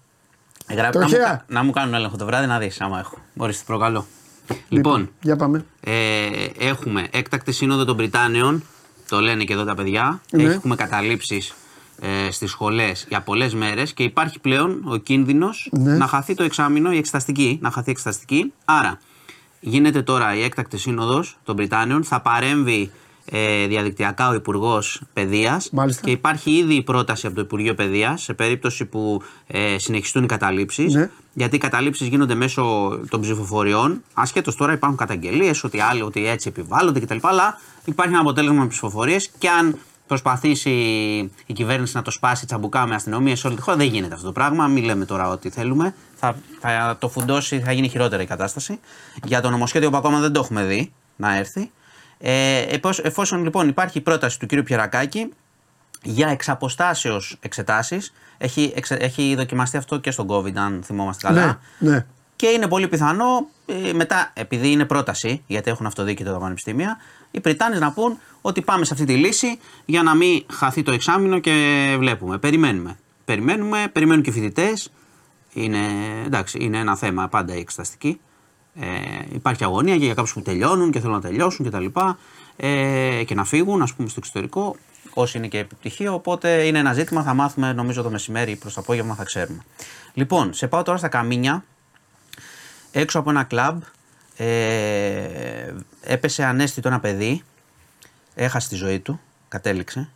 E: να, μου, να μου κάνουν έλεγχο το βράδυ να δεις άμα έχω. Μπορείς, προκαλώ. Λοιπόν, λοιπόν,
A: για πάμε.
E: Ε, έχουμε έκτακτη σύνοδο των Βρυτάνεων. Το λένε και εδώ τα παιδιά. Ναι. Έχουμε καταλήψεις ε, στις σχολές για πολλές μέρες και υπάρχει πλέον ο κίνδυνος ναι. να χαθεί το εξάμεινο, η εξεταστική. Να χαθεί η εξεταστική. Άρα, γίνεται τώρα η έκτακτη σύνοδος των Βρυτάνεων. Θα παρέμβει ε, διαδικτυακά ο Υπουργός Παιδείας. Και υπάρχει ήδη η πρόταση από το Υπουργείο Παιδείας σε περίπτωση που ε, συνεχιστούν οι καταλήψεις. Ναι. Γιατί οι καταλήψεις γίνονται μέσω των ψηφοφοριών. Ασχέτω τώρα υπάρχουν καταγγελίες ότι άλλοι ότι έτσι επιβάλλονται κτλ. Αλλά υπάρχει ένα αποτέλεσμα με ψηφοφορίες και αν προσπαθήσει η κυβέρνηση να το σπάσει τσαμπουκά με αστυνομία σε όλη τη χώρα, δεν γίνεται αυτό το πράγμα. Μην λέμε τώρα ότι θέλουμε. Θα, θα το φουντώσει, θα γίνει χειρότερη η κατάσταση. Για το νομοσχέδιο που ακόμα δεν το έχουμε δει να έρθει. Ε, εφόσον λοιπόν υπάρχει η πρόταση του κ. Πιερακάκη για εξαποστάσεως εξετάσεις, έχει, έχει δοκιμαστεί αυτό και στον COVID αν θυμόμαστε καλά,
A: ναι, ναι.
E: και είναι πολύ πιθανό ε, μετά, επειδή είναι πρόταση, γιατί έχουν αυτοδίκητο τα πανεπιστήμια, οι Πριτάνες να πούν ότι πάμε σε αυτή τη λύση για να μην χαθεί το εξάμεινο και βλέπουμε. Περιμένουμε. Περιμένουμε, περιμένουν και οι φοιτητές. Είναι, εντάξει, είναι ένα θέμα πάντα η εξεταστική. Ε, υπάρχει αγωνία και για κάποιους που τελειώνουν και θέλουν να τελειώσουν κτλ. Ε, και να φύγουν, ας πούμε, στο εξωτερικό. Όσοι είναι και επιτυχία. Οπότε είναι ένα ζήτημα. Θα μάθουμε, νομίζω, το μεσημέρι προς το απόγευμα θα ξέρουμε. Λοιπόν, σε πάω τώρα στα καμίνια. Έξω από ένα κλαμπ ε, έπεσε ανέστητο ένα παιδί. Έχασε τη ζωή του. Κατέληξε.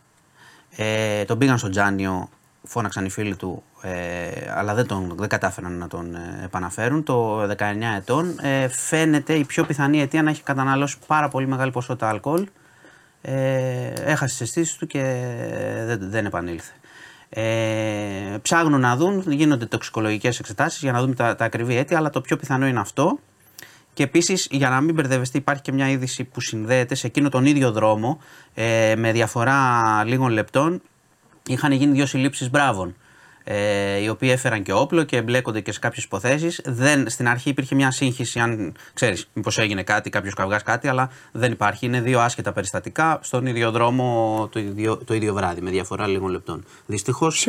E: Ε, τον πήγαν στο Τζάνιο φώναξαν οι φίλοι του, ε, αλλά δεν, τον, δεν κατάφεραν να τον ε, επαναφέρουν. Το 19 ετών ε, φαίνεται η πιο πιθανή αιτία να έχει καταναλώσει πάρα πολύ μεγάλη ποσότητα αλκοόλ. Ε, έχασε τις αισθήσεις του και δεν, δεν επανήλθε. Ε, ψάχνουν να δουν, γίνονται τοξικολογικές εξετάσεις για να δούμε τα, τα ακριβή αίτια, αλλά το πιο πιθανό είναι αυτό. Και επίσης, για να μην μπερδευεστεί, υπάρχει και μια είδηση που συνδέεται σε εκείνο τον ίδιο δρόμο ε, με διαφορά λίγων λεπτών είχαν γίνει δύο συλλήψεις μπράβων. Ε, οι οποίοι έφεραν και όπλο και εμπλέκονται και σε κάποιες υποθέσεις. Στην αρχή υπήρχε μια σύγχυση, αν ξέρεις, μήπως έγινε κάτι, κάποιος καυγάς κάτι, αλλά δεν υπάρχει. Είναι δύο άσχετα περιστατικά στον ίδιο δρόμο το ίδιο, το ίδιο βράδυ, με διαφορά λίγων λεπτών. Δυστυχώς.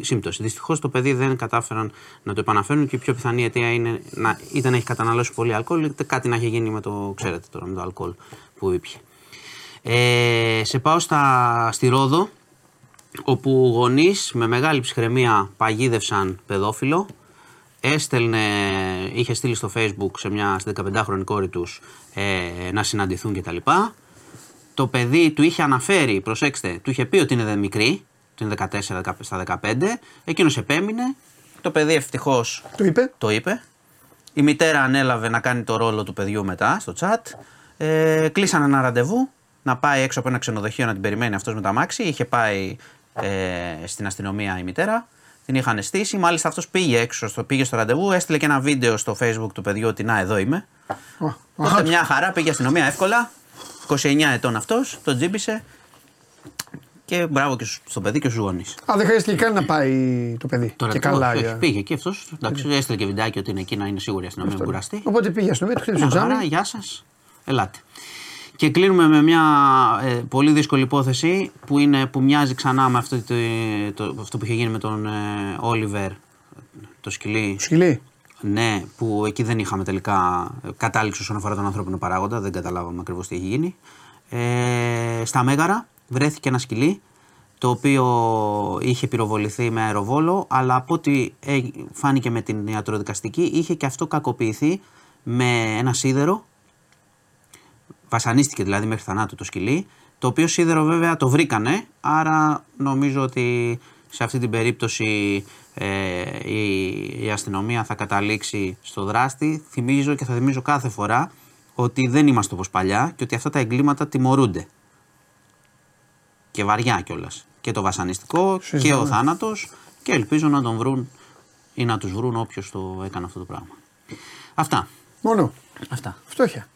E: Σύμπτωση. Δυστυχώς το παιδί δεν κατάφεραν να το επαναφέρουν και η πιο πιθανή αιτία είναι να, είτε να έχει καταναλώσει πολύ αλκοόλ, είτε κάτι να έχει γίνει με το, ξέρετε τώρα, με το αλκοόλ που ήπια. Ε, σε πάω στα, στη Ρόδο, όπου γονείς με μεγάλη ψυχραιμία παγίδευσαν παιδόφιλο. Έστελνε, είχε στείλει στο facebook σε μια 15χρονη κόρη τους ε, να συναντηθούν κτλ. Το παιδί του είχε αναφέρει, προσέξτε, του είχε πει ότι είναι μικρή, ότι είναι 14 στα 15. Εκείνος επέμεινε. Το παιδί ευτυχώς
A: το είπε.
E: το είπε. Η μητέρα ανέλαβε να κάνει το ρόλο του παιδιού μετά στο chat. Ε, κλείσαν ένα ραντεβού να πάει έξω από ένα ξενοδοχείο να την περιμένει αυτός με τα μάξι. Είχε πάει ε, στην αστυνομία η μητέρα. Την είχαν στήσει. Μάλιστα αυτός πήγε έξω, στο, πήγε στο ραντεβού, έστειλε και ένα βίντεο στο facebook του παιδιού ότι να εδώ είμαι. Οπότε μια χαρά πήγε αστυνομία εύκολα. 29 ετών αυτός, τον τζίμπησε. Και μπράβο και στο παιδί και στους γονείς.
A: Α, δεν χρειάζεται καν να πάει το παιδί.
E: Τώρα,
A: και
E: καλά. Όχι, για... Πήγε και αυτός. Εντάξει, έστειλε και βιντεάκι ότι είναι εκεί να είναι σίγουρη αστυνομία, μην κουραστεί.
A: Οπότε πήγε αστυνομία, του χτύπησε
E: τζάμι. Γεια σας. Ελάτε. Και κλείνουμε με μια ε, πολύ δύσκολη υπόθεση που, είναι, που μοιάζει ξανά με αυτό, το, το, αυτό που είχε γίνει με τον Όλιβερ, το σκυλί.
A: Σκυλί.
E: Ναι, που εκεί δεν είχαμε τελικά κατάληξη όσον αφορά τον ανθρώπινο παράγοντα, δεν καταλάβαμε ακριβώς τι έχει γίνει. Ε, στα Μέγαρα βρέθηκε ένα σκυλί το οποίο είχε πυροβοληθεί με αεροβόλο, αλλά από ό,τι φάνηκε με την ιατροδικαστική είχε και αυτό κακοποιηθεί με ένα σίδερο βασανίστηκε δηλαδή μέχρι θανάτου το σκυλί, το οποίο σίδερο βέβαια το βρήκανε, άρα νομίζω ότι σε αυτή την περίπτωση ε, η, η αστυνομία θα καταλήξει στο δράστη. Θυμίζω και θα θυμίζω κάθε φορά ότι δεν είμαστε όπως παλιά και ότι αυτά τα εγκλήματα τιμωρούνται. Και βαριά κιόλας. Και το βασανιστικό και ο θάνατος και ελπίζω να τον βρουν ή να τους βρουν όποιος το έκανε αυτό το πράγμα. Αυτά.
A: Μόνο.
E: Αυτά.
A: Φτώχεια.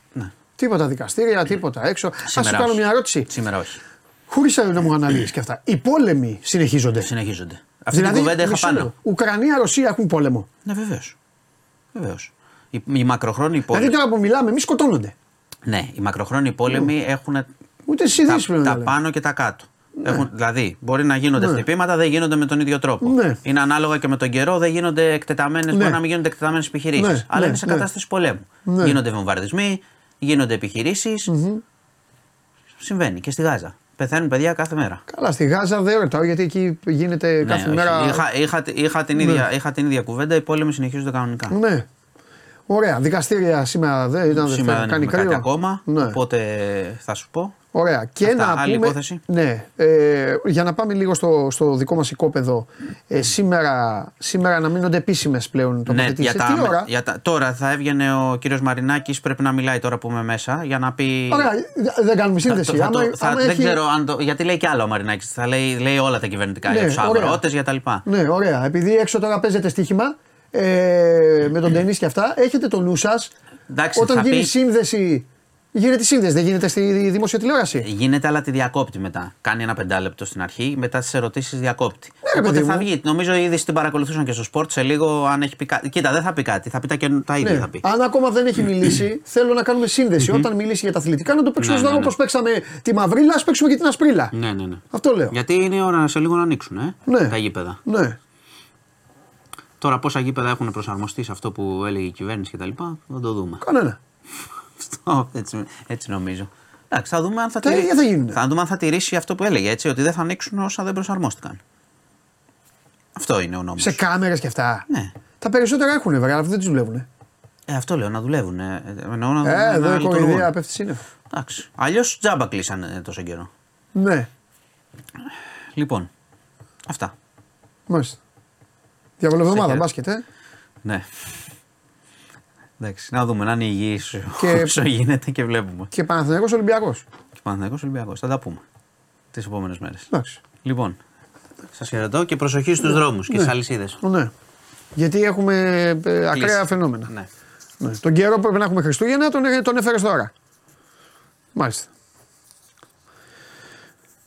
E: Ναι.
A: Τίποτα δικαστήρια, τίποτα έξω. Α σου κάνω μια ερώτηση.
E: Σήμερα όχι.
A: Χωρί να μου αναλύσεις και αυτά. Οι πόλεμοι συνεχίζονται.
E: Συνεχίζονται. Αυτή δηλαδή, την κουβέντα είχα πάνω.
A: Ουκρανία, Ρωσία έχουν πόλεμο.
E: Ναι, βεβαίως. Βεβαίως. Οι, οι μακροχρόνιοι πόλεμοι.
A: Δηλαδή τώρα που μιλάμε, εμείς σκοτώνονται.
E: Ναι, οι μακροχρόνιοι πόλεμοι έχουν
A: Ούτε
E: τα, τα πάνω και τα κάτω. Ναι. Έχουν, δηλαδή, μπορεί να γίνονται ναι. χτυπήματα, δεν γίνονται με τον ίδιο τρόπο.
A: Ναι.
E: Είναι ανάλογα και με τον καιρό, δεν γίνονται εκτεταμένε, ναι. μπορεί να μην γίνονται εκτεταμένες επιχειρήσεις. Ναι. Αλλά είναι σε ναι. κατάσταση πολέμου. Ναι. Γίνονται βομβαρδισμοί, γίνονται επιχειρήσεις. Mm-hmm. Συμβαίνει και στη Γάζα. Πεθαίνουν παιδιά κάθε μέρα.
A: Καλά, στη Γάζα δεν ρωτάω γιατί εκεί γίνεται ναι, κάθε μέρα.
E: Είχα, είχα, είχα, την ίδια, είχα την ίδια κουβέντα, οι πόλεμοι συνεχίζονται κανονικά.
A: Ναι. Ωραία. Δικαστήρια σήμερα δεν ήταν.
E: Σήμερα δεν κάνει κάτι ακόμα. Ναι. Οπότε θα σου πω.
A: Ωραία. Και Αυτά, να
E: άλλη
A: πούμε,
E: υπόθεση.
A: Ναι, ε, για να πάμε λίγο στο, στο δικό μας οικόπεδο. Ε, σήμερα, σήμερα να μείνονται επίσημες πλέον το
E: ναι, για τα,
A: Τι ώρα;
E: Για τα, τώρα θα έβγαινε ο κύριος Μαρινάκης, πρέπει να μιλάει τώρα που είμαι μέσα για να πει.
A: Ωραία, δεν κάνουμε σύνδεση.
E: Θα, άμα, θα, άμα δεν έχει... ξέρω αν το, γιατί λέει κι άλλο ο Μαρινάκης. Θα λέει, λέει όλα τα κυβερνητικά ναι, για τους αγρότες, για τα λοιπά.
A: Ναι, ωραία. Επειδή έξω τώρα παίζεται στοίχημα ε, με τον Τενή και αυτά, έχετε το νου σας. Όταν γίνει πει... σύνδεση Γίνεται σύνδεση, δεν γίνεται στη δημόσια τηλεόραση.
E: Γίνεται, αλλά τη διακόπτει μετά. Κάνει ένα πεντάλεπτο στην αρχή, μετά τις ερωτήσεις διακόπτει. Ναι, Οπότε θα βγει. Νομίζω ήδη την παρακολουθούσαν και στο sport σε λίγο αν έχει πει κάτι. Κοίτα, δεν θα πει κάτι. Θα πει τα, και... τα ίδια. Ναι. Θα πει.
A: Αν ακόμα δεν έχει μιλήσει, θέλω να κάνουμε σύνδεση. Όταν μιλήσει για τα αθλητικά, να το παίξουμε ναι, ναι, ναι. όπω παίξαμε τη μαυρίλα, ας παίξουμε και την ασπρίλα.
E: Ναι, ναι, ναι.
A: Αυτό λέω.
E: Γιατί είναι η ώρα σε λίγο να ανοίξουν ε, ναι. τα γήπεδα.
A: Ναι.
E: Τώρα πόσα γήπεδα έχουν προσαρμοστεί σε αυτό που έλεγε η κυβέρνηση κτλ. Θα το δούμε.
A: Κανένα.
E: Αυτό έτσι, έτσι νομίζω. Εντάξει, θα δούμε αν θα,
A: τηρήσει,
E: θα, θα δούμε αν θα τηρήσει αυτό που έλεγε, έτσι, ότι δεν θα ανοίξουν όσα δεν προσαρμόστηκαν. Αυτό είναι ο νόμος.
A: Σε κάμερες και αυτά.
E: Ναι.
A: Τα περισσότερα έχουν βέβαια, αλλά δεν τι δουλεύουν.
E: Ε, αυτό λέω, να δουλεύουν. Ε, εννοώ
A: να, ε, εδώ η κοροϊδία πέφτει σύννεφο.
E: Εντάξει. Αλλιώς τζάμπα κλείσανε τόσο καιρό.
A: Ναι.
E: Λοιπόν, αυτά.
A: Μάλιστα. Διαβολευδομάδα μπάσκετ, ε.
E: Ναι. Εντάξει, να δούμε να είναι υγιής και... όσο γίνεται και βλέπουμε.
A: Και Παναθηναϊκός Ολυμπιακός.
E: Και Παναθηναϊκός Ολυμπιακός. Θα τα πούμε τις επόμενες μέρες.
A: Εντάξει.
E: Λοιπόν, σας χαιρετώ και προσοχή στους ναι. δρόμους και ναι. στις αλυσίδες.
A: Ναι. Γιατί έχουμε ε, ακραία φαινόμενα.
E: Ναι.
A: ναι. Τον καιρό που πρέπει να έχουμε Χριστούγεννα τον, τον έφερες τώρα. Μάλιστα.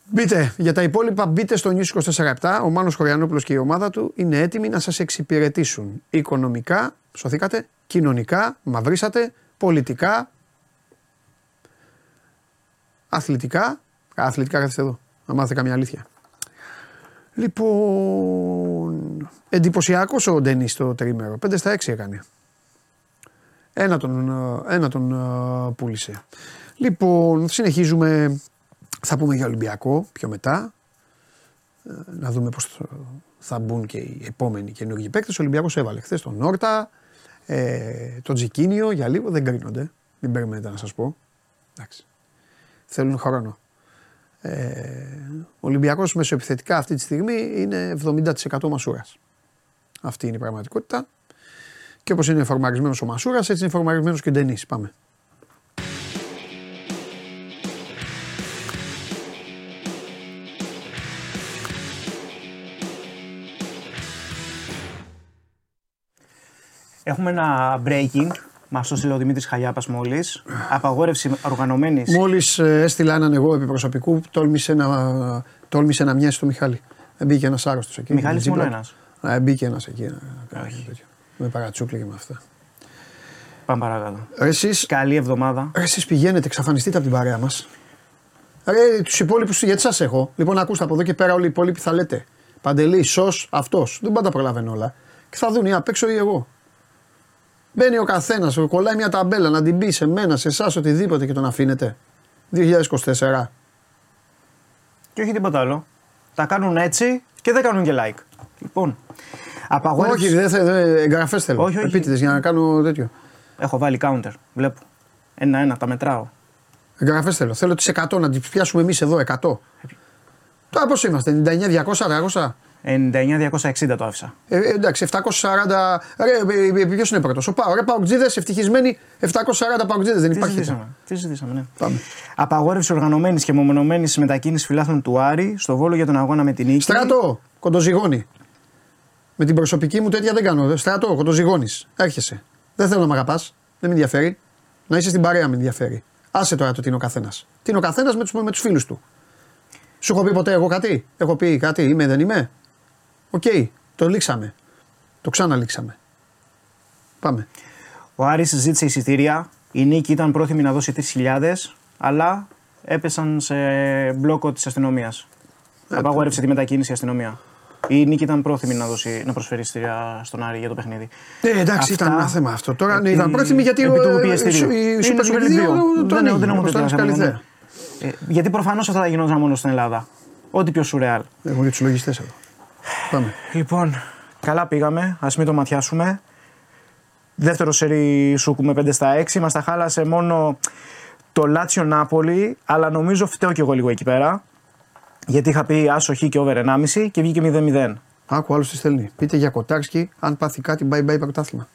A: Μπείτε για τα υπόλοιπα, μπείτε στο News 24 Ο Μάνος Χωριανόπουλος και η ομάδα του είναι έτοιμοι να σας εξυπηρετήσουν οικονομικά, σωθήκατε, κοινωνικά, μαυρίσατε, πολιτικά, αθλητικά. Αθλητικά καθίστε εδώ, να μάθετε καμία αλήθεια. Λοιπόν, εντυπωσιακός ο Ντενή στο τρίμερο. 5 στα 6 έκανε. Ένα τον, ένα τον ε, πούλησε. Λοιπόν, συνεχίζουμε. Θα πούμε για Ολυμπιακό πιο μετά. Ε, να δούμε πώς θα μπουν και οι επόμενοι καινούργιοι παίκτες. Ο Ολυμπιακός έβαλε χθες τον Νόρτα, ε, το Τζικίνιο για λίγο δεν κρίνονται. Μην περιμένετε να σας πω. Εντάξει. Θέλουν χρόνο. Ε, ο Ολυμπιακός μεσοεπιθετικά αυτή τη στιγμή είναι 70% Μασούρας. Αυτή είναι η πραγματικότητα. Και όπως είναι φορμαρισμένος ο Μασούρας, έτσι είναι φορμαρισμένος και ο Ντενής. Πάμε.
F: Έχουμε ένα breaking. Μα το στείλε ο Δημήτρης Χαλιάπας μόλις. Απαγόρευση οργανωμένης.
A: Μόλις ε, έστειλα έναν εγώ επί προσωπικού, τόλμησε να, τόλμησε να μοιάσει το Μιχάλη. Μπήκε ένας άρρωστος εκεί.
F: Μιχάλης μόνο
A: ένας. Μπήκε ένας εκεί. Με παρατσούκλι και με αυτά.
F: Πάμε παρακάτω.
A: Εσείς,
F: Καλή εβδομάδα.
A: Εσείς πηγαίνετε, εξαφανιστείτε από την παρέα μας. Ρε, τους υπόλοιπους γιατί σας έχω; Λοιπόν, ακούστε από εδώ και πέρα όλοι οι υπόλοιποι θα λέτε. Παντελή, σος, αυτός. Δεν πάντα προλαβαίνω όλα. Και θα δουν ή απ' έξω ή εγώ. Μπαίνει ο καθένας, κολλάει μια ταμπέλα να την πει σε μένα, σε εσάς, οτιδήποτε και τον αφήνετε. 2024.
F: Και όχι τίποτα άλλο. Τα κάνουν έτσι και δεν κάνουν και like. Λοιπόν,
A: απαγόρευση. Όχι, δεν θέλω. Εγγραφές θέλω. Όχι, όχι. Επίτηδες για να κάνω τέτοιο.
F: Έχω βάλει counter. Βλέπω. Ένα-ένα, τα μετράω.
A: Εγγραφές θέλω. Θέλω τις 100 να τις πιάσουμε εμείς εδώ. 100. Τώρα πώς είμαστε, 99, 200, 300.
F: 99-260 το άφησα.
A: Ε, εντάξει, 740. Ρε, ε, ποιος είναι πρώτος; Ο Πάο. Ρε, Παοκτζίδες, ευτυχισμένοι 740 Παοκτζίδες. Δεν
F: τι
A: υπάρχει.
F: Συζητήσαμε. Τι συζητήσαμε, ναι.
A: Πάμε.
F: Απαγόρευση οργανωμένης και μεμονωμένης μετακίνησης φιλάθλων του Άρη στο Βόλο για τον αγώνα με την νίκη.
A: Στράτο, κοντοζυγόνη. Με την προσωπική μου τέτοια δεν κάνω. Στράτο, κοντοζυγόνη. Έρχεσαι. Δεν θέλω να με αγαπάς. Δεν με ενδιαφέρει. Να είσαι στην παρέα με ενδιαφέρει. Άσε τώρα το τι είναι ο καθένας. Τι είναι ο καθένας με τους φίλους του. Σου έχω πει ποτέ εγώ κάτι; Έχω πει κάτι; Είμαι, δεν είμαι; Οκ, το λήξαμε. Το ξαναλήξαμε. Πάμε.
F: Ο Άρης ζήτησε εισιτήρια. Η νίκη ήταν πρόθυμη να δώσει 3.000, αλλά έπεσαν σε μπλόκο της αστυνομίας. Απαγόρευσε τη μετακίνηση η αστυνομία. Η νίκη ήταν πρόθυμη να, δώσει, να προσφέρει στήρια στον Άρη για το παιχνίδι.
A: Ναι, εντάξει, Αυτά, ήταν ένα θέμα αυτό. Τώρα ναι, ήταν πρόθυμη γιατί
F: επί του
A: πιεστηρίου. η Super League
F: δεν είναι Γιατί προφανώς αυτά θα γινόταν μόνο στην Ελλάδα. Ό,τι πιο σουρεάλ.
A: Εγώ για τους λογιστές εδώ. Πάμε.
F: Λοιπόν, καλά πήγαμε. Α μην το ματιάσουμε. Δεύτερο σερί σούκου 5 στα 6. Μας τα χάλασε μόνο το Λάτσιο Νάπολη, αλλά νομίζω φταίω κι εγώ λίγο εκεί πέρα. Γιατί είχα πει άσο και over 1,5 και βγήκε 0-0.
A: Άκου, άλλος τι στέλνει. Πείτε για Κοτάρσκι, αν πάθει κάτι, bye bye πρωτάθλημα.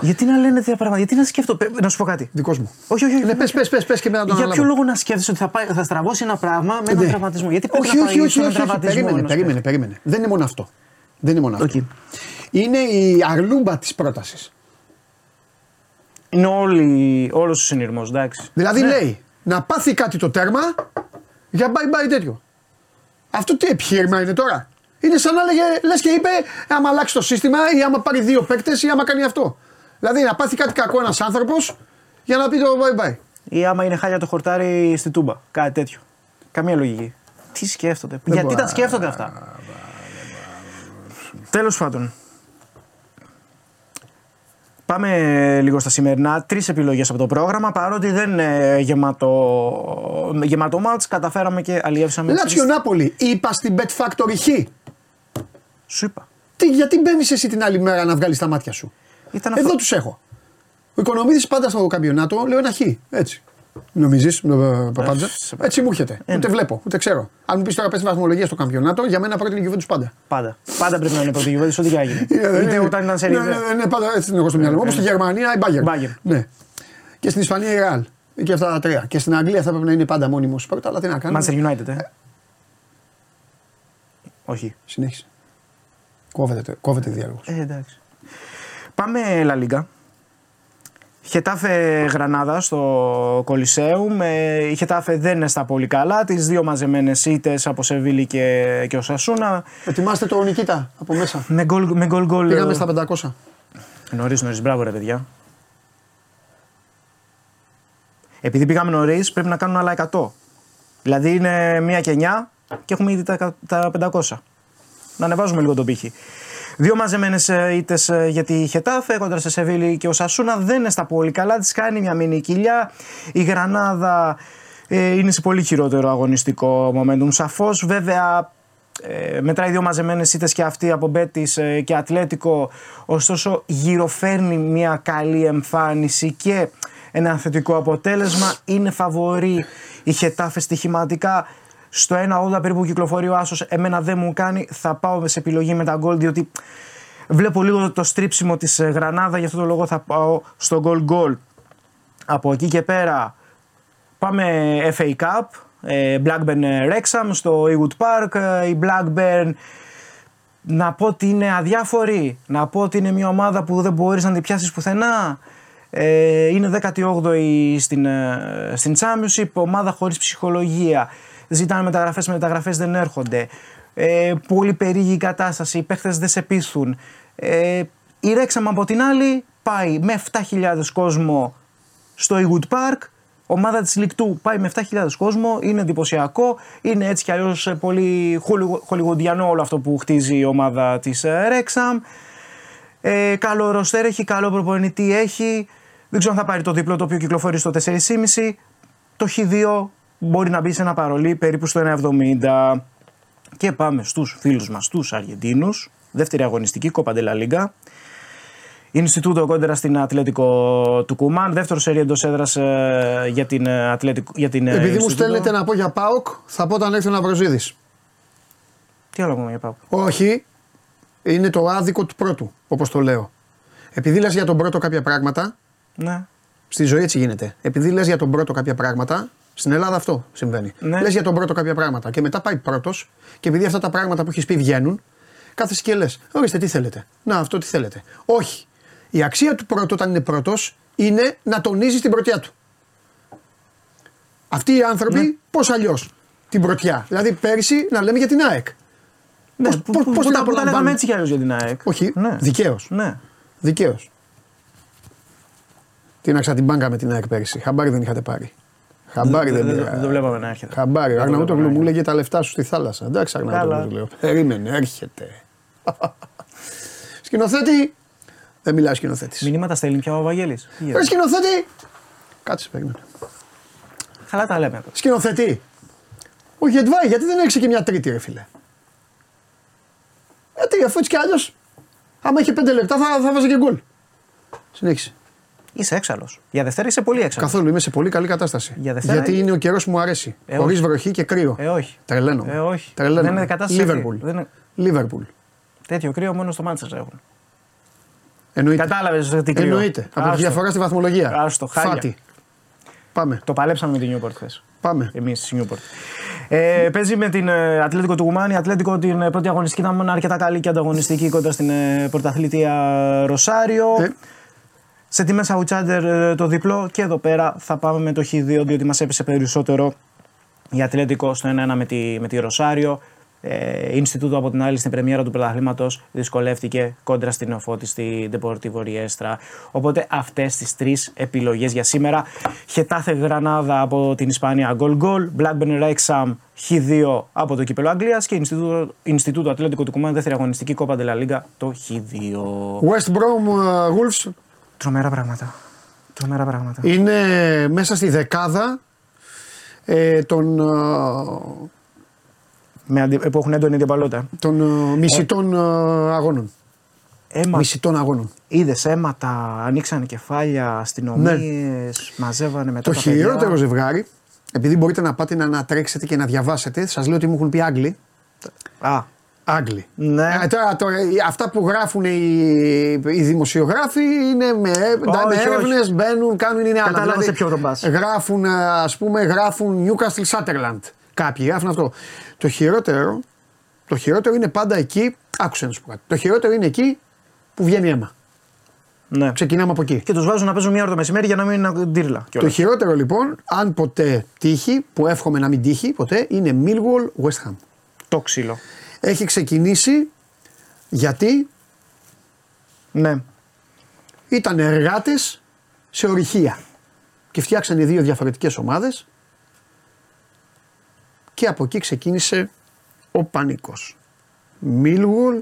F: Γιατί να λένε τέτοια πράγματα, γιατί να σκέφτομαι. Να σου πω κάτι.
A: Δικός μου.
F: Όχι, όχι. όχι
A: ναι, πες, πες, πες, πες και μετά
F: τον Για ποιο λόγο να σκέφτεσαι ότι θα, πάει, θα στραβώσει ένα πράγμα με έναν ναι. τραυματισμό; Γιατί
A: όχι, όχι, όχι, όχι, όχι, όχι. Περίμενε, περίμενε, περίμενε. Δεν είναι μόνο αυτό. Δεν είναι μόνο αυτό. Okay. Είναι η αρλούμπα της πρότασης.
F: Είναι όλος ο συνειρμός, εντάξει.
A: Δηλαδή ναι. λέει να πάθει κάτι το τέρμα για bye bye τέτοιο. Αυτό τι επιχείρημα είναι τώρα; Είναι σαν να λέγε, λες και είπε, άμα αλλάξει το σύστημα ή άμα πάρει δύο παίκτες ή άμα κάνει αυτό. Δηλαδή να πάθει κάτι κακό ένας άνθρωπος για να πει το bye bye.
F: Ή άμα είναι χάλια το χορτάρι στη τούμπα. Κάτι τέτοιο. Καμία λογική. Τι σκέφτονται; Γιατί τα σκέφτονται αυτά; Τέλος πάντων. Πάμε λίγο στα σημερινά. Τρεις επιλογές από το πρόγραμμα. Παρότι δεν είναι γεμάτο, γεμάτο μάτς, καταφέραμε και αλλιεύσαμε.
A: Λάτσιο Νάπολη, είπα στην Bet Factory Χ.
F: Σου είπα.
A: Τι, γιατί μπαίνεις εσύ την άλλη μέρα να βγάλεις τα μάτια σου; Ήταν Εδώ τους έχω. Ο Οικονομίδης πάντα στο καμπιονάτο λέω ένα χ. Έτσι. Νομίζεις, Παπάντζα. Έτσι μου έρχεται. Ούτε ναι. βλέπω, ούτε ξέρω. Αν μου πεις τώρα πέσει βαθμολογία στο καμπιονάτο, για μένα πρώτη είναι η Γιουβέντους πάντα.
F: Πάντα. Πάντα πρέπει να είναι πρώτη η Γιουβέντους, ό,τι και έγινε. Είτε όταν ήταν σε
A: Ναι, ναι, πάντα έτσι την έχω στο μυαλό μου. Όπως στη Γερμανία η Μπάγκερ. Ναι. Και στην Ισπανία η Ρεάλ. Και αυτά τα τρία. Και στην Αγγλία θα πρέπει να είναι πάντα μόνιμος πρώτα, αλλά τι να κάνουμε.
F: Manchester United, ε. Όχι.
A: Συνέχισε. Κόβεται, κόβεται διάλογος.
F: Ε, εντάξει. Πάμε La Liga. Χετάφε Γρανάδα στο Κολυσέουμ. Η Χετάφε δεν είναι στα πολύ καλά. Τις δύο μαζεμένες ήττες από Σεβίλη και, και ο Σασούνα.
A: Ετοιμάστε το Νικήτα από μέσα.
F: Με γκολ με γκολ. γκολ
A: Πήγαμε στα 500.
F: Νωρίς, νωρίς. Μπράβο, ρε παιδιά. Επειδή πήγαμε νωρίς, πρέπει να κάνουν άλλα 100. Δηλαδή είναι 1 και 9 και έχουμε ήδη τα, τα 500. Να ανεβάζουμε λίγο τον πύχη. Δύο μαζεμένες ήττες ε, για τη Χετάφε κόντρα σε Σεβίλη και ο Σασούνα δεν είναι στα πολύ καλά. Της κάνει μια μήνυ κοιλιά. Η Γρανάδα ε, είναι σε πολύ χειρότερο αγωνιστικό momentum. Σαφώς βέβαια ε, μετράει δύο μαζεμένες ήττες και αυτή από Μπέτης ε, και Ατλέτικο. Ωστόσο γυροφέρνει μια καλή εμφάνιση και ένα θετικό αποτέλεσμα. Είναι φαβορή η Χετάφε στοιχηματικά στο 1,80 περίπου κυκλοφορεί ο Άσος. Εμένα δεν μου κάνει. Θα πάω σε επιλογή με τα γκολ διότι βλέπω λίγο το στρίψιμο της ε, Γρανάδα. Γι' αυτό το λόγο θα πάω στο γκολ γκολ. Από εκεί και πέρα πάμε FA Cup. Ε, Blackburn Wrexham στο Ewood Park. Ε, η Blackburn να πω ότι είναι αδιάφορη. Να πω ότι είναι μια ομάδα που δεν μπορείς να την πιάσεις πουθενά. Ε, είναι 18η στην, στην Championship, ομάδα χωρίς ψυχολογία ζητάνε μεταγραφές, μεταγραφές δεν έρχονται. Ε, πολύ περίεργη η κατάσταση, οι παίχτε δεν σε πείθουν. Ε, η Ρέξαμ από την άλλη πάει με 7.000 κόσμο στο Ewood Park. Ομάδα της Λικτού πάει με 7.000 κόσμο, είναι εντυπωσιακό. Είναι έτσι κι αλλιώς πολύ χολιγοντιανό όλο αυτό που χτίζει η ομάδα της Ρέξαμ. Ε, καλό ροστέρ έχει, καλό προπονητή έχει. Δεν ξέρω αν θα πάρει το διπλό το οποίο κυκλοφορεί στο 4,5. Το Χ2 μπορεί να μπει σε ένα παρολί περίπου στο 1,70. Και πάμε στους φίλους μας, τους Αργεντίνους. Δεύτερη αγωνιστική, Κόπα Ντελα Λίγκα. Ινστιτούτο κόντρα στην Ατλέτικο του Κουμάν. Δεύτερο σερί εντός έδρας ε, για την Ατλέτικο. Για την,
A: ε, Επειδή μου στέλνετε να πω για Πάοκ, θα πω όταν έρθει ο Ναυροζίδης.
F: Τι άλλο για Πάοκ.
A: Όχι. Είναι το άδικο του πρώτου, όπως το λέω. Επειδή λες για τον πρώτο κάποια πράγματα.
F: Ναι.
A: Στη ζωή έτσι γίνεται. Επειδή λες για τον πρώτο κάποια πράγματα, στην Ελλάδα αυτό συμβαίνει. Ναι. Λες για τον πρώτο κάποια πράγματα και μετά πάει πρώτος και επειδή αυτά τα πράγματα που έχεις πει βγαίνουν, κάθεσαι και λες: Ορίστε, τι θέλετε. Να, αυτό τι θέλετε. Όχι. Η αξία του πρώτου όταν είναι πρώτος είναι να τονίζεις την πρωτιά του. Αυτοί οι άνθρωποι ναι. πώς αλλιώς την πρωτιά; Δηλαδή πέρυσι να λέμε για την ΑΕΚ.
F: Ναι, πώ τα πρώτα λέγαμε έτσι κι αλλιώς για την ΑΕΚ.
A: Όχι, ναι. δικαίως.
F: Ναι.
A: Δικαίως. Τι να την μπάγκα με την ΑΕΚ πέρυσι. Χαμπάρι δεν είχατε πάρει. Χαμπάρι δεν πήρα.
F: Δεν το βλέπαμε να έρχεται.
A: Χαμπάρι. Ο Αγναούτογλου μου λέγε τα λεφτά σου στη θάλασσα. Εντάξει, Αγναούτογλου λέω. Περίμενε, έρχεται. Σκηνοθέτη. Δεν μιλάει σκηνοθέτης.
F: Μηνύματα στέλνει πια ο Βαγγέλη.
A: Ρε σκηνοθέτη. Κάτσε, περίμενε.
F: Καλά τα λέμε.
A: Σκηνοθέτη. Ο Γετβάη, γιατί δεν έχεις και μια τρίτη, ρε φίλε; Γιατί αφού έτσι κι αλλιώ. Άμα είχε πέντε λεπτά θα, θα βάζει και γκολ. Συνέχισε.
F: Είσαι έξαλλος. Για Δευτέρα είσαι πολύ έξαλλος.
A: Καθόλου είμαι σε πολύ καλή κατάσταση.
F: Για Δευτέρα
A: Γιατί είναι ο καιρός που μου αρέσει.
F: Ε,
A: Χωρίς
F: όχι.
A: βροχή και κρύο.
F: Ε, όχι.
A: Τρελαίνω.
F: Ε, όχι.
A: Τρελαίνω.
F: Δεν είναι κατάσταση αυτή.
A: Λίβερπουλ.
F: Δεν είναι-
A: Λίβερπουλ.
F: Τέτοιο κρύο μόνο στο Μάντσεστερ έχουν.
A: Εννοείται.
F: Κατάλαβες τι κρύο.
A: Εννοείται. Από τη
F: Άστο.
A: διαφορά στη βαθμολογία.
F: Άστο, χάλια.
A: Φάτι. Πάμε.
F: Το παλέψαμε με την Νιούπορτ χθες.
A: Πάμε.
F: Εμείς στη Νιούπορτ. Ε, παίζει με την ε, Ατλέτικο Τουκουμάν. Η Ατλέτικο την ε, πρώτη αγωνιστική ήταν αρκετά καλή και ανταγωνιστική κοντά στην ε, πρωταθλήτρια Ροσάριο.
A: Ε.
F: Σε τιμές Outsider ε, το διπλό και εδώ πέρα θα πάμε με το Χ2 διότι μας έπεσε περισσότερο η Ατλέτικο στο 1-1 με τη, με τη Ροσάριο. Ε, Ινστιτούτο από την άλλη στην πρεμιέρα του πρωταθλήματος δυσκολεύτηκε κόντρα στη νεοφώτιστη Deportivo Riestra. Οπότε αυτές τις τρεις επιλογές για σήμερα. Χετάθε Γρανάδα από την Ισπανία γκολ γκολ. Blackburn Wrexham Χ2 από το κύπελο Αγγλίας και Ινστιτούτο, Ινστιτούτο Ατλέτικο του Κουμάν δεύτερη αγωνιστική κόπα Ντελα το Χ2.
A: West Brom uh, Wolves
F: Τρομερά πράγματα. Τρομερά πράγματα.
A: είναι μέσα στη δεκάδα ε, των, ε,
F: Με αντι... που έχουν έντονη αντιπαλότητα.
A: των ε, μισητών ε, αγώνων.
F: Έμα...
A: Μισητών αγώνων.
F: Είδες αίματα, ανοίξανε κεφάλια, αστυνομίες, μαζεύανε μετά.
A: Ναι. Το
F: τα παιδιά.
A: χειρότερο ζευγάρι, επειδή μπορείτε να πάτε να ανατρέξετε και να διαβάσετε, σας λέω ότι μου έχουν πει Άγγλοι.
F: Α,
A: Άγγλοι.
F: Ναι.
A: Ε, τώρα, τώρα, αυτά που γράφουν οι, οι δημοσιογράφοι είναι με, με
F: όχι.
A: έρευνες, μπαίνουν, κάνουν είναι άλλα.
F: Κατάλαβα σε ποιο τον πας.
A: Γράφουν, ας πούμε, γράφουν Newcastle Sutherland. Κάποιοι γράφουν αυτό. Το χειρότερο, το χειρότερο είναι πάντα εκεί. Άκουσε να σου πω κάτι. Το χειρότερο είναι εκεί που βγαίνει αίμα.
F: ναι.
A: Ξεκινάμε από εκεί.
F: Και τους βάζουν να παίζουν μία ώρα το μεσημέρι για να μην είναι ντύρλα.
A: Το χειρότερο λοιπόν, αν ποτέ τύχει, που εύχομαι να μην τύχει ποτέ, είναι Millwall West Ham.
F: Το ξύλο.
A: Έχει ξεκινήσει γιατί;
F: Ναι.
A: ήταν εργάτες σε ορυχεία και φτιάξανε δύο διαφορετικές ομάδες και από εκεί ξεκίνησε ο πανικός. Millwall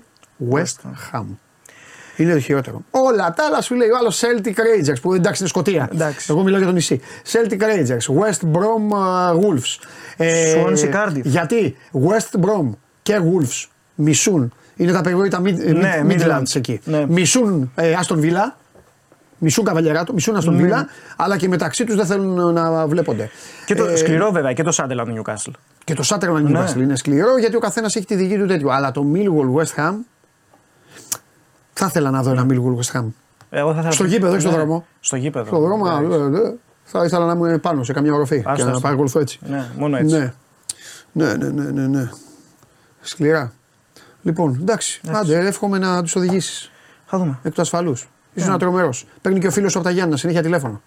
A: West Ham. Είναι το χειρότερο. Όλα τα άλλα σου λέει ο άλλος Celtic Rangers που εντάξει είναι Σκωτία.
F: Εντάξει.
A: Εγώ μιλάω για το νησί. Celtic Rangers, West Brom uh, Wolves.
F: Swansea Cardiff.
A: Γιατί; West Brom και Wolves μισούν. Είναι τα περιβόητα mid,
F: Ναι,
A: mid- Midlands
F: Midlands.
A: εκεί.
F: Ναι.
A: Μισούν ε, Aston Villa. Μισούν Καβαλιαράτο, μισούν Aston
F: Ναι.
A: Villa, αλλά και μεταξύ τους δεν θέλουν να βλέπονται.
F: Και το
A: Ε,
F: σκληρό βέβαια και το Σάντελαντ Νιουκάσλ.
A: και το Sutherland
F: Ναι.
A: Newcastle είναι σκληρό γιατί ο καθένας έχει τη δική του τέτοιο. Αλλά το Millwall West Ham. Θα ήθελα να δω ένα Millwall West Ham.
F: Εγώ θα ήθελα-
A: Στο γήπεδο, όχι στο
F: Ναι,
A: δρόμο.
F: Στο γήπεδο.
A: Στο δρόμο,
F: Εντάξει.
A: ε, ε, θα ήθελα να είμαι πάνω σε καμιά οροφή και
F: Άστο,
A: να
F: άστο.
A: παρακολουθώ έτσι.
F: Ναι, μόνο έτσι.
A: Ναι. Ναι, ναι, ναι, ναι, ναι. Σκληρά. Λοιπόν, εντάξει, άντε, εύχομαι να τους οδηγήσεις
F: Θα δούμε.
A: εκ του ασφαλούς. Είσαι
F: Ναι.
A: ένα τρομερός. Παίρνει και ο φίλος από τα Γιάννα συνέχεια τηλέφωνο.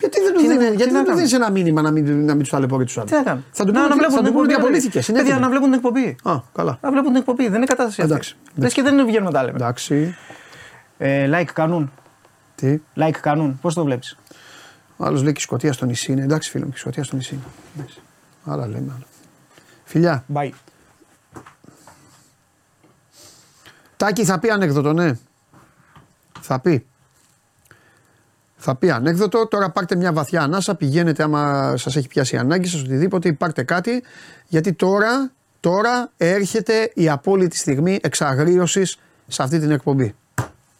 A: Γιατί δεν τους
F: Τι να-
A: δίνει,
F: τι
A: γιατί
F: να
A: δεν τους
F: κάνω.
A: δίνεις ένα μήνυμα να μην, να μην τους ταλαιπωρεί τους άλλου.
F: Τι να κάνω.
A: Θα τους
F: να
A: πούνε ότι-
F: αναβλέπουν
A: θα
F: την
A: του πούνε ότι
F: εκπομπή.
A: απολύθηκε.
F: Παιδιά, να βλέπουν την εκπομπή.
A: Α, καλά.
F: Να βλέπουν την εκπομπή. Δεν είναι κατάσταση. αυτή.
A: Εντάξει.
F: Λες και δεν βγαίνουμε τα λέμε.
A: Εντάξει.
F: Ε, like κάνουν.
A: Τι;
F: Like κάνουν. Πώς το βλέπεις;
A: Άλλος λέει και η Σκωτία στο νησί είναι. Εντάξει, φίλο μου, και η Σκωτία στο νησί είναι. Εντάξει. Άλλα λέμε. Άλλα. Φιλιά.
F: Bye.
A: Τάκη θα πει ανέκδοτο, ναι. Θα πει. Θα πει ανέκδοτο. Τώρα πάρτε μια βαθιά ανάσα. Πηγαίνετε άμα σας έχει πιάσει η ανάγκη σας, οτιδήποτε. Πάρτε κάτι. Γιατί τώρα, τώρα έρχεται η απόλυτη στιγμή εξαγρίωσης σε αυτή την εκπομπή.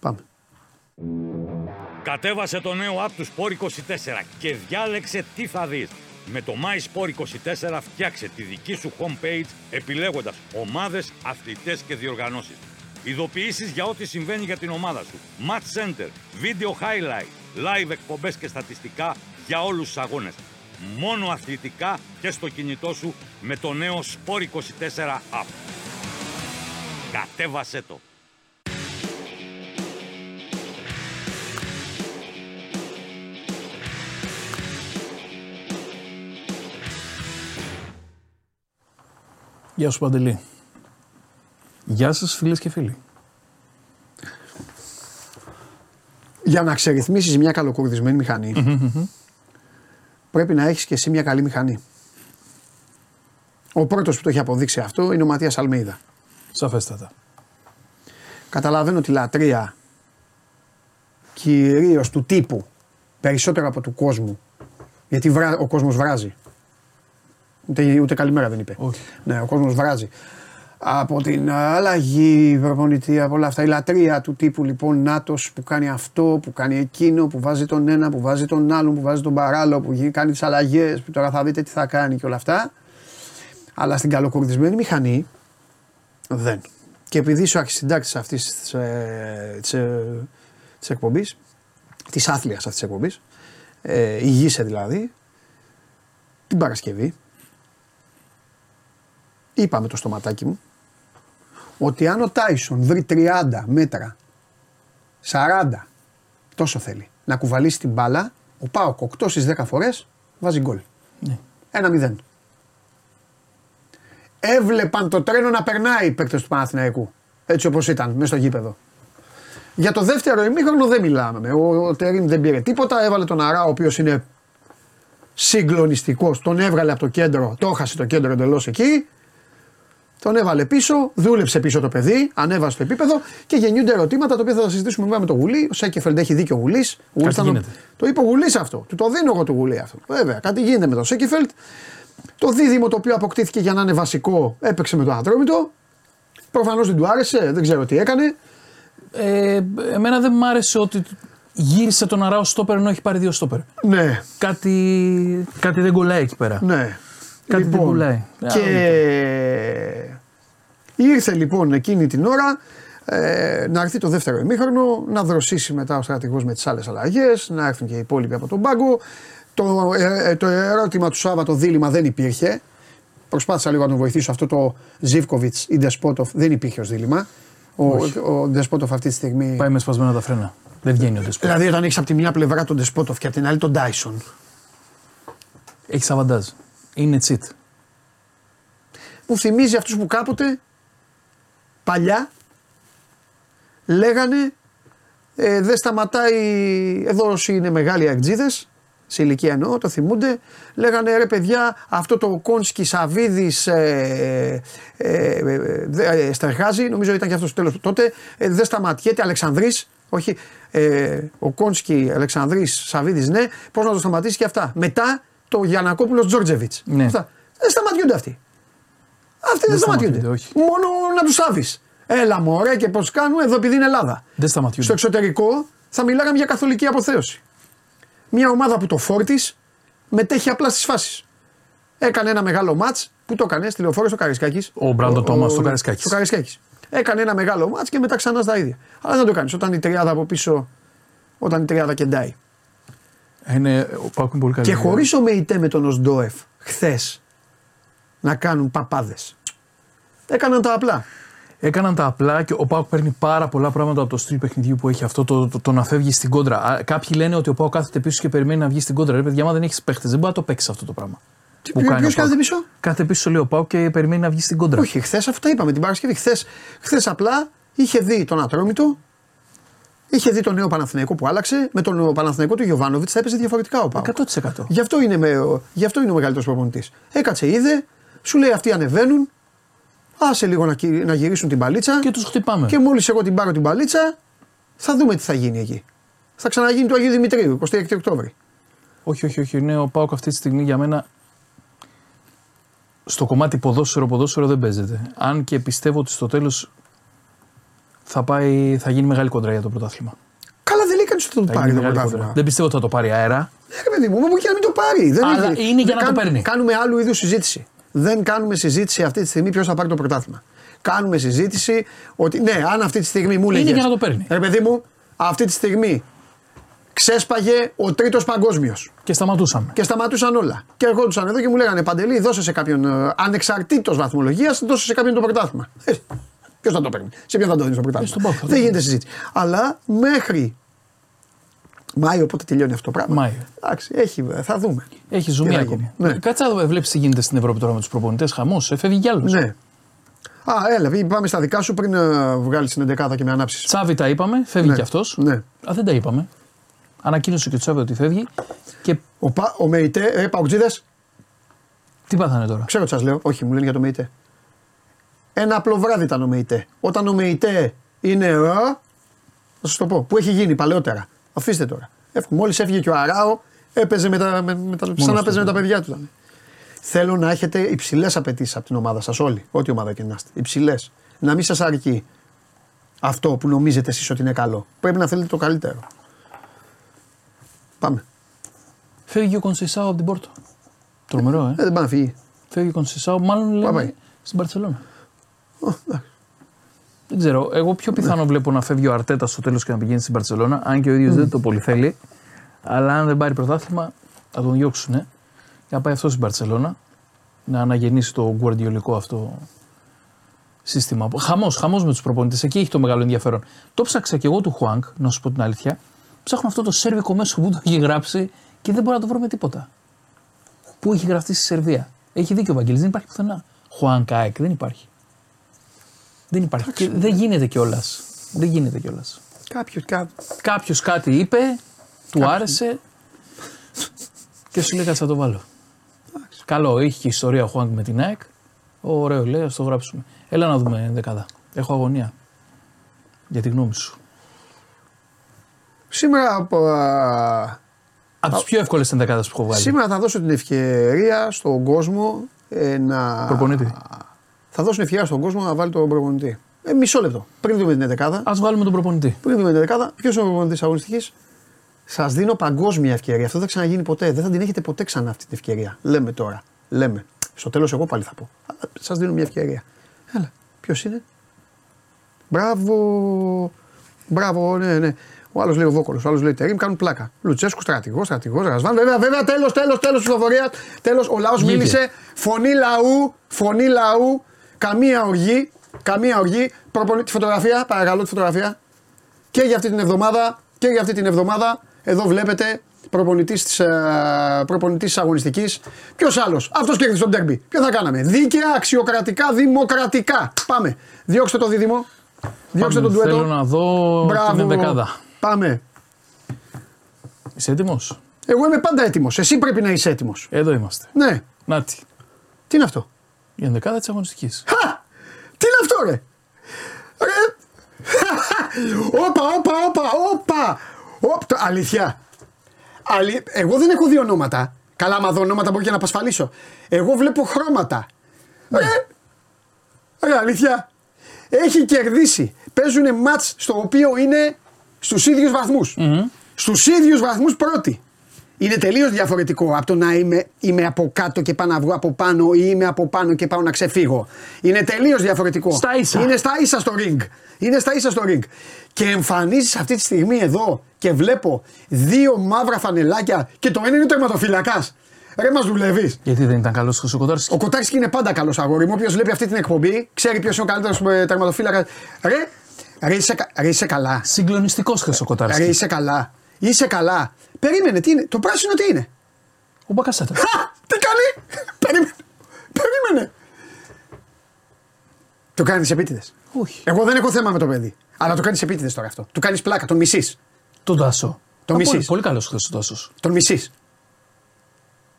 A: Πάμε.
G: Κατέβασε το νέο app του Sport 24 και διάλεξε τι θα δεις. Με το My Sport 24 φτιάξε τη δική σου homepage επιλέγοντας ομάδες, αθλητές και διοργανώσεις. Ειδοποιήσεις για ό,τι συμβαίνει για την ομάδα σου. Match Center, Video Highlight, Live εκπομπές και στατιστικά για όλους τους αγώνες. Μόνο αθλητικά και στο κινητό σου με το νέο Sport 24 app. Κατέβασέ το.
H: Γεια σου Παντελή. Γεια σας φίλες και φίλοι.
A: Για να ξερυθμίσεις μια καλοκουρδισμένη μηχανή, πρέπει να έχεις και εσύ μια καλή μηχανή. Ο πρώτος που το έχει αποδείξει αυτό είναι ο Ματίας Αλμέιδα.
H: Σαφέστατα.
A: Καταλαβαίνω τη λατρεία κυρίως του τύπου περισσότερο από του κόσμου. Γιατί βρά, ο κόσμος βράζει. Ούτε, ούτε καλημέρα δεν είπε.
H: Όχι.
A: Ναι, ο κόσμος βράζει. Από την αλλαγή προπονητή, από όλα αυτά. Η λατρεία του τύπου λοιπόν Νάτο που κάνει αυτό, που κάνει εκείνο, που βάζει τον ένα, που βάζει τον άλλον, που βάζει τον παράλληλο, που κάνει τις αλλαγές, που τώρα θα δείτε τι θα κάνει και όλα αυτά. Αλλά στην καλοκουρδισμένη μηχανή δεν. Και επειδή είσαι ο αρχισυντάκτης αυτής της ε, της εκπομπής, της άθλιας αυτής της εκπομπής, ε, ηγείσαι δηλαδή, την Παρασκευή, είπαμε το στοματάκι μου, ότι αν ο Τάισον βρει 30 μέτρα, 40, τόσο θέλει, να κουβαλήσει την μπάλα, ο Πάοκ 8 στις 10 φορές βάζει γκολ.
H: Ναι.
A: Ένα μηδέν. Έβλεπαν το τρένο να περνάει οι παίκτες του Παναθηναϊκού. Έτσι όπως ήταν, μέσα στο γήπεδο. Για το δεύτερο ημίχρονο δεν μιλάμε. Ο, ο Τερίμ δεν πήρε τίποτα. Έβαλε τον Αρά, ο οποίος είναι συγκλονιστικός. Τον έβγαλε από το κέντρο, το έχασε το κέντρο εντελώς εκεί. Τον έβαλε πίσω, δούλεψε πίσω το παιδί, ανέβασε το επίπεδο και γεννιούνται ερωτήματα τα οποία θα τα συζητήσουμε βέβαια με τον Γουλή. Ο Σέκεφελντ έχει δίκιο ο Γουλής. Το είπε ο Γουλής αυτό. Του το δίνω εγώ το Γουλή αυτό. Βέβαια, κάτι γίνεται με τον Σέκεφελντ. Το δίδυμο το οποίο αποκτήθηκε για να είναι βασικό έπαιξε με τον Ατρόμητο. Προφανώς δεν του άρεσε, δεν ξέρω τι έκανε.
H: Ε, εμένα δεν μ' άρεσε ότι γύρισε τον Αράο στόπερ ενώ έχει πάρει δύο στόπερ.
A: Ναι.
H: Κάτι, κάτι δεν κολλάει εκεί πέρα.
A: Ναι.
H: Κάτι δεν
A: Λοιπόν,
H: κολλάει.
A: Και ήρθε λοιπόν εκείνη την ώρα ε, να έρθει το δεύτερο ημίχρονο, να δροσίσει μετά ο στρατηγός με τις άλλες αλλαγές, να έρθουν και οι υπόλοιποι από τον πάγκο. Το, ε, ε, το ερώτημα του Σάββατο δίλημα δεν υπήρχε. Προσπάθησα λίγο να τον βοηθήσω. Αυτό το Ζivkovic ή Ντεσπότοφ δεν υπήρχε ως δίλημα. Ο, ο Ντεσπότοφ αυτή τη στιγμή.
H: Πάει με σπασμένα τα φρένα. Δεν βγαίνει ο Ντεσπότ.
A: Δηλαδή, όταν έχεις από τη μια πλευρά τον Ντεσπότοφ και από την άλλη τον Ντάισον.
H: Έχεις αβαντάζ. Είναι τσιτ.
A: Μου θυμίζει αυτούς που κάποτε παλιά λέγανε ε, δεν σταματάει, εδώ όσοι είναι μεγάλοι αγτζίδες, σε ηλικία εννοώ, το θυμούνται, λέγανε ρε παιδιά αυτό το Κόνσκι Σαβίδης ε, ε, ε, ε, Στερχάζη, νομίζω ήταν και αυτός το τέλος τότε, ε, δεν σταματιέται Αλεξανδρής, όχι, ε, ο Κόνσκι, Αλεξανδρής, Σαβίδης ναι, πώς να το σταματήσει και αυτά. Μετά το Γιανακόπουλος Τζόρτζεβιτς.
H: Ναι.
A: Αυτά. Δεν σταματιούνται αυτοί. Αυτοί δεν,
H: Δεν
A: σταματιούνται.
H: σταματιούνται, όχι.
A: Μόνο να τους άβει. Έλα μωρέ και πώς κάνουν εδώ επειδή είναι Ελλάδα.
H: Δεν σταματιούνται.
A: Στο εξωτερικό θα μιλάγαμε για καθολική αποθέωση. Μια ομάδα που το φόρτης μετέχει απλά στις φάσεις. Έκανε ένα μεγάλο ματ που το έκανε στη λεωφόρο στο Καρισκάκης.
H: Ο Μπράντο Τόμας στο Καρισκάκης.
A: Στο Καρισκάκης. Έκανε ένα μεγάλο ματ και μετά ξανά στα ίδια. Αλλά δεν το κάνεις όταν η τριάδα από πίσω, όταν η τριάδα κεντάει.
H: Είναι, ο Πάουκ είναι πολύ καλή.
A: Και χωρίς ο ΜΕΙΤΕ με τον Οσντόεφ χθες να κάνουν παπάδες. Έκαναν τα απλά.
H: Έκαναν τα απλά και ο Πάουκ παίρνει πάρα πολλά πράγματα από το στυλ παιχνιδιού που έχει αυτό, το, το, το να φεύγει στην κόντρα. Α, Κάποιοι λένε ότι ο Πάουκ κάθεται πίσω και περιμένει να βγει στην κόντρα. Ρε παιδιά, άμα δεν έχεις παίχτες, δεν μπορεί να το παίξεις αυτό το πράγμα.
A: Τι-
H: Που
A: ποιος
H: κάνει ο
A: κάθεται
H: Πάουκ.
A: πίσω;
H: Κάθεται πίσω, λέει ο Πάουκ και περιμένει να βγει στην κόντρα.
A: Όχι, χθες αυτά είπαμε την Παρασκευή. Χθες χθες απλά είχε δει τον Ατρόμητο, είχε δει τον νέο Παναθηναϊκό που άλλαξε. Με τον Παναθηναϊκό του Γιωβάνοβιτς θα έπαιζε διαφορετικά ο Πάουκ.
H: 100%.
A: Γι' αυτό είναι, με, ο- γι αυτό είναι ο μεγαλύτερος προπονητής. Έκατσε, είδε, σου λέει αυτοί ανεβαίνουν. Άσε λίγο να, κυ- να γυρίσουν την παλίτσα.
H: Και τους χτυπάμε.
A: Και μόλις εγώ την πάρω την παλίτσα, θα δούμε τι θα γίνει εκεί. Θα ξαναγίνει το Αγίου Δημητρίου, 26 Οκτώβρη.
H: Όχι, όχι, όχι. Είναι ο Πάουκ αυτή τη στιγμή για μένα. Στο κομμάτι ποδόσφαιρο-ποδόσφαιρο δεν παίζεται. Αν και πιστεύω ότι στο τέλος θα, πάει, θα γίνει μεγάλη κοντρά για το πρωτάθλημα.
A: Καλά, δεν λέει κανείς ότι θα το
H: Θα
A: πάρει
H: γίνει
A: το
H: μεγάλη
A: πρωτάθλημα.
H: κοντρά. Δεν πιστεύω ότι θα το πάρει αέρα.
A: Ναι, ρε παιδί μου, μου και να μην το πάρει. Δεν
H: Αλλά
A: έχει-
H: είναι για
A: δεν
H: να το
A: κάνουμε-
H: παίρνει.
A: Κάνουμε άλλου είδους συζήτηση. Δεν κάνουμε συζήτηση αυτή τη στιγμή ποιος θα πάρει το πρωτάθλημα. Κάνουμε συζήτηση ότι ναι, αν αυτή τη στιγμή μου έλεγε.
H: για να το παίρνει.
A: Ρε παιδί μου, αυτή τη στιγμή ξέσπαγε ο τρίτος παγκόσμιος.
H: Και σταματούσαμε.
A: Και σταματούσαν όλα. Και ερχόντουσαν εδώ και μου λέγανε Παντελή, δώσε σε κάποιον ε, ανεξαρτήτως βαθμολογίας, δώσε σε κάποιον το πρωτάθλημα. Ε, Ποιος θα το παίρνει, σε ποιον θα το δίνεις το πρωτάθλημα;
H: στον Πάο θα το
A: Δεν
H: δίνει.
A: γίνεται συζήτηση. Αλλά μέχρι Μάιο, πότε τελειώνει αυτό το πράγμα.
H: Μάιο.
A: Εντάξει, έχει, θα δούμε.
H: Έχει
A: Τι
H: ζουμί
A: θα
H: ακόμη.
A: γίνει. Ναι.
H: Κάτσε να βλέπεις τι γίνεται στην Ευρώπη τώρα με τους προπονητές. Χαμός. Έφευγε κι άλλο.
A: Ναι. Α, έλα, πάμε στα δικά σου πριν βγάλεις την 11 και με ανάψεις.
H: Τσάβη τα είπαμε, φεύγει
A: Ναι.
H: κι αυτός.
A: Ναι.
H: Α, δεν τα είπαμε. Ανακοίνωσε και το Σάββατο ότι φεύγει. Και...
A: Ο, Πα, ο Μεϊτέ, ε, Παουτζίδες,
H: Τι πάθανε τώρα;
A: ξέρω τι σας λέω, όχι μου λένε για το Μεϊτέ. Ένα απλό βράδυ ήταν ο Μεϊτέ. Όταν ο Μεϊτέ είναι α, θα σας το πω, που έχει γίνει παλαιότερα. Αφήστε τώρα. Εύχομαι, μόλις έφυγε και ο Αράο, έπαιζε με τα, με, με τα, σαν να
H: του,
A: παίζει με τα
H: ναι.
A: παιδιά του. ήταν. Θέλω να έχετε υψηλές απαιτήσεις από την ομάδα σας όλοι, ό,τι ομάδα και να είστε. Υψηλές. Να μην σας αρκεί αυτό που νομίζετε εσείς ότι είναι καλό. Πρέπει να θέλετε το καλύτερο. Πάμε.
H: Φεύγει ο Κονσισάο από την Πόρτο. Τρομερό, ε.
A: Ε, δεν πάει να φύγει.
H: Φεύγει ο Κονσισάο, μάλλον λέμε
A: πάει.
H: στην Παρσελόνα.
A: Ω, εντάξει.
H: Δεν ξέρω. Εγώ πιο πιθανό βλέπω να φεύγει ο Αρτέτα στο τέλος και να πηγαίνει στην Παρσελόνα. Αν και ο ίδιος δεν το πολύ θέλει. Αλλά αν δεν πάρει πρωτάθλημα, θα τον διώξουν. Ε. Για να πάει αυτός στην Παρσελόνα. Να αναγεννήσει το γκουαρδιολικό αυτό σύστημα. Χαμός, χαμός με τους προπονητές. Εκεί έχει το μεγάλο ενδιαφέρον. Το ψάξα και εγώ του Χουάνκ, να σου πω την αλήθεια. Ψάχνω αυτό το σέρβικο μέσο που το έχει γράψει και δεν μπορώ να το βρω με τίποτα. Πού έχει γραφτεί στη Σερβία. Έχει δίκιο ο Βαγγέλης, δεν υπάρχει πουθενά. Χουάνκ ΑΕΚ, δεν υπάρχει. Δεν υπάρχει. Και δεν γίνεται κιόλας. Δεν γίνεται κιόλας.
A: Κάποιος κάτι.
H: Κάποιος κάτι είπε, του άρεσε και σου λέει κάτσε να το βάλω. Καλό, είχε και ιστορία ο Χουάνκ με την ΑΕΚ. Ωραίο, λέει, ας το γράψουμε. Έλα να δούμε δεκάδα. Έχω αγωνία. Για τη γνώμη σου.
A: Σήμερα, από, α,
H: Από τις πιο εύκολες ενδεκάδε που έχω βγάλει.
A: σήμερα θα δώσω την ευκαιρία στον κόσμο ε, να.
H: Προπονητή.
A: Θα δώσω την ευκαιρία στον κόσμο να βάλει τον προπονητή. Ε, μισό λεπτό. Πριν δούμε την 11
H: Α βγάλουμε τον προπονητή.
A: Πριν δούμε την 11 ποιος είναι ο προπονητής αγωνιστικής; Σας δίνω παγκόσμια ευκαιρία. Αυτό δεν θα ξαναγίνει ποτέ. Δεν θα την έχετε ποτέ ξανά αυτή την ευκαιρία. Λέμε τώρα. Λέμε. Στο τέλος, εγώ πάλι θα πω. Αλλά σας δίνω μια ευκαιρία. Έλα. Ποιος είναι; Μπράβο. Μπράβο, ναι, ναι. Ο άλλος λέει ο Βόκολος, ο άλλος λέει Τερήμ, κάνουν πλάκα. Λουτσέσκου, στρατηγός, στρατηγός, Ρασβάν. Βέβαια, βέβαια, τέλος, τέλος, τέλος ψηφοφορίας. Τέλος, ο λαός
H: Βγήκε.
A: μίλησε. Φωνή λαού, φωνή λαού. Καμία οργή, καμία οργή. Προπονη... Τη φωτογραφία, παρακαλώ τη φωτογραφία. Και για αυτή την εβδομάδα, και για αυτή την εβδομάδα, εδώ βλέπετε προπονητής της, ε, προπονητής της αγωνιστικής. Ποιος άλλος, αυτός κέρδισε τον τέρμπι. Ποιο θα κάναμε, δίκαια, αξιοκρατικά, δημοκρατικά. Πάμε, διώξτε το δίδυμο, διώξτε
H: Πάμε,
A: τον ντουέτο.
H: Θέλω να δω την ενδεκάδα.
A: Πάμε.
H: Είσαι έτοιμος;
A: Εγώ είμαι πάντα έτοιμος, εσύ πρέπει να είσαι έτοιμος.
H: Εδώ είμαστε.
A: Ναι,
H: Νάτι.
A: τι είναι αυτό;
H: Η ενδεκάδα της αγωνιστικής.
A: Χα! Τι είναι αυτό ρε. Ρε. Όπα, όπα, όπα, όπα. Όπ, το- αλήθεια. Αλη... Εγώ δεν έχω δύο ονόματα. Καλά, άμα δω ονόματα μπορεί και να απασφαλίσω. Εγώ βλέπω χρώματα. Ρε. Ρε, αλήθεια. Έχει κερδίσει. Παίζουν μάτς στο οποίο είναι στους ίδιους βαθμούς. Στους ίδιους βαθμούς πρώτοι. Είναι τελείως διαφορετικό από το να είμαι, είμαι από κάτω και πάω να βγω από πάνω ή είμαι από πάνω και πάω να ξεφύγω. Είναι τελείως διαφορετικό.
H: Στα ίσα.
A: Είναι στα ίσα στο ring. Είναι στα ίσα στο ring. Και εμφανίζεις αυτή τη στιγμή εδώ και βλέπω δύο μαύρα φανελάκια και το ένα είναι τερματοφυλακάς. Ρε μας δουλεύεις.
H: Γιατί δεν ήταν καλός ο Κοτάρσκι.
A: Ο Κοτάκη είναι πάντα καλός αγόρι μου. Όποιος βλέπει αυτή την εκπομπή ξέρει ποιος είναι ο καλύτερος τερματοφύλακας. Ρε, ρε, είσαι, κα- ρε, είσαι καλά.
H: Συγκλονιστικός χθε ο
A: Ρε,
H: Κοτάρσκι.
A: είσαι καλά. Είσαι καλά. Περίμενε, τι είναι. Το πράσινο τι είναι;
H: Ο Μπακασέτα.
A: Χα! Τι κάνει; Περίμενε. Περίμενε. Το κάνεις επίτηδες;
H: Όχι.
A: Εγώ δεν έχω θέμα με το παιδί. Αλλά το κάνεις επίτηδες τώρα αυτό. Του κάνεις πλάκα. Τον μισείς.
H: Τον Τάσο.
A: Το
H: Α,
A: μισείς.
H: Πολύ, πολύ καλός χθες ο Τάσος.
A: Τον μισείς.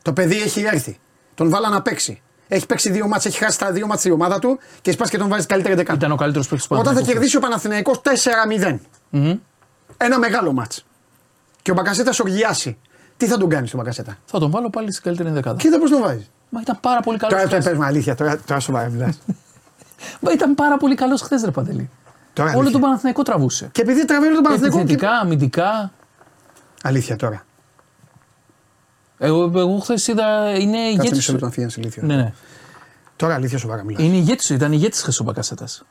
A: Το παιδί έχει έρθει. Τον βάλα να παίξει. Έχει παίξει δύο μάτς, έχει χάσει τα δύο μάτς η ομάδα του και σπάς και τον βάζεις καλύτερη δεκάδα.
H: Ήταν ο καλύτερος παίκτης του
A: Όταν θα
H: Παναθηναϊκού
A: κερδίσει ο Παναθηναϊκός 4-0.
H: Μμμ.
A: Ένα μεγάλο μάτς. Και ο Μπακασέτα οργιάσει. Τι θα τον κάνεις στον Μπακασέτα;
H: Θα τον βάλω πάλι στην καλύτερη δεκάδα.
A: Κοίτα πώς τον βάζεις.
H: Μα ήταν πάρα πολύ καλός.
A: Τώρα το παίρνουμε αλήθεια. Τώρα, τώρα σοβαρά μιλάς.
H: Μα ήταν πάρα πολύ καλός χθες, ρε Παντελή.
A: Τώρα
H: Όλο
A: αλήθεια.
H: τον Παναθηναϊκό τραβούσε.
A: Και επειδή τραβάει όλο τον Παναθηναϊκό. και-
H: Επιθετικά, αμυντικά.
A: Αλήθεια τώρα.
H: Εγώ, εγώ χθες είδα. Είναι
A: Κάτσε
H: ηγέτης.
A: μισό λεπτό να φύγει ηλίθιο.
H: Ναι, ναι.
A: Τώρα αλήθεια σοβαρά μιλάς.
H: Είναι ηγέτης, ήταν ηγέτης χθες ο Μπακασέτας.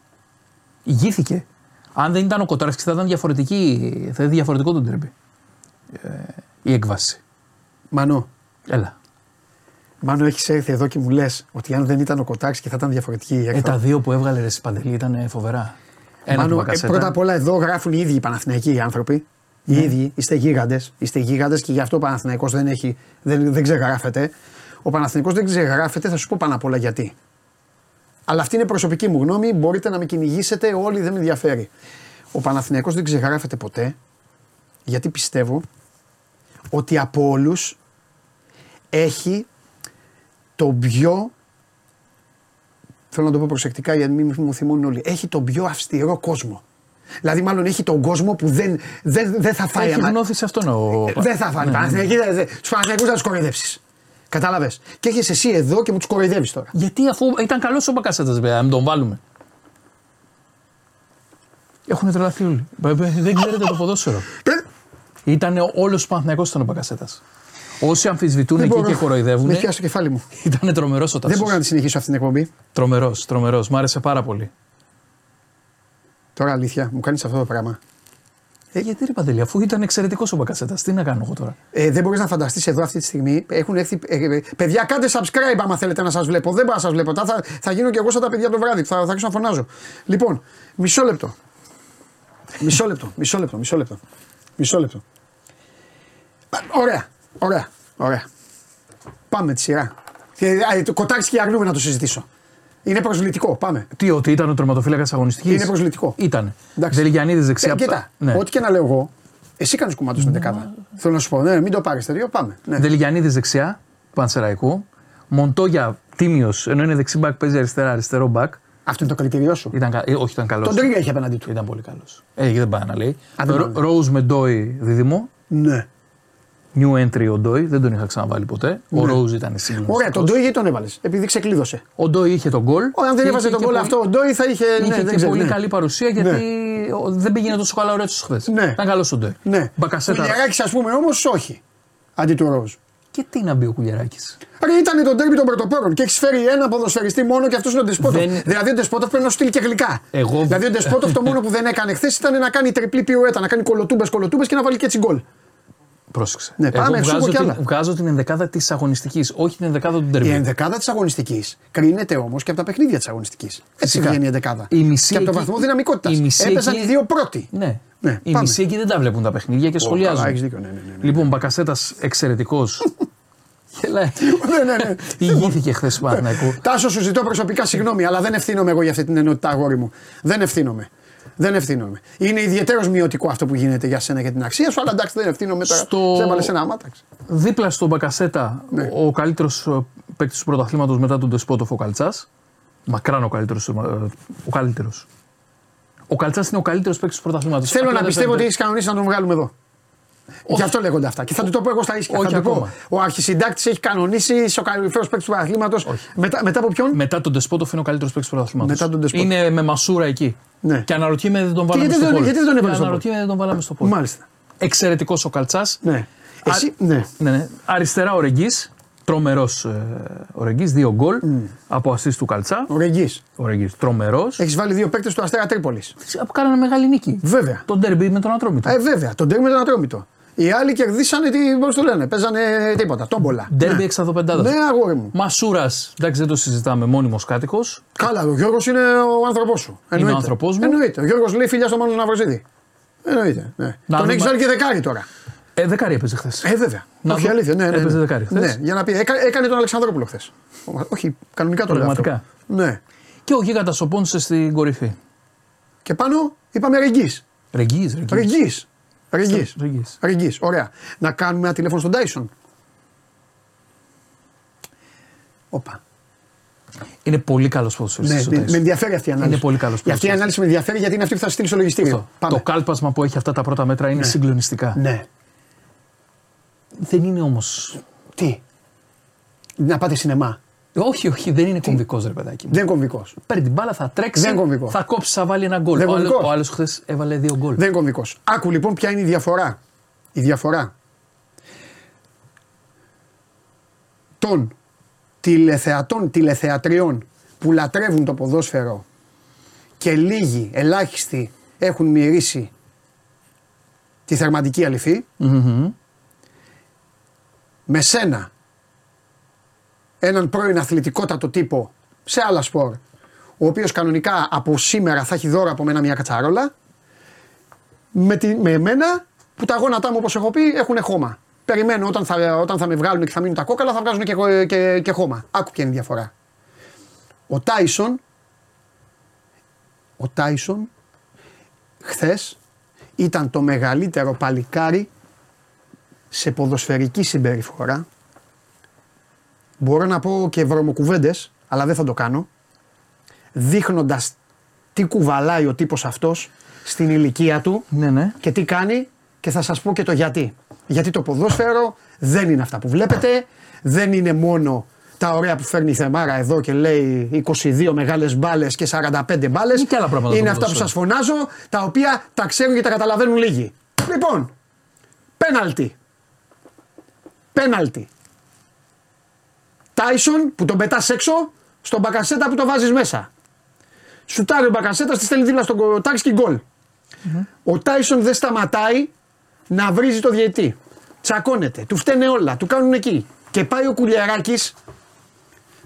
H: Ηγήθηκε. Αν δεν ήταν ο Κοτάρσκι θα ήταν διαφορετική, θα ήταν διαφορετικό το τρίπι. Ε, η έκβαση.
A: Μανώ.
H: Έλα.
A: Μάνο έχεις έρθει εδώ και μου λες ότι αν δεν ήταν ο Κοτάξ και θα ήταν διαφορετική η
H: Ε,
A: έκφραση.
H: τα δύο που έβγαλε ρε Παντελή ήταν φοβερά. Ένα
A: Μάνο,
H: του
A: ε,
H: Μπακασέτα.
A: πρώτα απ' όλα εδώ γράφουν οι ίδιοι οι Παναθηναϊκοί άνθρωποι.
H: Ναι.
A: Οι ίδιοι, είστε γίγαντες. Είστε γίγαντες και γι' αυτό ο Παναθηναϊκός δεν, έχει, δεν, δεν ξεγράφεται. Ο Παναθηναϊκός δεν ξεγράφεται, θα σου πω πάνω απ' όλα γιατί. Αλλά αυτή είναι προσωπική μου γνώμη. Μπορείτε να με κυνηγήσετε, όλοι δεν με ενδιαφέρει. Ο Παναθηναϊκός δεν ξεγράφεται ποτέ γιατί πιστεύω ότι από όλους έχει τον πιο. Θέλω να το πω προσεκτικά γιατί μην μου θυμώνουν όλοι. Έχει τον πιο αυστηρό κόσμο. Δηλαδή, μάλλον έχει τον κόσμο που δεν, δεν, δεν θα φάει.
H: Έχει γνώθεις σε αυτόν ο.
A: Ε, δεν θα φάει. Ναι, ναι. Τους Παναθηναϊκούς θα τους κοροϊδεύσει. Κατάλαβες. Και έχεις εσύ εδώ και μου τους κοροϊδεύεις τώρα.
H: Γιατί αφού ήταν καλός ο Μπακασέτας, βέβαια, να τον βάλουμε. Έχουν τρελαθεί όλοι. Δεν ξέρετε το ποδόσφαιρο. Ήταν όλος ο Παναθυναϊκό ήταν ο Μπακασέτα. Όσοι αμφισβητούν εκεί και κοροϊδεύουν.
A: Με πιάσει το κεφάλι μου.
H: Ήταν τρομερός ο Τάσος.
A: Δεν μπορώ να τη συνεχίσω αυτή την εκπομπή.
H: Τρομερός, τρομερός. Μ' άρεσε πάρα πολύ.
A: Τώρα αλήθεια, μου κάνεις αυτό το πράγμα.
H: Ε, γιατί ρε Παντελή, αφού ήταν εξαιρετικός ο Μπακασέτα, τι να κάνω εγώ τώρα;
A: Ε, δεν μπορείς να φανταστείς εδώ αυτή τη στιγμή. Έχουν έρθει. Ε, ε, παιδιά, κάντε subscribe άμα θέλετε να σας βλέπω. Δεν μπορώ να σας βλέπω. Θα, θα γίνω και εγώ σαν τα παιδιά το βράδυ. Θα, θα αρχίσω να φωνάζω. Λοιπόν, μισό λεπτό. Μισό λεπτό, μισό λεπτό, μισό λεπτό. Μισό λεπτό. Ωραία, ωραία, ωραία. Πάμε τη σειρά. Το κοτάξι και αρνούμε να το συζητήσω. Είναι προσβλητικό. Πάμε.
H: Τι, ότι ήταν ο τερματοφύλακας αγωνιστικής;
A: Είναι προσβλητικό.
H: Ήταν. Δελιγιανίδη δεξιά.
A: Ε, κοίτα, ναι. ό,τι και να λέω εγώ, εσύ κάνεις κουμάτο στην δεκάδα. Θέλω να σου πω, ναι, μην το πάρεις τέτοιο. Πάμε. Ναι.
H: Δελιγιανίδη δεξιά, Πανσεραϊκού. Μοντόγια τίμιος, ενώ είναι δεξί μπακ, παίζει αριστερά, αριστερό μπακ.
A: Αυτό είναι το κριτήριό σου.
H: Ήταν, ε, όχι, ήταν καλός.
A: Τον Τρίγκα είχε απέναντί του.
H: Ήταν πολύ καλός. Ε, δεν πάει να λέει. Ρόουζ με Ντόι δίδυμο.
A: Ναι.
H: New entry ο Ντόι, δεν τον είχα ξαναβάλει ποτέ. Ναι. Ο Ρόουζ ήταν σύγχρονο.
A: Ωραία, τον Ντόι γιατί τον έβαλες, επειδή ξεκλείδωσε.
H: Ο Ντόι είχε τον γκολ.
A: Αν δεν έβαζε τον γκολ αυτό, ο Ντόι θα είχε.
H: Είχε
A: ναι,
H: και
A: ξέρω,
H: πολύ
A: ναι.
H: καλή παρουσία γιατί ναι. δεν πήγαινε τόσο καλά ο Ρέτσο χθες.
A: Ναι.
H: Ήταν καλός ο Ντόι.
A: Ναι.
H: Μπακασέτα.
A: Κουλιαράκη, ας πούμε όμως, όχι. Αντί του Ρόουζ.
H: Και τι να μπει ο Κουλιαράκη.
A: Άρα ήταν το τέρμι των πρωτοπόρων και έχεις φέρει ένα ποδοσφαιριστή μόνο και αυτός είναι ο Ντεσπότοφ.
H: Δεν-
A: Δηλαδή ο Ντεσπότοφ πρέπει να σου στείλει και γλυκά.
H: Εγώ-
A: Δηλαδή ο Ντεσπότοφ το μόνο που δεν έκανε χθες ήταν να κάνει τριπλή πιουέτα, να κάνει κολοτούμπες κολοτούμπες και να βάλει και έτσι γκολ.
H: Πρόσεξε.
A: Ναι, πάμε,
H: Εγώ
A: σου πω
H: βγάζω
A: κι
H: την,
A: άλλα.
H: βγάζω την ενδεκάδα της αγωνιστικής, όχι την ενδεκάδα του
A: Η
H: ντερμπι.
A: ενδεκάδα της αγωνιστικής κρίνεται όμως και από τα παιχνίδια της αγωνιστικής. Έτσι
H: Φυσικά.
A: βγαίνει η ενδεκάδα.
H: Η μισή
A: και από το
H: εκεί-
A: βαθμό δυναμικότητας.
H: η μισή
A: Έπαιζαν
H: εκεί-
A: οι δύο πρώτοι.
H: Ναι.
A: Ναι,
H: Οι
A: πάμε.
H: μισοί εκεί δεν τα βλέπουν τα παιχνίδια και σχολιάζουν.
A: καλά, έχεις δίκιο, ναι, ναι, ναι, ναι.
H: Λοιπόν, Μπακασέτας εξαιρετικός. Γελάει.
A: ναι, ναι, ναι.
H: Ηγήθηκε χθες του Παναθηναϊκού.
A: Τάσο, σου ζητώ προσωπικά συγγνώμη, αλλά δεν ευθύνομαι εγώ για αυτή την ενότητα, αγόρι μου. Δεν ευθύνομαι. Δεν ευθύνομαι. Είναι ιδιαίτερος μειωτικό αυτό που γίνεται για σένα και την αξία σου, αλλά εντάξει δεν ευθύνομαι τώρα.
H: Στο-
A: Σε έβαλε ένα άμάταξ.
H: Δίπλα στον Μπακασέτα,
A: Ναι.
H: ο καλύτερος παίκτης του πρωταθλήματος μετά τον Ντεσπότοφ ο Καλτσά. Μακράν ο καλύτερος. Ο καλύτερος. Ο Καλτσάς είναι ο καλύτερος παίκτης του πρωταθλήματος.
A: Θέλω να πιστεύω ότι έχεις κανονίσει να τον βγάλουμε εδώ. Γι' αυτό λέγονται αυτά. Και θα του το πω εγώ στα ίσια.
H: Όχι
A: θα του πω.
H: ακόμα.
A: Ο αρχισυντάκτης έχει κανονίσει είσαι ο καλύτερος παίκτης του παραθλήματο. Μετά, μετά από ποιον;
H: Μετά τον Ντεσπότοφ είναι ο καλύτερος παίκτης του πρωταθλήματος.
A: Μετά τον Ντεσπότοφ.
H: Είναι με μασούρα εκεί.
A: Ναι.
H: Και αναρωτιέμαι δεν τον βάλαμε
A: γιατί
H: στο
A: δεν-
H: πόλ.
A: γιατί δεν τον έβαλες στο πόλ;
H: Αναρωτιέμαι δεν τον βάλαμε στο πόλ.
A: Μάλιστα.
H: Εξαιρετικός ο Καλτσάς.
A: Ναι. Εσύ, ναι.
H: Ναι, ναι. Αριστερά ο Ρεγγί. Τρομερός ε, ο Ρεγγί. Δύο γκολ από ασίστ του Καλτσά.
A: Ο Ρεγγί.
H: Ο Ρεγγί. Τρομερός.
A: Έχεις βάλει δύο παίκτες του Αστέρα Τρίπολης.
H: Κάνανε μεγάλη νίκη.
A: Βέβαια.
H: Το ντέρμπι με τον Ατρόμητο.
A: Ε, βέβαια. Τον τέρμι με τον Ατρόμητο. Οι άλλοι κερδίσανε τι, πώς το λένε, παίζανε τίποτα, τόμπολα.
H: Ντέρμπι
A: ναι.
H: εξαδοπεντάδα.
A: Ναι, αγόρι μου.
H: Μασούρας, εντάξει δεν το συζητάμε, μόνιμος κάτοικος.
A: Καλά, ο Γιώργος είναι ο άνθρωπός σου. Εννοείται.
H: ο άνθρωπός μου.
A: Εννοείται. Ο Γιώργος λέει φιλιά στο Μάνο Ναυροζίδη. Εννοείται. Ναι.
H: Να
A: Τον
H: δούμε-
A: έχει βάλει και δεκάρι τώρα.
H: Ε, δεκάρι έπαιζε χθες.
A: Ε, βέβαια.
H: Να
A: Όχι
H: δω.
A: αλήθεια. Ναι, ναι, ναι.
H: Έπαιζε δεκάρι χθες.
A: Ναι, για να πει. Έκα, έκανε τον Αλεξανδρόπουλο χθες. Όχι, κανονικά το λέω. αυτό.
H: Πραγματικά.
A: Ναι.
H: Και ο Γίγαντας ο Πόντσε στην κορυφή.
A: Και πάνω είπαμε Ρεγγί.
H: Ρεγγί, ρεγγί.
A: Ρεγγί. Ρεγγί.
H: Ρεγγίς.
A: Ρεγγί. Ωραία. Να κάνουμε ένα τηλέφωνο στον Τάισον. Όπα.
H: Είναι πολύ καλός
A: Ναι,
H: ποδοσφαιριστή.
A: με, με ενδιαφέρει αυτή η ανάλυση.
H: Είναι πολύ καλός
A: Για αυτή η
H: ποδοσφαιριστής.
A: ανάλυση με ενδιαφέρει γιατί είναι αυτή που θα στείλει στο λογιστήριο. Πάμε.
H: Το κάλπασμα που έχει αυτά τα πρώτα μέτρα είναι συγκλονιστικά.
A: Ναι.
H: Δεν είναι όμως.
A: Τι; Να πάτε σινεμά.
H: Όχι, όχι, δεν είναι κομβικός ρε παιδάκι. μου.
A: Δεν είναι κομβικός.
H: Παίρνει την μπάλα, θα τρέξει.
A: Δεν είναι κομβικός.
H: Θα κόψει, θα βάλει ένα γκολ.
A: Δεν
H: Ο
A: είναι
H: άλλο
A: κομβικός.
H: άλλος χθες έβαλε δύο γκολ.
A: Δεν είναι κομβικός. Άκου λοιπόν ποια είναι η διαφορά; Η διαφορά των τηλεθεατών, τηλεθεατριών που λατρεύουν το ποδόσφαιρο και λίγοι, ελάχιστοι έχουν μυρίσει τη θερματική αληθή
H: Μμμ.
A: με σένα έναν πρώην αθλητικότατο τύπο σε άλλα σπορ ο οποίος κανονικά από σήμερα θα έχει δώρο από μένα μια κατσαρόλα με, τη, με εμένα που τα γόνατά μου όπως έχω πει έχουν χώμα. Περιμένω όταν θα, όταν θα με βγάλουν και θα μείνουν τα κόκαλα θα βγάζουν και, χω- και, και χώμα. Άκου ποια είναι η διαφορά. Ο Τάισον ο Τάισον χθες ήταν το μεγαλύτερο παλικάρι σε ποδοσφαιρική συμπεριφορά. Μπορώ να πω και βρωμοκουβέντε, αλλά δεν θα το κάνω. Δείχνοντας τι κουβαλάει ο τύπος αυτός στην ηλικία του
H: Ναι, ναι.
A: και τι κάνει και θα σας πω και το γιατί. Γιατί το ποδόσφαιρο δεν είναι αυτά που βλέπετε, δεν είναι μόνο τα ωραία που φέρνει η Θεμάρα εδώ και λέει 22 μεγάλες μπάλες και 45 μπάλες.
H: Είναι και άλλα πράγματα
A: Είναι
H: το
A: αυτά που
H: ποδόσφαιρο.
A: σας φωνάζω, τα οποία τα ξέρουν και τα καταλαβαίνουν λίγοι. Λοιπόν, πέναλτι. Πέναλτι. Τάισον που τον πετάς έξω, στον Μπακασέτα που το βάζεις μέσα. Σουτάρει ο Μπακασέτας, τη στέλνει δίπλα στον κοτάξ και γκολ. Ο Τάισον δεν σταματάει να βρίζει το διαιτή. Τσακώνεται, του φταίνε όλα, του κάνουν εκεί. Και πάει ο Κουλιαράκης.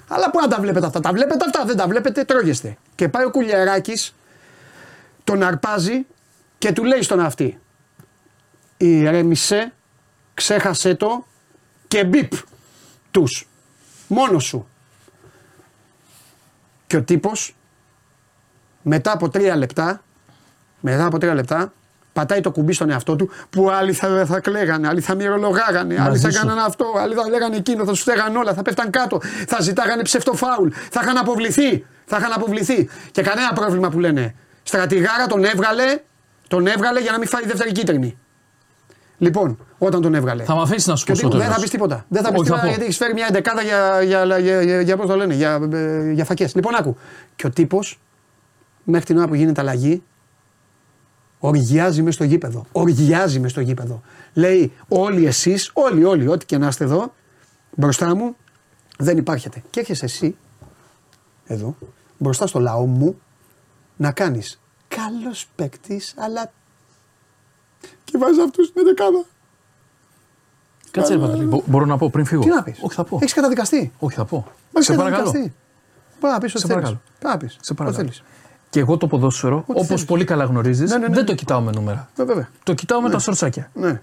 A: Αλλά πού να τα βλέπετε αυτά, τα βλέπετε αυτά, δεν τα βλέπετε, τρώγεστε. Και πάει ο Κουλιαράκης, τον αρπάζει και του λέει στον αυτή. Ηρέμησε, ξέχασέ το και μπιπ τους. Μόνος σου. Και ο τύπος μετά από τρία λεπτά, μετά από τρία λεπτά, πατάει το κουμπί στον εαυτό του που άλλοι θα, θα κλαίγανε, άλλοι θα μυρολογάγανε, άλλοι θα
H: σου.
A: κάνανε αυτό, άλλοι θα λέγανε εκείνο, θα σου στέγανε όλα, θα πέφταν κάτω, θα ζητάγανε ψευτοφάουλ, θα είχαν αποβληθεί, θα είχαν αποβληθεί. Και κανένα πρόβλημα που λένε. Στρατηγάρα τον έβγαλε, τον έβγαλε για να μην φάει δεύτερη κίτρινη. Λοιπόν, όταν τον έβγαλε.
H: Θα με αφήσεις να σου
A: Και
H: πω
A: ο
H: στο
A: τύπος, δεν
H: τέλος.
A: θα πεις τίποτα. Δεν θα πεις
H: Όχι, θα
A: τίποτα
H: πω.
A: γιατί έχεις φέρει μια εντεκάδα για, για, για, για, για, για, πώς το λένε, για, ε, για φακές. Λοιπόν, άκου. Και ο τύπος, μέχρι την ώρα που γίνεται αλλαγή, οργιάζει μες στο γήπεδο. Οργιάζει μες στο γήπεδο. Λέει, όλοι εσείς, όλοι, όλοι, ό,τι και να είστε εδώ, μπροστά μου, δεν υπάρχετε. Και έρχεσαι εσύ, εδώ, μπροστά στο λαό μου, να κάνεις καλός παίκτης, αλλά. Και βάζει αυτούς στην εντεκάδα.
H: Κάτσε ρε Παντελή, μπο- μπορώ να πω πριν φύγω;
A: Τι να πεις;
H: Όχι, θα πω.
A: Έχεις καταδικαστεί;
H: Όχι, θα πω.
A: Μα
H: Σε παρακαλώ.
A: Πάει να πεις ό,τι
H: Σε
A: θέλει.
H: παρακαλώ.
A: Πάει να πεις.
H: Σε παρακαλώ.
A: θέλεις.
H: Και εγώ το ποδόσφαιρο, όπως
A: θέλεις.
H: πολύ καλά γνωρίζεις,
A: Ναι, ναι, ναι.
H: δεν το κοιτάω με νούμερα.
A: Ε, Βέβαια.
H: Το κοιτάω με τα σορτσάκια.
A: Ναι.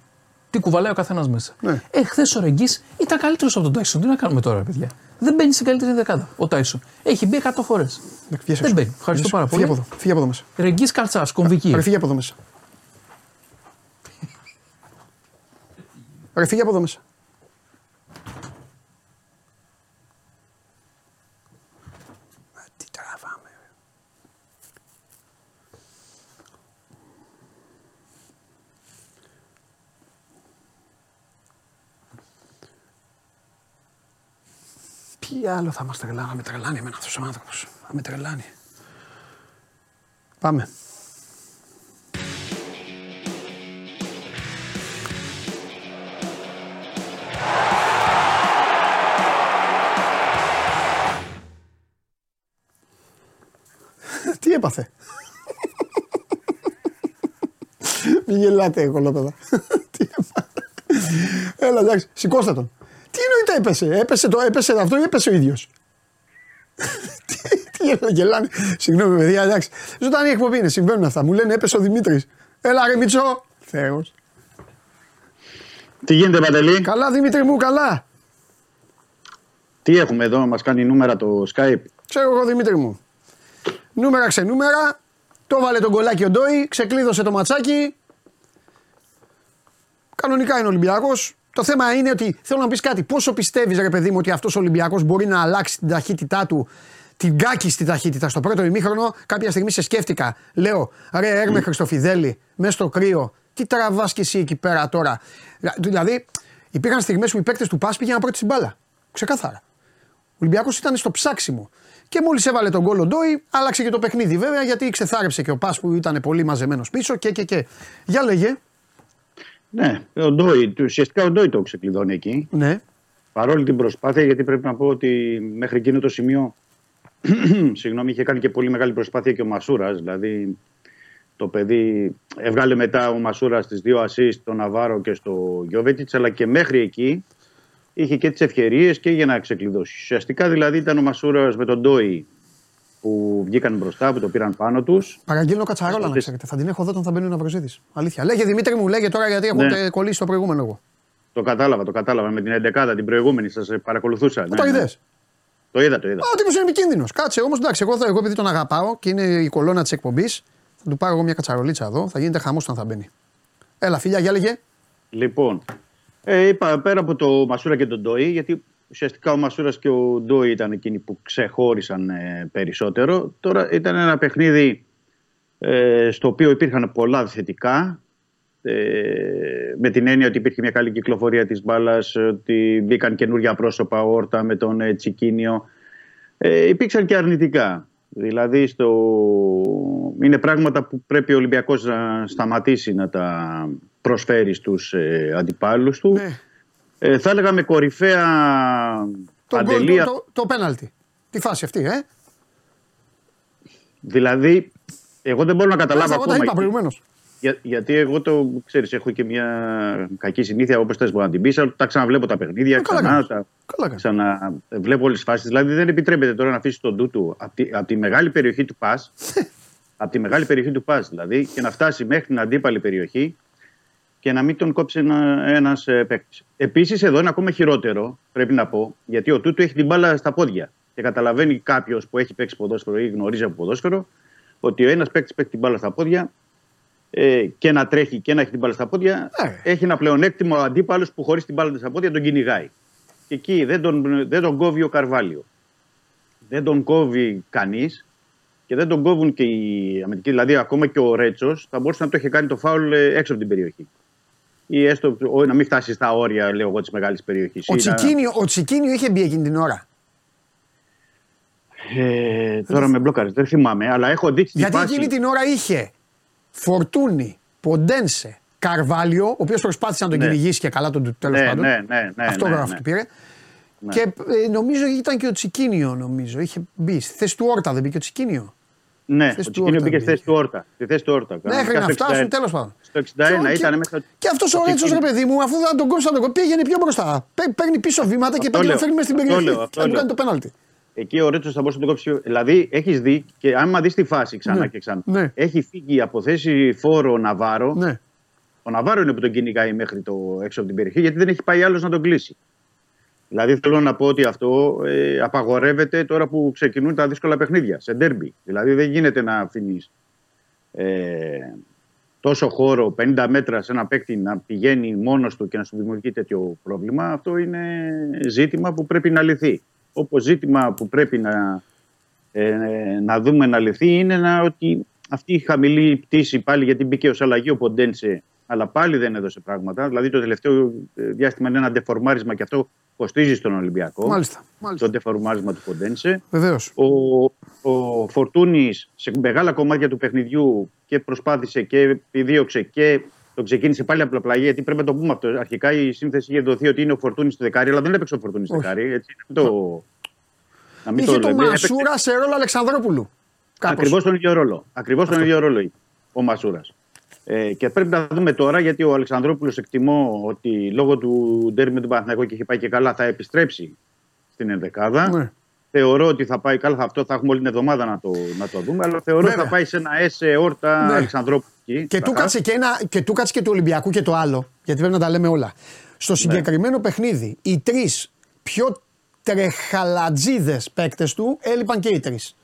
H: Τι κουβαλάει ο καθένας μέσα.
A: Ναι.
H: Ε, χθες ο Ρεγγί ήταν καλύτερος από τον Τάισον. Τι να κάνουμε τώρα, παιδιά; Δεν μπαίνει στην καλύτερη δεκάδα ο Τάισον. Έχει μπει 100 φορές.
A: Εντάξει, βγες
H: Δεν
A: έξω.
H: μπαίνει. Ευχαριστώ
A: Βγες
H: πάρα
A: έξω.
H: πολύ.
A: Φύγε από εδώ. Φύγε από εδώ μέσα.
H: Ρεγγί Καρτσά, κομβική.
A: Ρε, φύγε από εδώ μέσα. Ρε, φύγε από εδώ μέσα. Ε, Τι τραβάμε. ρε. Τι άλλο θα μας τρελάνει, να με τρελάνει εμένα αυτός ο άνθρωπος. Να με τρελάνει. Πάμε. Έπαθε. Μην γελάτε, κολόπεδα. Τι έπαθε. Έλα, εντάξει, σηκώστε τον. Τι εννοείται έπεσε, έπεσε, το, έπεσε αυτό ή έπεσε ο ίδιος; τι, τι γελάνε, γελάνε. Συγγνώμη, παιδιά, εντάξει. Ζωντανή εκπομπή είναι, συμβαίνουν αυτά. Μου λένε έπεσε ο Δημήτρης. Έλα, ρε Μιτσό. Θεός.
E: Τι γίνεται, Παντελή,
A: Καλά, Δημήτρη μου, καλά.
E: τι έχουμε εδώ, μας κάνει νούμερα το Skype;
A: Ξέρω εγώ, Δημήτρη μου. Νούμερα ξενούμερα. Το βάλε τον κολλάκι ο Ντόι, ξεκλείδωσε το ματσάκι. Κανονικά είναι ο Ολυμπιακός. Το θέμα είναι ότι θέλω να πεις κάτι. Πόσο πιστεύεις, ρε παιδί μου, ότι αυτός ο Ολυμπιακός μπορεί να αλλάξει την ταχύτητά του, την κάκιστη ταχύτητα στο πρώτο ημίχρονο; Κάποια στιγμή σε σκέφτηκα. Λέω, ρε Έρμε Χριστοφιδέλη, μέσα στο κρύο, τι τραβάς και εσύ εκεί πέρα τώρα; Δηλαδή, υπήρχαν στιγμές που οι παίκτες του Πας πήγαιναν πρώτη στην μπάλα. Ξεκάθαρα. Ο Ολυμπιακός ήταν στο ψάξιμο. Και μόλις έβαλε τον γκολ ο Ντόι, άλλαξε και το παιχνίδι βέβαια γιατί ξεθάρεψε και ο Πας που ήταν πολύ μαζεμένος πίσω και και και. Για λέγε.
E: Ναι, ο Ντόι, ουσιαστικά ο Ντόι το ξεκλειδώνει εκεί.
A: Ναι.
E: Παρόλη την προσπάθεια, γιατί πρέπει να πω ότι μέχρι εκείνο το σημείο συγγνώμη, είχε κάνει και πολύ μεγάλη προσπάθεια και ο Μασούρας. Δηλαδή, το παιδί έβγαλε μετά ο Μασούρας τις δύο assist, στον Ναβάρο και στο Γιώβετιτς, αλλά και μέχρι εκεί είχε και τις ευκαιρίες και για να ξεκλειδώσει. Ουσιαστικά δηλαδή ήταν ο Μασούρας με τον Ντόι που βγήκαν μπροστά, που το πήραν πάνω τους.
A: Παραγγέλνω κατσαρόλα να
E: Αυτές-
A: ξέρετε. Θα την έχω εδώ όταν θα μπαίνει ο Ναυροζήτη. Αλήθεια. Λέγε Δημήτρη μου, λέγε τώρα γιατί έχω
E: Ναι.
A: τε- κολλήσει το προηγούμενο εγώ.
E: Το κατάλαβα, το κατάλαβα με την 11η την προηγούμενη, σας παρακολουθούσα. Ναι,
A: το
E: ναι.
A: είδες;
E: Το είδα, το είδα.
A: Α, ο τύπος είναι επικίνδυνος. Κάτσε όμως, εντάξει, εγώ, θα- εγώ επειδή τον αγαπάω και είναι η κολόνα της εκπομπής, θα του πάρω εγώ μια κατσαρολίτσα εδώ. Θα γίνεται χαμός όταν θα μπαίνει. Έλα, φιλιά, για λέγε.
E: Λοιπόν, Ε, είπα πέρα από το Μασούρα και τον Ντόι, γιατί ουσιαστικά ο Μασούρας και ο Ντόι ήταν εκείνοι που ξεχώρισαν ε, περισσότερο. Τώρα ήταν ένα παιχνίδι ε, στο οποίο υπήρχαν πολλά θετικά. Ε, με την έννοια ότι υπήρχε μια καλή κυκλοφορία της μπάλας, ότι μπήκαν καινούργια πρόσωπα όρτα με τον ε, Τσικίνιο. Ε, υπήρξαν και αρνητικά. Δηλαδή στο... είναι πράγματα που πρέπει ο Ολυμπιακός να σταματήσει να τα προσφέρει στους ε, αντιπάλους του. Ναι. Ε, θα έλεγα με κορυφαία
A: το, αντελία... το, το, το πέναλτι. Τη φάση αυτή, ε.
E: Δηλαδή, εγώ δεν μπορώ να καταλάβω
A: ακόμα. Εγώ τα είπα προηγουμένως.
E: Για, γιατί εγώ το ξέρεις, έχω και μια κακή συνήθεια όπως θες μπορεί να την πεις. Τα ξαναβλέπω τα παιχνίδια, ε, ξανά, τα, ξαναβλέπω όλες τις φάσεις. Δηλαδή δεν επιτρέπεται τώρα να αφήσεις τον ντούτου από τη, από τη μεγάλη περιοχή του πας. από τη μεγάλη περιοχή του πας δηλαδή και να φτάσει μέχρι την αντίπαλη περιοχή και να μην τον κόψει ένα ένας ε, παίκτης. Επίσης, εδώ είναι ακόμα χειρότερο, πρέπει να πω, γιατί ο Τούτου έχει την μπάλα στα πόδια. Και καταλαβαίνει κάποιος που έχει παίξει ποδόσφαιρο ή γνωρίζει από ποδόσφαιρο, ότι ο ένας παίκτης παίξει την μπάλα στα πόδια ε, και να τρέχει και να έχει την μπάλα στα πόδια, ε. έχει ένα πλεονέκτημα ο αντίπαλος που χωρίς την μπάλα στα πόδια τον κυνηγάει. Και εκεί δεν τον, δεν τον κόβει ο Καρβάλιο. Δεν τον κόβει κανείς και δεν τον κόβουν και οι αμυντικοί. Δηλαδή, ακόμα και ο Ρέτσος θα μπορούσε να το έχει κάνει το φάουλ ε, έξω από την περιοχή. Ή έστω να μην φτάσει στα όρια, λέω εγώ, της μεγάλης περιοχής.
A: Ο, Τσικίνιο, ο Τσικίνιο είχε μπει εκείνη την ώρα.
E: Ε, τώρα με μπλοκάρει, δεν θυμάμαι, αλλά έχω δείξει.
A: Γιατί εκείνη την ώρα είχε Φορτούνη, Ποντένσε, Καρβάλιο, ο οποίος προσπάθησε να τον ναι. κυνηγήσει και καλά τον τέλος
E: ναι,
A: πάντων.
E: Ναι, ναι, ναι,
A: Αυτό
E: ναι,
A: ναι. του πήρε. Ναι. Και ε, νομίζω ήταν και ο Τσικίνιο, νομίζω. Είχε μπει. Στη θέση του Όρτα δεν μπήκε ο Τσικίνιο;
E: Ναι, ο Τσικίνιο μπήκε στη θέση του Όρτα. Στη θέση του Όρτα.
A: Μέχρι να φτάσουν, τέλος πάντων.
E: Στο 61 ήταν μέχρι.
A: Και αυτός ο Ρέτσο, ρε παιδί μου, αφού δεν τον κόψει, τον κόψει, πήγαινε πιο μπροστά. Παίρνει πίσω βήματα και παίρνει φέρνει στην περιοχή. Και κάνει το πέναλτι.
E: Εκεί ο Ρέτσο θα μπορούσε να το κόψει. Δηλαδή, έχεις δει και άμα δεις τη φάση ξανά ναι, και ξανά. Ναι. Έχει φύγει από θέση φόρο ο Ναβάρο. Ναι. Ο Ναβάρο είναι που τον κυνηγάει μέχρι το έξω από την περιοχή, γιατί δεν έχει πάει άλλος να τον κλείσει. Δηλαδή, θέλω να πω ότι αυτό ε, απαγορεύεται τώρα που ξεκινούν τα δύσκολα παιχνίδια σε ντέρμπι. Δηλαδή, δεν γίνεται να αφήνεις ε, τόσο χώρο, 50 μέτρα σε ένα παίκτη να πηγαίνει μόνος του και να σου δημιουργεί τέτοιο πρόβλημα. Αυτό είναι ζήτημα που πρέπει να λυθεί όπως ζήτημα που πρέπει να, ε, να δούμε να λυθεί είναι να, ότι αυτή η χαμηλή πτήση πάλι γιατί μπήκε ως αλλαγή ο Ποντένσε αλλά πάλι δεν έδωσε πράγματα. Δηλαδή το τελευταίο ε, διάστημα είναι ένα ντεφορμάρισμα και αυτό κοστίζει στον Ολυμπιακό.
A: Μάλιστα. μάλιστα.
E: Το ντεφορμάρισμα του Ποντένσε.
A: Βεβαίως.
E: Ο, ο Φορτούνης σε μεγάλα κομμάτια του παιχνιδιού και προσπάθησε και επιδίωξε και το ξεκίνησε πάλι από πλαγία, γιατί πρέπει να το πούμε αυτό. Αρχικά η σύνθεση είχε δοθεί ότι είναι ο Φορτούνης στο δεκάρι, αλλά δεν έπαιξε ο Φορτούνης στο δεκάρι. Έτσι, το...
A: Να μην είχε το, το Μασούρα σε ρόλο Αλεξανδρόπουλου.
E: Ακριβώς τον ίδιο ρόλο. Ακριβώς τον ίδιο ρόλο ο Μασούρας. Ε, και πρέπει να δούμε τώρα, γιατί ο Αλεξανδρόπουλος εκτιμώ ότι λόγω του ντέρμι με τον Παναθηναϊκό και έχει πάει και καλά, θα επιστρέψει στην ενδεκάδα. Ναι. Θεωρώ ότι θα πάει καλά, αυτό θα έχουμε όλη την εβδομάδα να το, να το δούμε, αλλά θεωρώ ότι θα πάει σε ένα ΕΣΕ όρτα ναι. Αλεξανδρόπουλου.
A: Και του, κάτσε και, ένα, και του κάτσε και του Ολυμπιακού και το άλλο, γιατί πρέπει να τα λέμε όλα. Στο ναι. συγκεκριμένο παιχνίδι, οι τρεις πιο τρεχαλατζίδες παίκτες του έλειπαν και οι τρεις.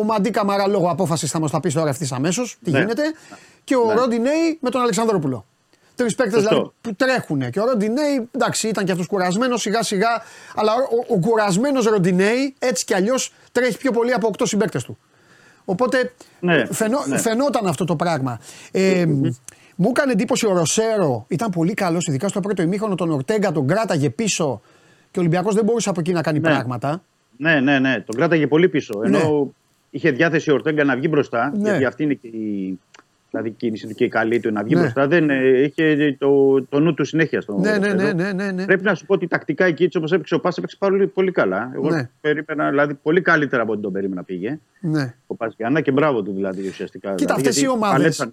A: Ο Μαντί Καμαρά λόγω απόφασης θα μας τα πει τώρα ευθύ αμέσως τι ναι. γίνεται. Και ο ναι. Ροντινέη με τον Αλεξανδρόπουλο. Τρεις παίκτες δηλαδή που τρέχουν. Και ο Ροντινέη, εντάξει, ήταν και αυτός κουρασμένος σιγά σιγά. Αλλά ο, ο κουρασμένος Ροντινέη έτσι κι αλλιώς τρέχει πιο πολύ από 8 συμπαίκτες του. Οπότε ναι, φαινό, ναι. φαινόταν αυτό το πράγμα. Ε, Μου έκανε εντύπωση ο Ροσέρο, ήταν πολύ καλός, ειδικά στο πρώτο ημίχρονο. Τον Ορτέγκα τον κράταγε πίσω και ο Ολυμπιακός δεν μπορούσε από εκεί να κάνει
E: ναι.
A: πράγματα.
E: Ναι, ναι, ναι, τον κράταγε πολύ πίσω. Ενώ ναι. Είχε διάθεση ο Ορτέγκα να βγει μπροστά, ναι. γιατί αυτή είναι και η, δηλαδή κίνηση του και η καλή του να βγει ναι. μπροστά, δεν ε, είχε το, το νου του συνέχεια στο
A: ναι, ναι, ναι, ναι, ναι, ναι.
E: Πρέπει να σου πω ότι τακτικά εκεί έτσι όπως έπαιξε ο Πας έπαιξε πολύ, πολύ καλά. Εγώ ναι. περίμενα, δηλαδή πολύ καλύτερα από ό,τι τον περίμενα πήγε.
A: Ναι.
E: Ο Πας Γιάννα και μπράβο του δηλαδή ουσιαστικά.
A: Κοίτα,
E: δηλαδή,
A: αυτές οι ομάδες,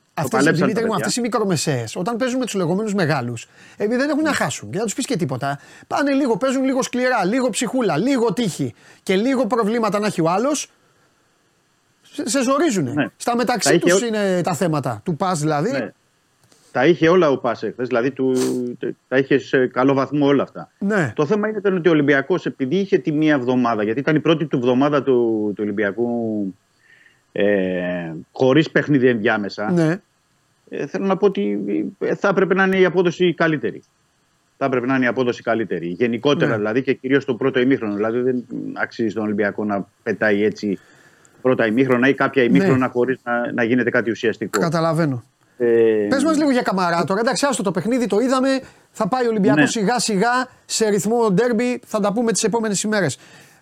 A: αυτές οι μικρομεσαίες, όταν παίζουν με τους λεγόμενους μεγάλους, επειδή δεν έχουν να χάσουν και δεν τους πεις και τίποτα, πάνε λίγο, παίζουν λίγο σκληρά, λίγο ψυχούλα, λίγο τύχη και λίγο προβλήματα να έχει ο άλλος, σε ζορίζουν. Ναι. Στα μεταξύ τους είχε... είναι τα θέματα. Του πας δηλαδή. Ναι.
E: Τα είχε όλα ο Πας εχθές, δηλαδή του, τα είχε σε καλό βαθμό όλα αυτά.
A: Ναι.
E: Το θέμα είναι ότι ο Ολυμπιακός, επειδή είχε τη μία εβδομάδα, γιατί ήταν η πρώτη του εβδομάδα του, του Ολυμπιακού ε, χωρίς παιχνίδι ενδιάμεσα.
A: Ναι.
E: Ε, θέλω να πω ότι θα έπρεπε να είναι η απόδοση καλύτερη. θα έπρεπε να είναι η απόδοση καλύτερη. Γενικότερα ναι. δηλαδή και κυρίως το πρώτο ημίχρονο. Δηλαδή δεν αξίζει στον Ολυμπιακό να πετάει έτσι πρώτα ημίχρονα ή κάποια ημίχρονα ναι. χωρίς να, να γίνεται κάτι ουσιαστικό.
A: Καταλαβαίνω. Ε... Πες μας λίγο για καμαρά τώρα. Εντάξει, άστο το παιχνίδι, το είδαμε. Θα πάει ο Ολυμπιακός ναι. σιγά σιγά σε ρυθμό ντέρμπι. Θα τα πούμε τις επόμενες ημέρες.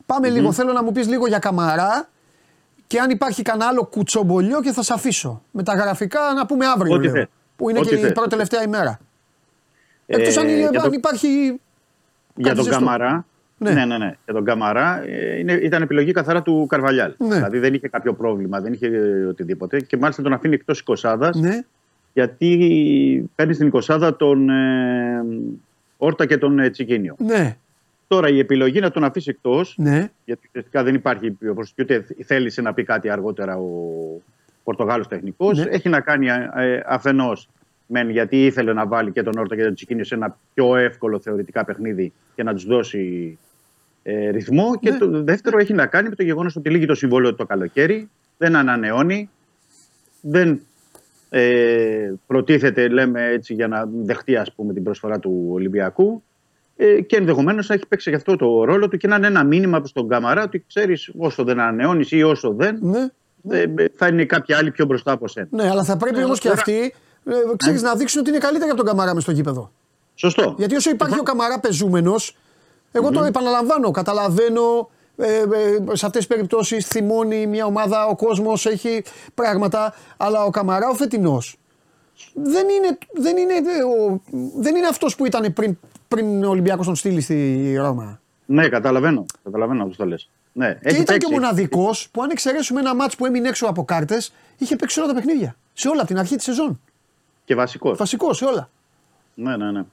A: Παμε λίγο, θέλω να μου πεις λίγο για καμαρά και αν υπάρχει κανένα άλλο κουτσομπολιό και θα σε αφήσω. Με τα γραφικά να πούμε αύριο. Λέω, που είναι και η πρώτη τελευταία ημέρα. Ε, Εκτός αν, αν υπάρχει.
E: Για τον Καμαρά, ναι. ναι, ναι, ναι. Για τον Καμαρά ε, είναι, ήταν επιλογή καθαρά του Καρβαλιάλ. Ναι. Δηλαδή δεν είχε κάποιο πρόβλημα, δεν είχε οτιδήποτε. Και μάλιστα τον αφήνει εκτός 20 ναι. γιατί παίρνει στην 20 τον ε, Όρτα και τον ε, Τσικίνιο.
A: Ναι.
E: Τώρα η επιλογή να τον αφήσει εκτός, ναι. γιατί ουσιαστικά δεν υπάρχει και ούτε θέλησε να πει κάτι αργότερα ο Πορτογάλος τεχνικός, ναι. έχει να κάνει ε, αφενός μεν γιατί ήθελε να βάλει και τον Όρτα και τον Τσικίνιο σε ένα πιο εύκολο θεωρητικά παιχνίδι και να τους δώσει ε, ρυθμό. Και ναι. το δεύτερο έχει να κάνει με το γεγονός ότι λύγει το συμβόλαιο το καλοκαίρι, δεν ανανεώνει, δεν ε, προτίθεται, λέμε έτσι, για να δεχτεί ας πούμε, την προσφορά του Ολυμπιακού. Ε, και ενδεχομένως να έχει παίξει γι' αυτό το ρόλο του και να είναι ένα μήνυμα προς τον Καμαρά ότι ξέρεις, όσο δεν ανανεώνεις ή όσο δεν, ναι. ε, θα είναι κάποια άλλη πιο μπροστά από σένα.
A: Ναι, αλλά θα πρέπει ε, όμως και αυτοί ε, ξέρεις, να δείξουν ότι είναι καλύτεροι από τον Καμαρά μες στο γήπεδο.
E: Σωστό.
A: Γιατί όσο υπάρχει ο Καμαρά πεζούμενος, εγώ το επαναλαμβάνω, καταλαβαίνω ε, ε, σε αυτές τις περιπτώσεις θυμώνει μια ομάδα, ο κόσμος έχει πράγματα, αλλά ο Καμαρά ο φετινός δεν είναι, δεν είναι, ο, δεν είναι αυτός που ήταν πριν, πριν ο Ολυμπιακός τον στείλει στη Ρώμα.
E: Ναι, καταλαβαίνω. Καταλαβαίνω όπω το λες. Ναι,
A: και ήταν παίξει. και ο μοναδικός που, αν εξαιρέσουμε ένα μάτσο που έμεινε έξω από κάρτες, είχε παίξει όλα τα παιχνίδια. Σε όλα από την αρχή της σεζόν.
E: Και βασικός.
A: Βασικός σε όλα.
E: Ναι, ναι, ναι.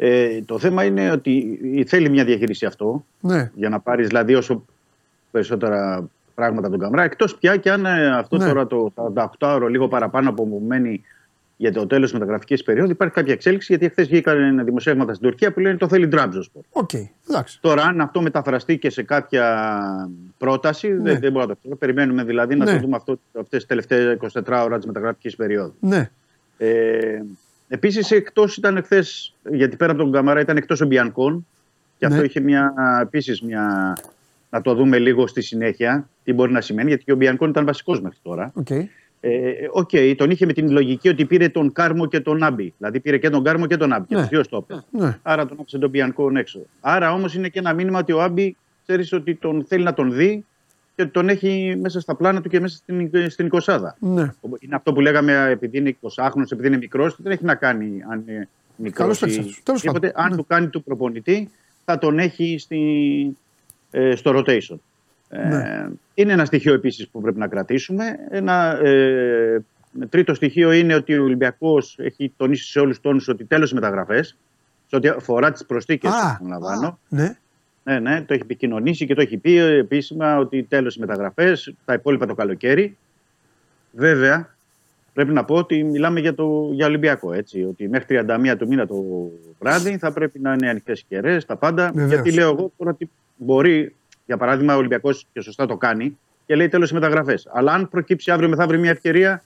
E: Ε, το θέμα είναι ότι θέλει μια διαχείριση αυτό. Ναι. Για να πάρεις δηλαδή όσο περισσότερα πράγματα από τον Καμρά. Εκτός πια και αν ε, αυτός ναι. τώρα το 48ωρο, λίγο παραπάνω που μένει για το τέλος της μεταγραφικής περίοδου, υπάρχει κάποια εξέλιξη. Γιατί χθες βγήκαν δημοσιεύματα στην Τουρκία που λένε το θέλει Ντράμπζο.
A: Okay,
E: Τώρα, αν αυτό μεταφραστεί και σε κάποια πρόταση, ναι. δεν, δεν μπορώ να το Περιμένουμε δηλαδή ναι. να το δούμε αυτές τις τελευταίες 24 ώρα της μεταγραφικής περίοδου.
A: Ναι.
E: Ε, Επίσης, εκτός ήταν χθες, γιατί πέρα από τον Καμαρά ήταν εκτός ο Μπιανκόν. Και αυτό ναι. είχε μια, επίσης μια. Να το δούμε λίγο στη συνέχεια τι μπορεί να σημαίνει, γιατί και ο Μπιανκόν ήταν βασικός μέχρι τώρα.
A: Okay.
E: Ε, okay, τον είχε με την λογική ότι πήρε τον Κάρμο και τον Άμπι. Δηλαδή πήρε και τον Κάρμο και τον Άμπι. Ναι. Και το ναι. Άρα τον άφησε τον Μπιανκόν έξω. Άρα όμως είναι και ένα μήνυμα ότι ο Άμπι ξέρεις ότι τον θέλει να τον δει και τον έχει μέσα στα πλάνα του και μέσα στην, στην 20
A: ναι.
E: Είναι αυτό που λέγαμε επειδή είναι 20χρονο, επειδή είναι μικρός, δεν έχει να κάνει αν είναι μικρός. Αν ναι. του κάνει του προπονητή, θα τον έχει στη, ε, στο rotation. Ε, ναι. είναι ένα στοιχείο επίσης που πρέπει να κρατήσουμε. Ένα ε, τρίτο στοιχείο είναι ότι ο Ολυμπιακός έχει τονίσει σε όλους τους τόνους ότι τέλος μεταγραφές. Σε ό,τι αφορά τις προσθήκες,
A: επαναλαμβάνω. Ναι.
E: Ναι, ναι, το έχει επικοινωνήσει και το έχει πει επίσημα ότι τέλος οι μεταγραφές, τα υπόλοιπα το καλοκαίρι. Βέβαια, πρέπει να πω ότι μιλάμε για, το, για Ολυμπιακό. Έτσι, ότι μέχρι 31 του μήνα το βράδυ θα πρέπει να είναι ανοιχτές κεραίες, τα πάντα. Βεβαίως. Γιατί λέω εγώ τώρα ότι μπορεί, για παράδειγμα, ο Ολυμπιακός και σωστά το κάνει και λέει τέλος οι μεταγραφές. Αλλά αν προκύψει αύριο μεθαύριο μια ευκαιρία,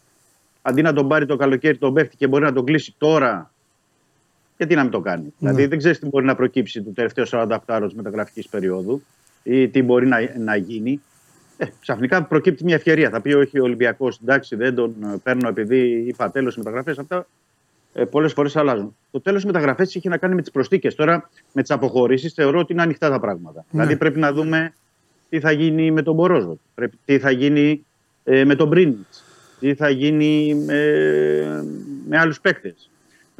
E: αντί να τον πάρει το καλοκαίρι τον παίχτη και μπορεί να τον κλείσει τώρα γιατί να μην το κάνει. Ναι. Δηλαδή δεν ξέρεις τι μπορεί να προκύψει το τελευταίο 48 ώρο τη μεταγραφικής περίοδου ή τι μπορεί να, να γίνει. Ε, ξαφνικά προκύπτει μια ευκαιρία. Θα πει όχι ο Ολυμπιακός, εντάξει, δεν τον παίρνω επειδή είπα τέλος μεταγραφές. Αυτά ε, πολλές φορές αλλάζουν. Το τέλος μεταγραφές είχε να κάνει με τις προστίκε. Τώρα με τις αποχωρήσεις θεωρώ ότι είναι ανοιχτά τα πράγματα. Ναι. Δηλαδή πρέπει να δούμε τι θα γίνει με τον Μπορόζο, τι θα γίνει ε, με τον Μπρίνιτς, τι θα γίνει με, με άλλους παίκτες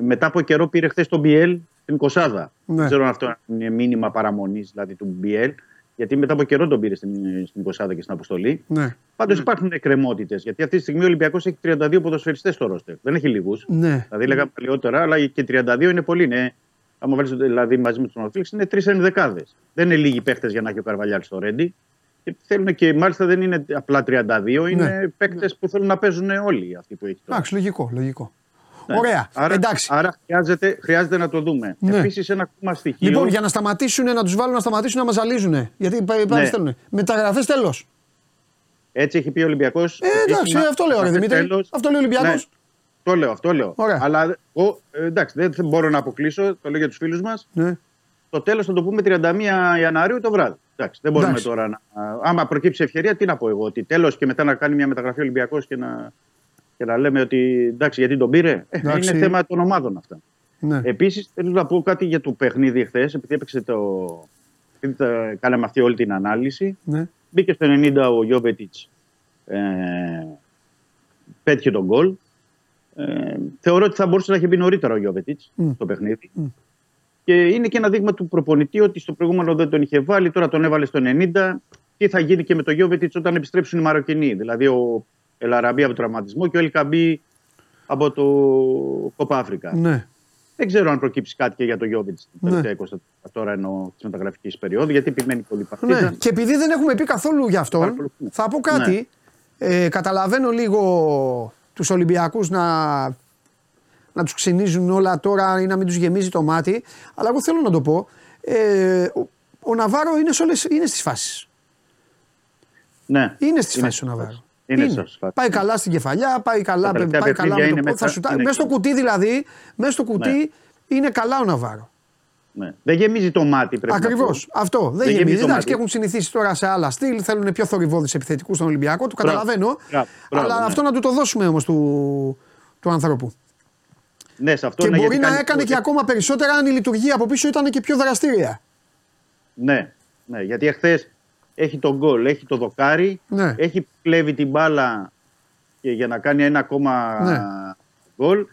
E: μετά από καιρό πήρε χθες τον BL στην Κοσάδα. Ναι. Δεν ξέρω αν αυτό είναι μήνυμα παραμονής δηλαδή του BL. Γιατί μετά από καιρό τον πήρε στην, στην Κοσάδα και στην Αποστολή.
A: Ναι.
E: Πάντως υπάρχουν εκκρεμότητες. Γιατί αυτή τη στιγμή ο Ολυμπιακός έχει 32 ποδοσφαιριστές στο ρόστερ. Δεν έχει λίγους.
A: Ναι.
E: Δηλαδή λέγαμε παλιότερα, αλλά και 32 είναι πολύ. Είναι, άμα βάλεις δηλαδή μαζί με τους Νορφίλξ, είναι τρεις ενδεκάδες. Δεν είναι λίγοι παίχτε για να έχει ο Καρβαλιάλ στο Ρέντι. Και θέλουν και μάλιστα δεν είναι απλά 32, είναι ναι. παίκτες που θέλουν να παίζουν όλοι αυτοί που έχει τώρα.
A: Εντάξει, λογικό, λογικό. Ναι. Ωραία.
E: Άρα,
A: Εντάξει.
E: άρα χρειάζεται, χρειάζεται να το δούμε. Ναι. Επίσης, ένα ακόμα στοιχείο.
A: Λοιπόν, για να σταματήσουν, να τους βάλουν να σταματήσουν να μας ζαλίζουν. Γιατί πάλι ναι. στέλνουν. Μεταγραφές τέλος.
E: Έτσι έχει πει ο Ολυμπιακός.
A: Ε, εντάξει, αυτό λέω, ρε Δημήτρη. Αυτό λέει ο Ολυμπιακός. Ναι.
E: Το λέω, αυτό λέω.
A: Ωραία.
E: Αλλά ο, ε, εντάξει, δεν μπορώ να αποκλείσω, το λέω για τους φίλους μας.
A: Ναι.
E: Το τέλος θα το πούμε 31 Ιανουαρίου το βράδυ. Εντάξει, δεν μπορούμε
A: Εντάξει.
E: τώρα να. Άμα προκύψει ευκαιρία, τι να πω εγώ. Ότι τέλος και μετά να κάνει μια μεταγραφή Ολυμπιακός και να, και να λέμε ότι εντάξει, γιατί τον πήρε. Ε,
A: Εντάξει.
E: είναι θέμα των ομάδων αυτά.
A: ναι.
E: Επίσης, θέλω να πω κάτι για το παιχνίδι εχθέ, επειδή έπαιξε το. Επειδή τα- κάναμε αυτή όλη την ανάλυση.
A: ναι.
E: Μπήκε στο 90 ο Γιώβετιτς. Ε, πέτυχε τον γκολ. Ε, θεωρώ ότι θα μπορούσε να έχει μπει νωρίτερα ο Γιώβετιτς
A: Μμ.
E: στο παιχνίδι.
A: Μμ.
E: Και είναι και ένα δείγμα του προπονητή ότι στο προηγούμενο δεν τον είχε βάλει, τώρα τον έβαλε στο 90. Τι θα γίνει και με τον Γιώβετιτς όταν επιστρέψουν οι Μαροκινοί. Δηλαδή ο Ελαραμπή από τον τραυματισμό και ο Ελκαμπή από το Κόπα Αφρικα.
A: ναι.
E: Δεν ξέρω αν προκύψει κάτι και για το Γιώβετ την
A: Ναι.
E: τελευταία 24 τώρα εννοώ τη μεταγραφική περίοδου, γιατί επιμένει πολύ
A: Ναι.
E: παρτίδα.
A: Και επειδή δεν έχουμε πει καθόλου για αυτόν,
E: Παρακολουθούμε.
A: θα πω κάτι. Ε, καταλαβαίνω λίγο τους Ολυμπιακούς να, να τους ξυνίζουν όλα τώρα ή να μην τους γεμίζει το μάτι. Αλλά εγώ θέλω να το πω. Ε, ο, ο Ναβάρο είναι, σε όλες, είναι στις φάσεις.
E: Ναι.
A: Είναι στις
E: Είναι
A: φάσεις ο
E: στις
A: Ναβάρο.
E: Φάσεις. Είναι στις φάσεις.
A: Πάει καλά στην κεφαλιά, πάει καλά,
E: Τα τελευταία
A: πάει καλά με
E: παιχνίδια
A: το
E: είναι
A: πόδι, θα
E: μέσα-
A: σουτάρει.
E: είναι
A: Μέσα στο
E: εκεί.
A: κουτί δηλαδή, μέσα στο κουτί
E: Ναι.
A: είναι καλά ο Ναβάρο.
E: Ναι. Δεν γεμίζει το μάτι, πρέπει
A: Ακριβώ.
E: να πω.
A: Αυτό. Δεν,
E: Δεν
A: γεμίζει.
E: γεμίζει το
A: Εντάξει,
E: μάτι.
A: και έχουν συνηθίσει τώρα σε άλλα στυλ. Θέλουν πιο θορυβόδει επιθετικούς στον Ολυμπιακό. Το καταλαβαίνω.
E: Μπράβο, μπράβο,
A: αλλά
E: ναι.
A: αυτό να του το δώσουμε όμως του, του ανθρώπου.
E: Ναι, σε αυτό
A: και
E: ναι,
A: μπορεί
E: γιατί
A: να
E: κάνει-
A: έκανε και ακόμα περισσότερα αν η λειτουργία από πίσω ήταν και πιο δραστήρια.
E: Ναι, ναι, γιατί εχθές έχει τον γκολ, έχει το δοκάρι,
A: Ναι.
E: έχει κλέβει την μπάλα και για να κάνει ένα ακόμα
A: Ναι.
E: γκολ.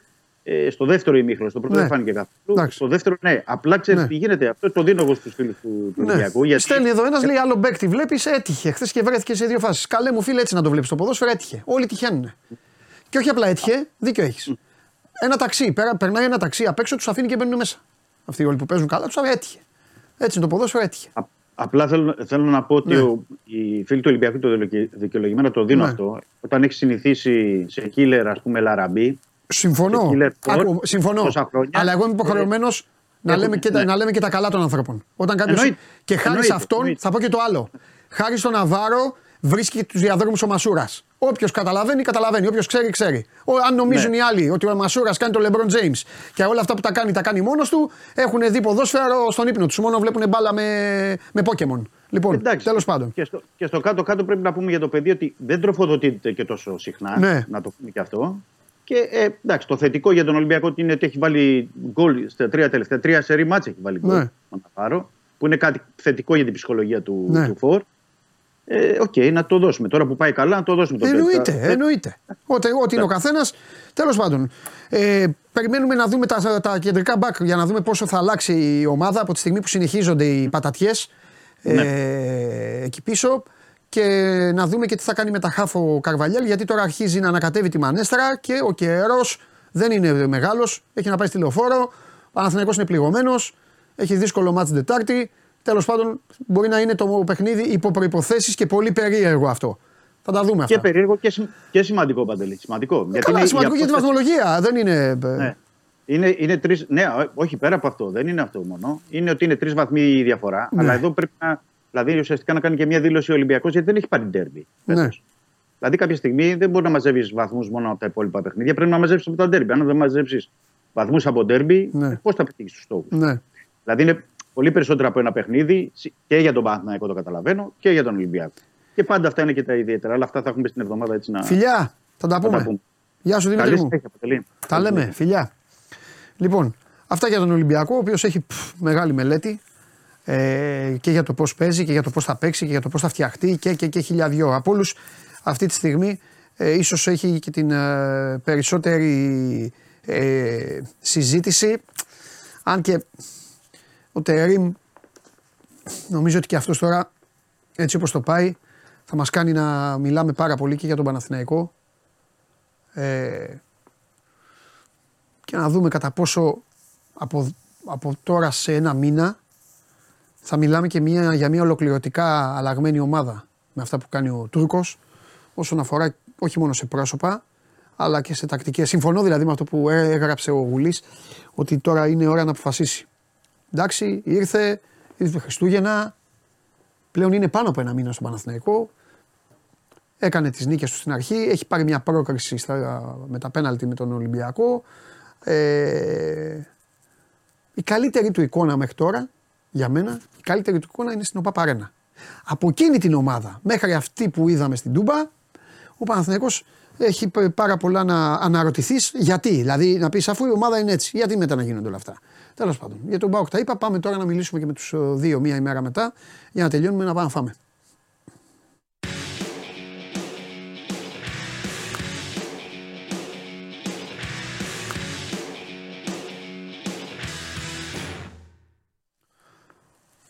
E: Ε, στο δεύτερο ημίχρονο, στο πρώτο
A: Ναι.
E: δεν φάνηκε καθόλου.
A: Εντάξει.
E: Στο δεύτερο, ναι. Απλά ξέρεις
A: Ναι.
E: τι γίνεται. Αυτό το δίνω εγώ στους φίλους του, του
A: Ναι.
E: Ολυμπιακού. Γιατί...
A: Στέλνει εδώ ένας, λέει άλλο μπέκ τη βλέπεις, έτυχε. Χθες και βρέθηκε σε δύο φάσεις. Καλέ μου φίλε, έτσι να το βλέπεις το ποδόσφαιρο, έτυχε. Όλοι τυχαίνουν. Και όχι απλά έτυχε, δίκιο έχεις. Ένα ταξί, πέρα, περνάει ένα ταξί απ' έξω, τους αφήνει και μπαίνουν μέσα. Αυτοί όλοι που παίζουν καλά, τους έτυχε. Έτσι είναι το ποδόσφαιρο, έτυχε.
E: Α- Απλά θέλω, θέλω να πω ότι
A: Ναι.
E: ο, οι φίλοι του Ολυμπιακού το δικαι- δικαιολογημένα το δίνουν
A: Ναι.
E: αυτό. Όταν έχει συνηθίσει σε killer, ας πούμε, Λαραμπή.
A: Συμφωνώ.
E: Και killer Sport,
A: Άκου, συμφωνώ.
E: τόσα χρόνια.
A: Αλλά εγώ είμαι υποχρεωμένος να,
E: έχουν-
A: λέμε και τα,
E: ναι.
A: να λέμε και τα καλά των ανθρώπων. Όταν κάποιος,
E: Εννοείται.
A: και χάρη σε
E: Εννοείται.
A: αυτόν,
E: Εννοείται.
A: θα πω και το άλλο. Χάρη στον Ναβάρο βρίσκει τους διαδρόμους ο Μασούρας. Όποιος καταλαβαίνει, καταλαβαίνει. Όποιος ξέρει, ξέρει. Ο, αν νομίζουν
E: Ναι.
A: οι άλλοι ότι ο Μασούρας κάνει τον Λεμπρόν Τζέιμς και όλα αυτά που τα κάνει, τα κάνει μόνος του, έχουν δει ποδόσφαιρο στον ύπνο τους. Μόνο βλέπουν μπάλα με, με Pokémon. Λοιπόν,
E: Εντάξει.
A: τέλος πάντων.
E: Και στο, και στο κάτω-κάτω πρέπει να πούμε για το παιδί ότι δεν τροφοδοτείται και τόσο συχνά.
A: Ναι.
E: Να το πούμε και αυτό. Και ε, εντάξει, το θετικό για τον Ολυμπιακό είναι ότι έχει βάλει γκολ στα τρία τελευταία. Τρία σερί μάτσα έχει βάλει γκολ.
A: Ναι.
E: Να τα πάρω. Που είναι κάτι θετικό για την ψυχολογία του,
A: Ναι.
E: του φορ. Ε, Οκ, να το δώσουμε. Τώρα που πάει καλά, να το δώσουμε το παιδί.
A: Εννοείται,
E: Θα-
A: εννοείται. Ό,τι, ό,τι είναι ο καθένας. Τέλος πάντων, ε, περιμένουμε να δούμε τα, τα κεντρικά μπακ για να δούμε πόσο θα αλλάξει η ομάδα από τη στιγμή που συνεχίζονται οι πατατιές ε, εκεί πίσω. Και να δούμε και τι θα κάνει με τα χάφο Καρβαλιέλ, γιατί τώρα αρχίζει να ανακατεύει τη μανέστρα και ο καιρός δεν είναι μεγάλος. Έχει να πάει στη λεωφόρο. Ο Παναθηναϊκός είναι πληγωμένος. Έχει δύσκολο μάτς την Τετάρτη. Τέλος πάντων, μπορεί να είναι το παιχνίδι υπό προποθέσει και πολύ περίεργο αυτό. Θα τα δούμε αυτά.
E: Και περίεργο και, σημ- και σημαντικό παντελή. Σημαντικό.
A: Ε, Καλά,
E: είναι
A: σημαντικό
E: η
A: για την
E: απόσταση-
A: βαθμολογία. Δεν είναι. ε,
E: Ναι. Είναι, είναι τρεις, ναι, ό- όχι πέρα από αυτό. Δεν είναι αυτό μόνο. Είναι ότι είναι τρεις βαθμοί η διαφορά.
A: Ναι.
E: Αλλά εδώ πρέπει να. Δηλαδή ουσιαστικά να κάνει και μια δήλωση ο Ολυμπιακός γιατί δεν έχει πάρει ντέρμπι.
A: Ναι.
E: φέτος. Δηλαδή κάποια στιγμή δεν μπορεί να μαζεύεις βαθμούς μόνο από τα υπόλοιπα παιχνίδια. Πρέπει να μαζέψεις από τα ντέρμπι. Αν δεν μαζέψεις βαθμούς από ντέρμπι,
A: Ναι.
E: πώς θα πετύχεις τους στόχους;
A: Ναι.
E: Δηλαδή είναι πολύ περισσότερο από ένα παιχνίδι και για τον Παναθηναϊκό το καταλαβαίνω και για τον Ολυμπιακό. Και πάντα αυτά είναι και τα ιδιαίτερα. Αλλά αυτά θα έχουμε στην εβδομάδα έτσι να,
A: Φιλιά, θα τα
E: να
A: πούμε.
E: τα πούμε.
A: Γεια σου Δημήτρη
E: Καλή
A: μου.
E: συνέχεια, Παντελή.
A: Τα λέμε, φιλιά. Λοιπόν, αυτά για τον Ολυμπιακό, ο οποίος έχει πφ, μεγάλη μελέτη ε, και για το πώς παίζει και για το πώς θα παίξει και για το πώς θα φτιαχτεί και, και, και χίλια δυο. Από όλους αυτή τη στιγμή ε, ίσως έχει και την ε, περισσότερη ε, συζήτηση. Αν και ο Τερίμ νομίζω ότι και αυτός τώρα έτσι όπως το πάει θα μας κάνει να μιλάμε πάρα πολύ και για τον Παναθηναϊκό ε, και να δούμε κατά πόσο από, από τώρα σε ένα μήνα θα μιλάμε και μια, για μια ολοκληρωτικά αλλαγμένη ομάδα με αυτά που κάνει ο Τούρκος όσον αφορά όχι μόνο σε πρόσωπα αλλά και σε τακτικές. Συμφωνώ δηλαδή με αυτό που έ- έγραψε ο Γουλής ότι τώρα είναι ώρα να αποφασίσει. Εντάξει, ήρθε, ήρθε Χριστούγεννα, πλέον είναι πάνω από ένα μήνα στον Παναθηναϊκό. Έκανε τις νίκες του στην αρχή. Έχει πάρει μια πρόκριση στα, με τα πέναλτι με τον Ολυμπιακό. Ε, η καλύτερη του εικόνα μέχρι τώρα, για μένα, η καλύτερη του εικόνα είναι στην ΟΠΑ Από εκείνη την ομάδα μέχρι αυτή που είδαμε στην Τούμπα, ο Παναθηναϊκός έχει πάρα πολλά να αναρωτηθείς γιατί. Δηλαδή να πεις αφού η ομάδα είναι έτσι, γιατί μετά να γίνονται όλα αυτά. Τέλος πάντων, για τον Μπάουκ τα είπα. Πάμε τώρα να μιλήσουμε και με τους ε, δύο μία ημέρα μετά για να τελειώνουμε να πάμε να φάμε.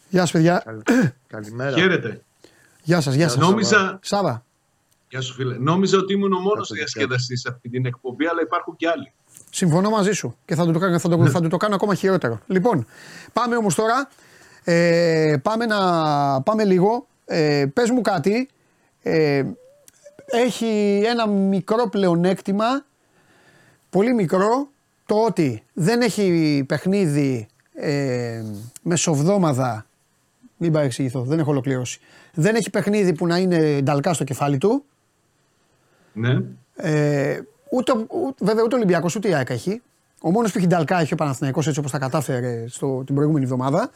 A: Γεια σας παιδιά.
I: Καλημέρα. Χαίρετε.
A: Γεια σας, γεια σας.
I: Νόμιζα...
A: Σάβα.
I: Γεια σου φίλε. Νόμιζα ότι ήμουν ο μόνος διασκεδαστής σε αυτή την εκπομπή, αλλά υπάρχουν και άλλοι.
A: Συμφωνώ μαζί σου και θα του το, θα το, θα το, το κάνω ακόμα χειρότερο. Λοιπόν, πάμε όμως τώρα. Ε, πάμε, να, πάμε λίγο. Ε, πες μου κάτι. Ε, έχει ένα μικρό πλεονέκτημα, πολύ μικρό, το ότι δεν έχει παιχνίδι ε, μεσοβδόμαδα μην παρεξηγηθώ, δεν έχω ολοκληρώσει. Δεν έχει παιχνίδι που να είναι νταλκά στο κεφάλι του.
I: Ναι.
A: Ε, ούτε, ούτε, βέβαια ούτε ο Ολυμπιακός ούτε η ΑΕΚ έχει. Ο μόνος που έχει νταλκά έχει ο Παναθηναϊκός έτσι όπως τα κατάφερε στο, την προηγούμενη εβδομάδα.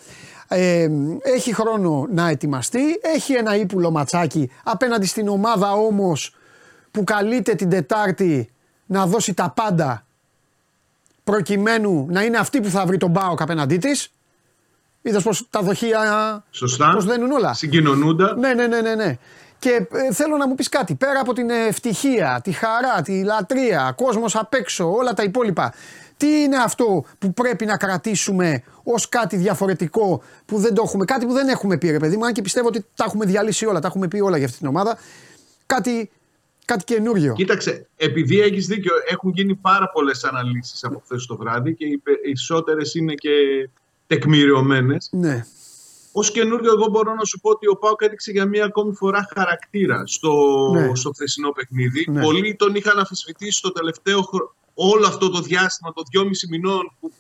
A: Ε, έχει χρόνο να ετοιμαστεί. Έχει ένα ύπουλο ματσάκι απέναντι στην ομάδα όμως που καλείται την Τετάρτη να δώσει τα πάντα προκειμένου να είναι αυτή που θα βρει τον Μπάοκ απέναντί της. Είδες πως τα δοχεία.
I: Σωστά.
A: Πώ δένουν όλα.
I: Συγκοινωνούνται.
A: Ναι, ναι, ναι, ναι. ναι. Και ε, θέλω να μου πεις κάτι. Πέρα από την ευτυχία, τη χαρά, τη λατρεία, κόσμος απ' έξω, όλα τα υπόλοιπα. Τι είναι αυτό που πρέπει να κρατήσουμε ως κάτι διαφορετικό που δεν το έχουμε, κάτι που δεν έχουμε πει, ρε παιδί μου, αν και πιστεύω ότι τα έχουμε διαλύσει όλα, τα έχουμε πει όλα για αυτή την ομάδα. Κάτι, κάτι καινούριο.
I: Κοίταξε, επειδή έχεις δίκιο, έχουν γίνει πάρα πολλές αναλύσεις από χθες το βράδυ και οι περισσότερε είναι και τεκμηριωμένες.
A: Ναι.
I: Ω καινούριο, εγώ μπορώ να σου πω ότι ο Πάοκ έδειξε για μία ακόμη φορά χαρακτήρα στο, ναι. στο χθεσινό παιχνίδι. Ναι. Πολλοί τον είχαν αφισβητήσει το τελευταίο όλο αυτό το διάστημα, το δυόμιση μηνών, που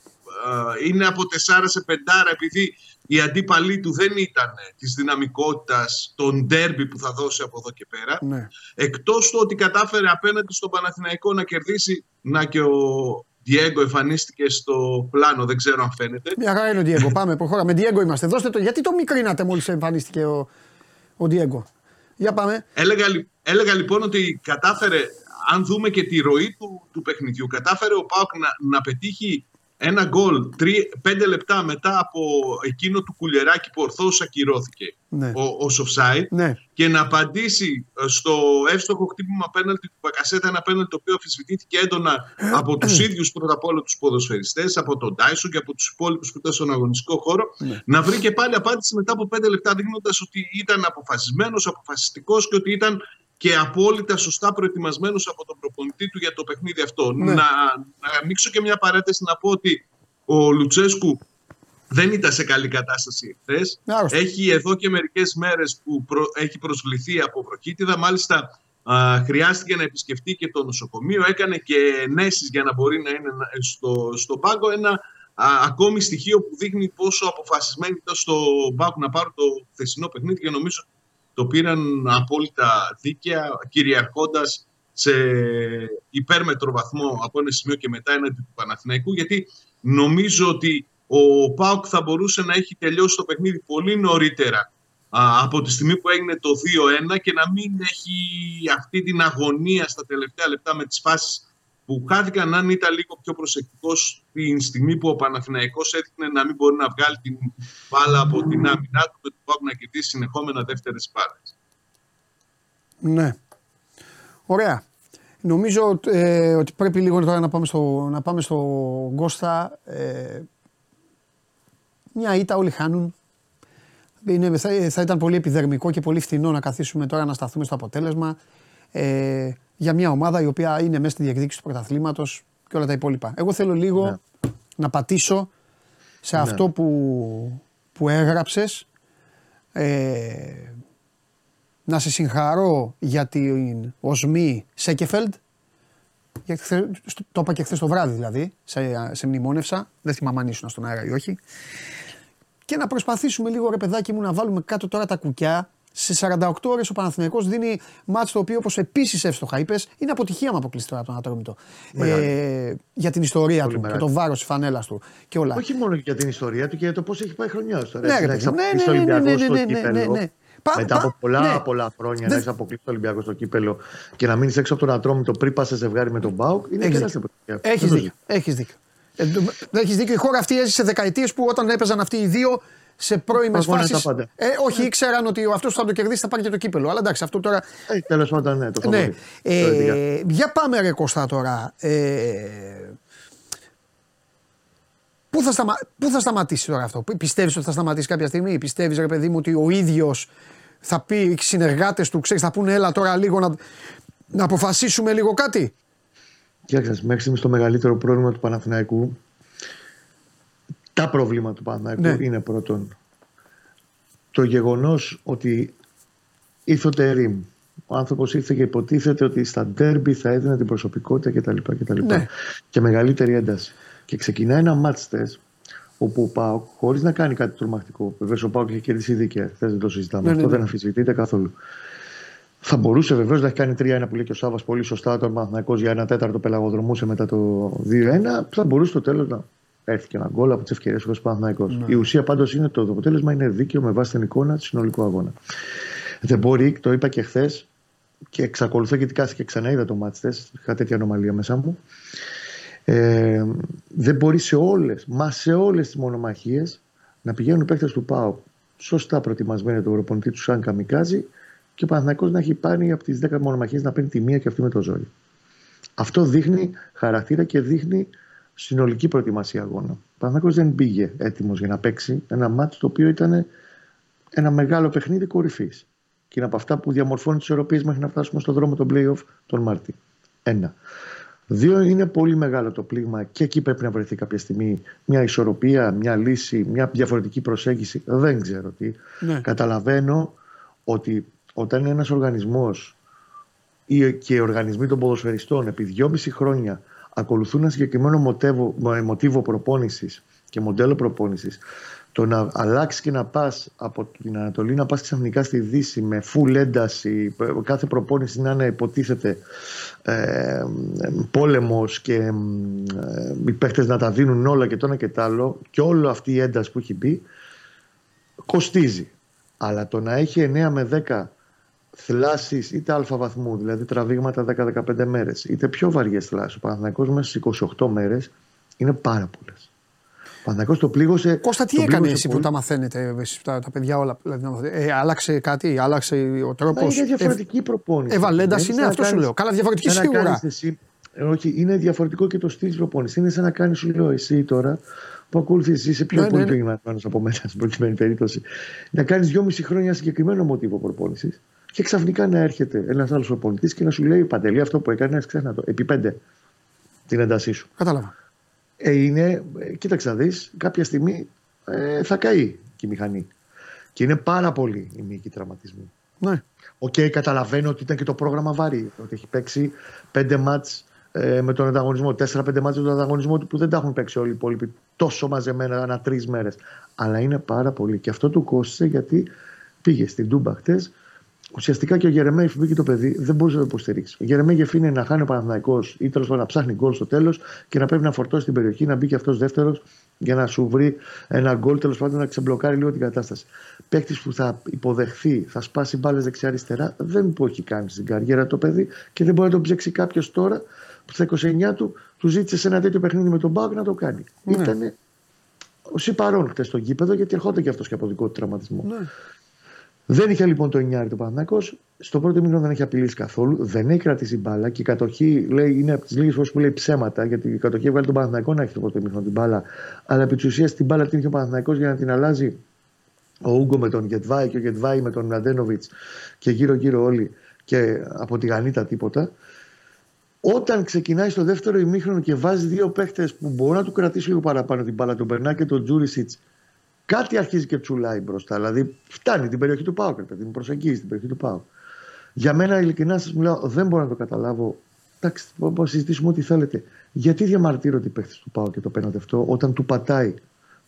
I: είναι από 4 σε 5 επειδή οι αντίπαλοι του δεν ήταν της δυναμικότητας των ντέρμπι που θα δώσει από εδώ και πέρα.
A: Ναι.
I: Εκτός του ότι κατάφερε απέναντι στον Παναθηναϊκό να κερδίσει, να και ο Διέγκο εμφανίστηκε στο πλάνο, δεν ξέρω αν φαίνεται.
A: Μια χαρά είναι ο Διέγκο. Πάμε, προχωράμε. Διέγκο είμαστε. Δώστε το. Γιατί το μικρίνατε μόλις εμφανίστηκε ο, ο Διέγκο. Για πάμε.
I: Έλεγα, έλεγα λοιπόν ότι κατάφερε, αν δούμε και τη ροή του, του παιχνιδιού, κατάφερε ο Πάουκ να, να πετύχει ένα γκολ πέντε λεπτά μετά από εκείνο του κουλεράκι που ορθώς ακυρώθηκε
A: ναι.
I: ο, ο offside
A: ναι.
I: και να απαντήσει ε, στο εύστοχο χτύπημα πέναλτι του Πακασέτα, ένα πέναλτι το οποίο αμφισβητήθηκε έντονα από τους ίδιους πρώτα απ' όλα τους ποδοσφαιριστές, από τον Τάισον και από τους υπόλοιπους που ήταν στον αγωνιστικό χώρο,
A: ναι.
I: να βρει και πάλι απάντηση μετά από πέντε λεπτά, δείχνοντας ότι ήταν αποφασισμένος, αποφασιστικός και ότι ήταν και απόλυτα σωστά προετοιμασμένος από τον προπονητή του για το παιχνίδι αυτό.
A: Ναι.
I: Να, να ανοίξω και μια παρένθεση να πω ότι ο Λουτσέσκου δεν ήταν σε καλή κατάσταση χθες. Έχει εδώ και μερικές μέρες που προ, έχει προσβληθεί από βροχίτιδα. Μάλιστα, α, χρειάστηκε να επισκεφτεί και το νοσοκομείο. Έκανε και ενέσεις για να μπορεί να είναι στο, στο πάγκο. Ένα α, ακόμη στοιχείο που δείχνει πόσο αποφασισμένοι ήταν στο πάγκο να πάρουν το θεσινό παιχνίδι και νομίζω το πήραν απόλυτα δίκαια, κυριαρχώντας σε υπέρμετρο βαθμό από ένα σημείο και μετά έναντι του Παναθηναϊκού, γιατί νομίζω ότι ο Πάουκ θα μπορούσε να έχει τελειώσει το παιχνίδι πολύ νωρίτερα από τη στιγμή που έγινε το 2-1 και να μην έχει αυτή την αγωνία στα τελευταία λεπτά με τις φάσεις που χάθηκαν αν ήταν λίγο πιο προσεκτικός την στιγμή που ο Παναθηναϊκός έδειχνε να μην μπορεί να βγάλει την μπάλα από την άμυνά του και του να κερδίσει συνεχόμενα δεύτερες μπάλες.
A: Ναι. Ωραία. Νομίζω ε, ότι πρέπει λίγο τώρα να πάμε στο, να πάμε στο Γκώστα. Ε, μια ήττα όλοι χάνουν. Είναι, θα, θα, ήταν πολύ επιδερμικό και πολύ φθηνό να καθίσουμε τώρα να σταθούμε στο αποτέλεσμα. Ε, για μια ομάδα η οποία είναι μέσα στη διεκδίκηση του πρωταθλήματος και όλα τα υπόλοιπα. Εγώ θέλω λίγο ναι. να πατήσω σε ναι. αυτό που, που έγραψες. Ε, να σε συγχαρώ για την οσμή Σέκεφελντ. Το είπα και χθες το βράδυ δηλαδή, σε, σε μνημόνευσα. Δεν θυμάμαι αν ήσουν στον αέρα ή όχι. Και να προσπαθήσουμε λίγο ρε παιδάκι μου να βάλουμε κάτω τώρα τα κουκιά σε 48 ώρες ο Παναθηναϊκός δίνει μάτς το οποίο, όπως επίσης εύστοχα είπες, είναι αποτυχία με αποκλειστεί τώρα από τον Ατρόμητο. Ε, για την ιστορία Πολύ του μεγάλη. και το βάρος της φανέλας του και όλα.
J: Όχι μόνο για την ιστορία του και για το πώς έχει πάει χρονιάς τώρα.
A: Ναι, ναι, ναι, ναι, ναι, ναι, ναι, ναι,
J: Μετά από πολλά, ναι. πολλά χρόνια να έχεις αποκλείσει το Ολυμπιακό στο κύπελο και να μείνεις έξω από τον Ατρόμητο πριν πας σε ζευγάρι με τον Μπάουκ είναι τεράστια
A: αποτυχία. Έχεις δίκιο. Έχεις δίκιο. Ε, έχεις δίκιο. Η χώρα αυτή έζησε δεκαετίες που όταν έπαιζαν αυτοί οι δύο σε πρώιμες φάσεις. Ε, όχι, ναι. ήξεραν ότι αυτός που θα το κερδίσει θα πάρει και το κύπελο. Αλλά εντάξει, αυτό τώρα.
J: Ε, Τέλος πάντων, ναι, το
A: ναι. Ε, Για πάμε, ρε Κώστα τώρα. Ε, Πού θα, σταμα... Πού θα σταματήσει τώρα αυτό, Πιστεύεις ότι θα σταματήσει κάποια στιγμή, Πιστεύεις, ρε παιδί μου, ότι ο ίδιος θα πει οι συνεργάτες του, ξέρεις, θα πούνε έλα τώρα λίγο να, να αποφασίσουμε λίγο κάτι.
J: Κοιτάξτε, μέχρι στιγμής το μεγαλύτερο πρόβλημα του Παναθηναϊκού τα προβλήματα του Παναθηναϊκού ναι. είναι πρώτον το γεγονός ότι ήρθε ο Ρήμ. Ο άνθρωπος ήρθε και υποτίθεται ότι στα ντέρμπι θα έδινε την προσωπικότητα κτλ. κτλ. Ναι. Και μεγαλύτερη ένταση. Και ξεκινάει ένα μάτς όπου ο Πάοκ, χωρίς να κάνει κάτι τρομακτικό, βεβαίως ο Πάοκ έχει κερδίσει δίκαια, δεν το συζητάμε, ναι, αυτό ναι, δεν ναι. αμφισβητείται καθόλου. Θα μπορούσε βεβαίως να έχει κάνει 3-1 που λέει και ο Σάβα πολύ σωστά. Όταν ο για ένα τέταρτο πελαγοδρομούσε μετά το 2-1. Θα μπορούσε στο τέλος να έρθει και ένα γκολ από τις ευκαιρίες του Παναθυναϊκό. Ναι. Η ουσία πάντως είναι το, το αποτέλεσμα είναι δίκαιο με βάση την εικόνα του συνολικού αγώνα. Δεν μπορεί, το είπα και χθες και εξακολουθώ γιατί κάθισε και ξανά είδα το μάτι Είχα τέτοια ανομαλία μέσα μου. Ε, δεν μπορεί σε όλες, μα σε όλες τις μονομαχίες να πηγαίνουν οι παίκτες του ΠΑΟ σωστά προετοιμασμένοι το προπονητή τους σαν καμικάζι και ο Παναθηναϊκός να έχει πάρει από τις 10 μονομαχίες να παίρνει τη μία και αυτή με το ζόρι. Αυτό δείχνει χαρακτήρα και δείχνει συνολική προετοιμασία αγώνα. Ο Παναθηναϊκός δεν πήγε έτοιμος για να παίξει ένα μάτι το οποίο ήταν ένα μεγάλο παιχνίδι κορυφής. Και είναι από αυτά που διαμορφώνει τις ισορροπίες μέχρι να φτάσουμε στον δρόμο των playoff τον Μάρτι. Ένα. Δύο, είναι πολύ μεγάλο το πλήγμα και εκεί πρέπει να βρεθεί κάποια στιγμή μια ισορροπία, μια λύση, μια διαφορετική προσέγγιση. Δεν ξέρω τι. Ναι. Καταλαβαίνω ότι όταν ένας οργανισμός ή και οι οργανισμοί των ποδοσφαιριστών επί δυόμιση χρόνια ακολουθούν ένα συγκεκριμένο μοτίβο, μοτίβο προπόνησης και μοντέλο προπόνησης, το να αλλάξει και να πας από την Ανατολή να πας ξαφνικά στη Δύση με full ένταση, κάθε προπόνηση να είναι υποτίθεται ε, πόλεμος και ε, οι παίχτες να τα δίνουν όλα και το ένα και το άλλο, και όλη αυτή η ένταση που έχει μπει, κοστίζει. Αλλά το να έχει 9 με 10 θλάσεις είτε αλφα βαθμού, δηλαδή τραβήγματα 10-15 μέρες, είτε πιο βαριές θλάσεις. Ο Παναθηναϊκός μέσα στις 28 μέρες είναι πάρα πολλές. Ο Παναθηναϊκός το πλήγωσε.
A: Κώστα, τι έκανε εσύ πολύ... που τα μαθαίνετε, τα, τα παιδιά όλα. Δηλαδή, ε, άλλαξε κάτι, άλλαξε ο τρόπος;
J: Είναι διαφορετική ε, προπόνηση.
A: Ευαλέντα είναι, αυτό σου λέω. Καλά, διαφορετική σίγουρα.
J: Εσύ, όχι, είναι διαφορετικό και το στυλ προπόνησης. Είναι σαν να κάνεις, σου λέω, εσύ τώρα που ακολουθείς, είσαι πιο ναι, πολύ ναι, ναι. από μένα στην προκειμένη περίπτωση. Να κάνεις δυόμιση χρόνια συγκεκριμένο μοτίβο προπόνησης και ξαφνικά να έρχεται ένας άλλος προπονητής και να σου λέει Παντελή, αυτό που έκανες, ξέχνα το. Επί πέντε την έντασή σου.
A: Κατάλαβα.
J: Ε, είναι, ε, κοίταξε να δεις, κάποια στιγμή ε, θα καεί και η μηχανή. Και είναι πάρα πολύ οι μυϊκοί τραυματισμοί.
A: Ναι.
J: OK, okay, καταλαβαίνω ότι ήταν και το πρόγραμμα βαρύ. Ότι έχει παίξει πέντε ματς ε, με τον ανταγωνισμό, τέσσερα-πέντε ματς με τον ανταγωνισμό που δεν τα έχουν παίξει όλοι οι υπόλοιποι τόσο μαζεμένα ανά τρεις μέρες. Αλλά είναι πάρα πολύ. Και αυτό του κόστησε γιατί πήγε στην Τούμπα χτες ουσιαστικά και ο Γερεμέγεφ που μπήκε το παιδί δεν μπορούσε να το υποστηρίξεις. Ο Γερεμέγεφ είναι να χάνει ο Παναθηναϊκός ή τέλος πάντων να ψάχνει γκολ στο τέλος και να πρέπει να φορτώσει την περιοχή, να μπει και αυτός δεύτερος για να σου βρει ένα γκολ, τέλος πάντων να ξεμπλοκάρει λίγο την κατάσταση. Παίκτης που θα υποδεχθεί, θα σπάσει μπάλες δεξιά-αριστερά, δεν το έχει κάνει στην καριέρα το παιδί και δεν μπορεί να τον ψέξει κάποιος τώρα που στα 29 του του ζήτησε σε ένα τέτοιο παιχνίδι με τον Μπάουκ να το κάνει. Ναι. Ήταν ο Σιπαρών χτες στο γήπεδο γιατί ερχόταν και αυτός και από δικό του τραυματισμό. Ναι. Δεν είχε λοιπόν το 9 το Παναθυνακό. Στο πρώτο μήνυμα δεν έχει απειλήσει καθόλου. Δεν έχει κρατήσει μπάλα και η κατοχή λέει, είναι από τις λίγες φορές που λέει ψέματα. Γιατί η κατοχή έβγαλε τον Παναθυνακό να έχει το πρώτο μήνυμα την μπάλα. Αλλά επί της ουσίας την μπάλα την είχε ο Παναθυνακό για να την αλλάζει ο Ούγκο με τον Γετβάη και ο Γετβάη με τον Μλαντένοβιτ και γύρω-γύρω όλοι και από τη Γανίτα τίποτα. Όταν ξεκινάει στο δεύτερο ημίχρονο και βάζει δύο παίχτε που μπορούν να του κρατήσουν λίγο παραπάνω την μπάλα, τον Μπερνά και τον Τζούρισιτς, κάτι αρχίζει και τσουλάει μπροστά. Δηλαδή φτάνει την περιοχή του Πάου, την προσεγγίζει την περιοχή του Πάου. Για μένα, ειλικρινά σας μιλάω, δεν μπορώ να το καταλάβω. Εντάξει, μπορούμε να συζητήσουμε ό,τι θέλετε. Γιατί διαμαρτύρονται οι παίχτε του Πάου και το πέναντι αυτό όταν του πατάει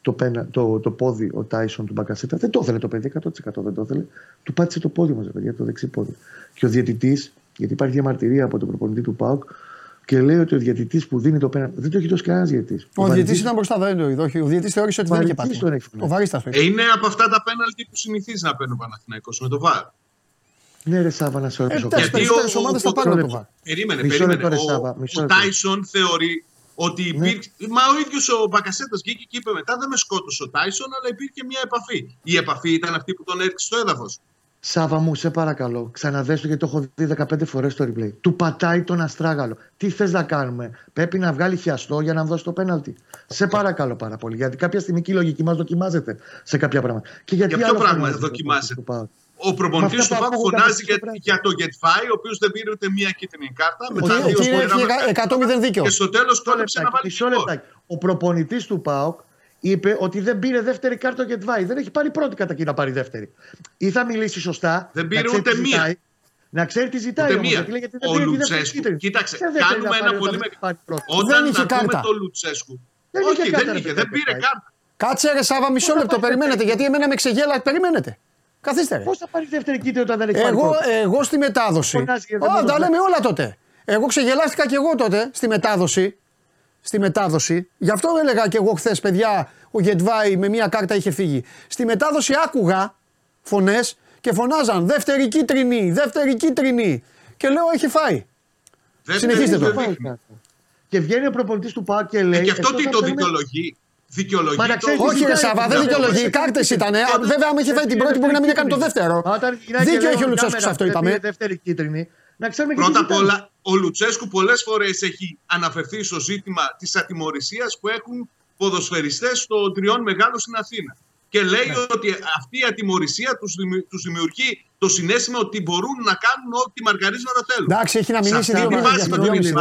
J: το, πένα, το, το πόδι ο Τάισον του Μπακασέτα. Δεν το ήθελε το παιδί, 100% δεν το ήθελε. Του πάτησε το πόδι μα, παιδιά, το δεξί πόδι. Και ο διαιτητής, γιατί υπάρχει διαμαρτυρία από τον προπονητή του ΠΑΟΚ, και λέει ότι ο διαιτητής που δίνει το πέναντι. Δεν το έχει δώσει κανένας διαιτητής.
A: Ο, ο διαιτητής ήταν μπροστά, δεν το είδε. Ο διαιτητής θεώρησε ότι δεν είχε πάθει.
I: Ο Βαρίστα ε, Είναι από αυτά τα πέναλτι που συνηθίζει να παίρνει ο Παναθυναϊκό με το βάρ.
J: Ναι, ρε Σάβα, να σε ρωτήσω.
A: Ε, Γιατί ο, ομάδες θα πάρουν το βάρ.
I: Περίμενε, περίμενε. Ο Τάισον θεωρεί ότι ναι. υπήρξε. Ναι. Μα ο ίδιος ο Μπακασέτας βγήκε και είπε μετά δεν με σκότωσε ο Τάισον, αλλά υπήρχε μια επαφή. Η επαφή ήταν αυτή που τον έριξε στο έδαφος.
J: Σάβα μου, σε παρακαλώ, ξαναδέστο γιατί το έχω δει 15 φορές το replay. Του πατάει τον αστράγαλο. Τι θες να κάνουμε, Πρέπει να βγάλει χιαστό για να δώσει το πέναλτι. Σε παρακαλώ πάρα πολύ, γιατί κάποια στιγμή και η λογική μας δοκιμάζεται σε κάποια πράγματα.
I: Και γιατί για ποιο πράγμα δοκιμάζεται; Ο προπονητής του Πάκου φωνάζει για, για το Γετφάη, ο οποίος δεν πήρε ούτε μία κίτρινη κάρτα.
A: Μετά δύο έχει 100 δίκιο.
I: Και στο τέλος κόλλεψε να βάλει.
J: Ο προπονητής του Πάουκ είπε ότι δεν πήρε δεύτερη κάρτα ο Γετβάη. Δεν έχει πάρει πρώτη κατά να πάρει δεύτερη. Ή θα μιλήσει σωστά.
I: Δεν πήρε ούτε μία.
J: Να ξέρει τι ζητάει.
I: Ούτε μία. ο Λουτσέσκου. Κοίταξε, κάνουμε ένα πολύ μεγάλο. Όταν θα ακούμε το Λουτσέσκου. Όχι, δεν είχε. Δεν πήρε κάρτα.
A: Κάτσε ρε Σάβα μισό λεπτό, περιμένετε. Γιατί εμένα με ξεγέλα, περιμένετε. Καθίστε.
J: Πώς θα πάρει δεύτερη κίτρινη όταν δεν έχει
A: εγώ, πάρει Εγώ στη μετάδοση. Ω, τα λέμε όλα τότε. Εγώ ξεγελάστηκα κι εγώ τότε στη μετάδοση στη μετάδοση. Γι' αυτό έλεγα και εγώ χθες, παιδιά, ο Γετβάη με μία κάρτα είχε φύγει. Στη μετάδοση άκουγα φωνές και φωνάζαν δεύτερη κίτρινη, δεύτερη κίτρινη. Και λέω έχει φάει. Συνεχίστε το.
J: Και βγαίνει ο προπονητής του ΠΑΚ και λέει.
I: Ε, και αυτό τι το δικαιολογεί. Δικαιολογεί.
A: Το... Όχι, ρε Σάβα, δεν δικαιολογεί. Κάρτες ήταν. Βέβαια, άμα είχε φάει την πρώτη, μπορεί να μην έκανε το δεύτερο. Δίκιο έχει ο Λουτσέσκου σε αυτό, είπαμε.
J: Δεύτερη κίτρινη.
I: Να ξέρουμε Πρώτα απ' όλα, ο Λουτσέσκου πολλές φορές έχει αναφερθεί στο ζήτημα της ατιμορρησίας που έχουν ποδοσφαιριστές των τριών μεγάλων στην Αθήνα. Και λέει ναι. ότι αυτή η ατιμορρησία τους δημιουργεί το συνέστημα ότι μπορούν να κάνουν ό,τι μαργαρίσματα θέλουν.
A: Εντάξει, έχει να μιλήσει δύο
J: μήνες.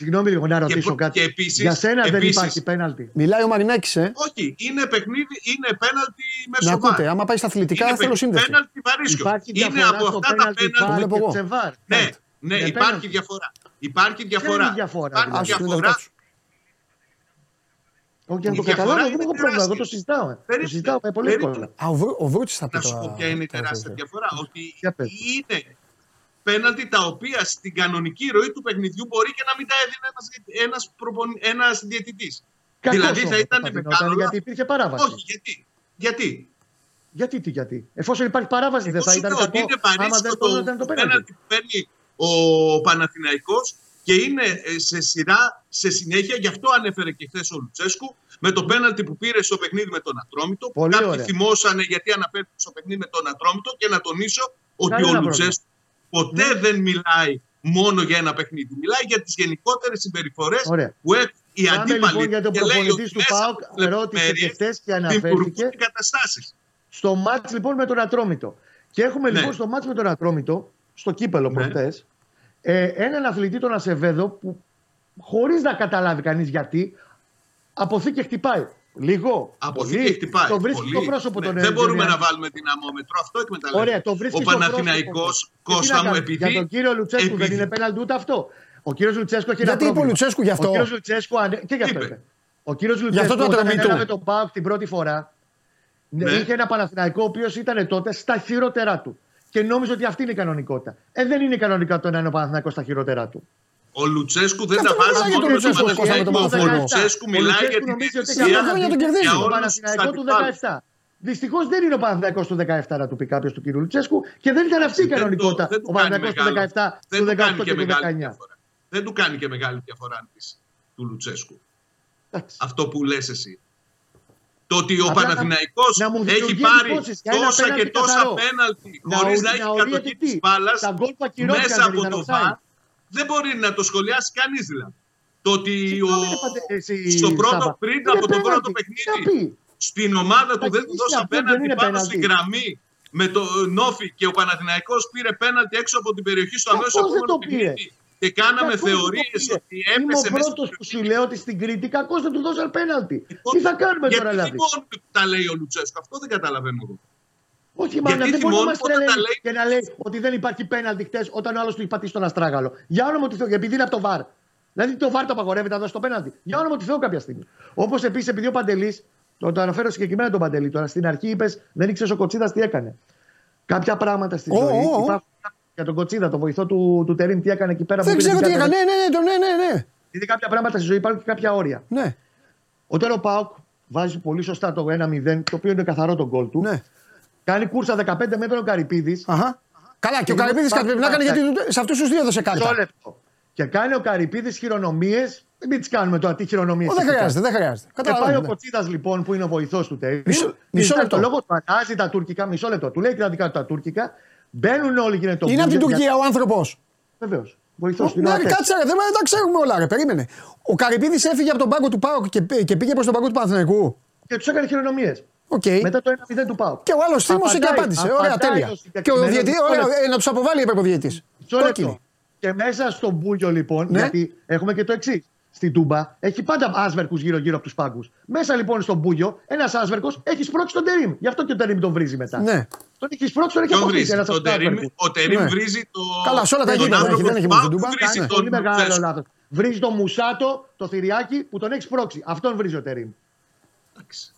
J: Συγγνώμη λίγο να ρωτήσω κάτι. Και επίσης, Για σένα επίσης, δεν υπάρχει πέναλτι.
A: Μιλάει ο Μαρινάκης, ε.
I: Όχι, είναι παιχνίδι, είναι πέναλτι μέσω
A: Να ακούτε, άμα πάει στα αθλητικά είναι θέλω σύνδεση.
I: Πέναλτι βαρίσκο. Είναι από αυτά τα πέναλτι. Ναι, ναι, υπάρχει διαφορά. Υπάρχει διαφορά. Υπάρχει διαφορά.
J: Όχι, να το καταλάβω, δεν έχω πρόβλημα. Εγώ το συζητάω. Το συζητάω πολύ εύκολα.
A: Ο Βρούτση θα πει.
I: Να σου πω ποια είναι η τεράστια διαφορά. Ότι είναι πέναλτι τα οποία στην κανονική ροή του παιχνιδιού μπορεί και να μην τα έδινε ένας, ένας, προπον... ένας διαιτητής. δηλαδή θα ήταν μεγάλο...
J: Γιατί υπήρχε παράβαση.
I: Όχι, γιατί. Γιατί.
J: Γιατί, τι, γιατί. Εφόσον υπάρχει παράβαση, Εγώ δεν θα ήταν
I: κακό. Είναι άμα δεν το, το, το πέναλτι που παίρνει ο Παναθηναϊκός και είναι ε, σε σειρά, σε συνέχεια, γι' αυτό ανέφερε και χθες ο Λουτσέσκου, με το πέναλτι που πήρε στο παιχνίδι με τον Ατρόμητο. Πολύ Κάποιοι ωραία. θυμώσανε γιατί αναφέρθηκε στο παιχνίδι με τον Ατρόμητο και να τονίσω ότι ο Λουτσέσκου ποτέ ναι. δεν μιλάει μόνο για ένα παιχνίδι. Μιλάει για τις γενικότερες συμπεριφορές που έχουν οι αντίπαλοι.
J: Λοιπόν για τον προπονητή του ΠΑΟΚ, ρώτησε και χθες και αναφέρθηκε. Στο μάτς λοιπόν με τον Ατρόμητο. Και έχουμε ναι. λοιπόν στο μάτς με τον Ατρόμητο, στο κύπελο ναι. προχτές, ε, έναν αθλητή τον Ασεβέδο που χωρίς να καταλάβει κανείς γιατί, αποθεί και χτυπάει. Λίγο.
I: Από εκεί χτυπάει.
J: Το βρίσκει στο πρόσωπο ναι, τον
I: Δεν μπορούμε να βάλουμε δυναμόμετρο. Αυτό εκμεταλλεύεται.
J: Ωραία, το βρίσκει
I: Ο Παναθηναϊκός Κώστα μου επειδή.
J: Για τον κύριο Λουτσέσκου επειδή... δεν είναι πέναλτι ούτε αυτό. Ο κύριος Λουτσέσκου έχει
A: ένα
J: Γιατί
A: είπε ο Λουτσέσκου γι' αυτό;
J: Ο κύριος Λουτσέσκου και γι' αυτό είπε. Ο κύριος Λουτσέσκου όταν έκαναμε τον Πάοκ την πρώτη φορά ναι. είχε ένα Παναθηναϊκό ο οποίος ήταν τότε στα χειρότερά του. Και νόμιζε ότι αυτή είναι η κανονικότητα. Ε, δεν είναι η κανονικότητα να είναι ο Παναθηναϊκός στα χειρότερά του.
I: Ο Λουτσέσκου δεν τα βάζει
A: μόνο
I: Ο Λουτσέσκου μιλάει για την
J: ηγεσία για τον Παναθηναϊκό του 17. Δυστυχώς δεν είναι ο Παναθηναϊκός του 17 να του πει κάποιος του κ. Λουτσέσκου και δεν ήταν αυτή η κανονικότητα. Ο Παναθηναϊκός του 17, του 18 και του 19.
I: Δεν του κάνει και μεγάλη διαφορά του Λουτσέσκου. Αυτό που λες εσύ. Το ότι ο Παναθηναϊκός έχει πάρει τόσα και τόσα πέναλτι χωρίς να έχει κατοχή της μπάλας μέσα από το βάρ δεν μπορεί να το σχολιάσει κανείς δηλαδή. Το ότι ο... στο πρώτο, πριν από το πρώτο παιχνίδι, στην ομάδα του δεν του δώσαν πέναλτι πάνω στην γραμμή με το Νόφι και ο Παναθηναϊκός πήρε πέναλτι έξω από την περιοχή στο αμέσως επόμενο παιχνίδι. Και κάναμε θεωρίες ότι έπεσε
J: Είμαι ο πρώτος που σου λέω ότι στην Κρήτη κακώ δεν του δώσαν πέναλτι. Τι θα κάνουμε τώρα, δηλαδή.
I: Γιατί τα λέει ο Λουτσέσκο, αυτό δεν καταλαβαίνω εγώ.
J: Όχι, μα δεν μπορεί να μα λέει και να λέει ότι δεν υπάρχει πέναλτι χτες όταν ο άλλος του έχει πατήσει τον Αστράγαλο. Για όνομα του Θεού, επειδή είναι από το βαρ. Δηλαδή το βαρ το απαγορεύεται να δώσει το πέναλτι. Για όνομα του Θεού κάποια στιγμή. Όπως επίσης επειδή ο Παντελής
K: Το, το αναφέρω συγκεκριμένα τον Παντελή. Τώρα στην αρχή είπες, δεν ήξερες ο Κοτσίδας τι έκανε. Κάποια πράγματα στη ζωή oh, υπάρχουν για τον Κοτσίδα, τον βοηθό του, του Τερήμ, τι έκανε εκεί πέρα.
A: Δεν ξέρω τι έκανε. Ναι, ναι, ναι, ναι, ναι.
K: Είναι κάποια πράγματα στη ζωή υπάρχουν και κάποια όρια.
A: Ναι.
K: Όταν ο Πάοκ βάζει πολύ σωστά το 1-0, το οποίο είναι καθαρό το γκολ του.
A: Ναι.
K: Κάνει κούρσα 15 μέτρων ο Καρυπίδης.
A: Καλά, και ο Καρυπίδης κάτι πρέπει να κάνει γιατί σε αυτούς τους δύο έδωσε κάτι.
K: Και κάνει ο Καρυπίδης χειρονομίες. Μην τις κάνουμε τώρα, τι χειρονομίες.
A: Δεν χρειάζεται, δεν χρειάζεται.
K: Και πάει ο Κοτσίδας λοιπόν που είναι ο βοηθός του Τέιλ. Μισό, μισό λεπτό. Το λόγο του ανάζει τα τουρκικά, μισό λεπτό. Του λέει κρατικά τα τουρκικά. Μπαίνουν όλοι και είναι το
A: Είναι από την Τουρκία ο άνθρωπος.
K: Βεβαίως. Βοηθός του.
A: Ναι, κάτσε, δεν τα ξέρουμε όλα, ρε. Περίμενε. Ο Καρυπίδης έφυγε από τον πάγκο του Πάουκ και, και πήγε προς τον πάγκο του Παναθηναϊκού.
K: Και τους έκανε χειρονομίες.
A: Okay.
K: Μετά το 1-0 του Πάουκ.
A: Και ο άλλος θύμωσε και απάντησε. Ωραία, τέλεια. Και ο διαιτή, ωραία, ε, να τους αποβάλει έπρεπε ο διαιτή.
K: Και μέσα στον Μπούγιο λοιπόν, ναι. γιατί έχουμε και το εξής. Στην Τούμπα έχει πάντα άσβερκους γύρω-γύρω από τους πάγκους. Μέσα λοιπόν στον Μπούγιο, ένας άσβερκος έχει σπρώξει τον Τερήμ. Γι' αυτό και ο Τερήμ τον βρίζει μετά.
A: Ναι.
K: Τον έχει σπρώξει, τον έχει αποκτήσει.
I: Ο Τερήμ, ο Τερήμ ναι. βρίζει το.
A: Καλά, σε όλα τα γύρω δεν έχει μόνο στην Τούμπα.
K: Βρίζει πολύ μεγάλο λάθος. Βρίζει το Μουσάτο, το θηριάκι που τον έχει σπρώξει. Αυτόν βρίζει ο Τερήμ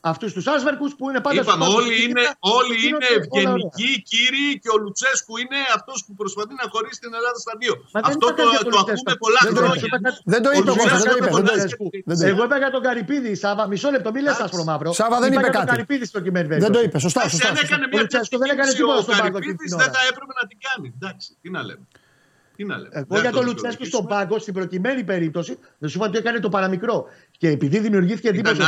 K: αυτούς τους άσβερκους που είναι πάντα
I: Είπαμε, όλοι είναι, όλοι είναι ευγενικοί κύριοι και ο Λουτσέσκου είναι αυτός που προσπαθεί να χωρίσει την Ελλάδα στα δύο. αυτό το, το, ακούμε πολλά χρόνια.
A: Δεν το είπε ο
K: Εγώ είπα για τον Καρυπίδη, Σάβα. Μισό λεπτό, μην λες άσπρο μαύρο.
A: Σάβα δεν είπε κάτι.
K: Δεν
A: το είπε, σωστά.
I: Αν έκανε μια τέτοια ο Καρυπίδης δεν θα έπρεπε να την κάνει. Εντάξει, τι να λέμε.
K: Εγώ για τον Λουτσέσκου στον πάγκο, στην προκειμένη περίπτωση, δεν σου είπα ότι έκανε το παραμικρό. Και επειδή δημιουργήθηκε εντύπωση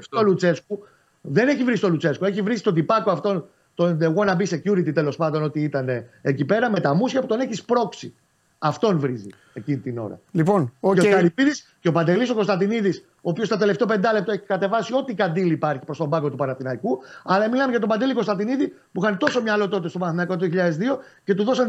K: στο Λουτσέσκου, δεν έχει βρει το Λουτσέσκου. Έχει βρει στον τυπάκο αυτόν, τον The Wanna Be Security τέλος πάντων, ότι ήταν εκεί πέρα με τα μουσια που τον έχεις σπρώξει. Αυτόν βρίζει εκείνη την ώρα.
A: Λοιπόν, okay.
K: Και ο Καρυπίδης και ο Παντελής ο Κωνσταντινίδης, ο οποίος στα τελευταία πεντάλεπτο έχει κατεβάσει ό,τι καντήλ υπάρχει προς τον πάγκο του Παναθηναϊκού. Αλλά μιλάμε για τον Παντελή Κωνσταντινίδη που είχαν τόσο μυαλό τότε στο Παναθηναϊκό το 2002 και του δώσαν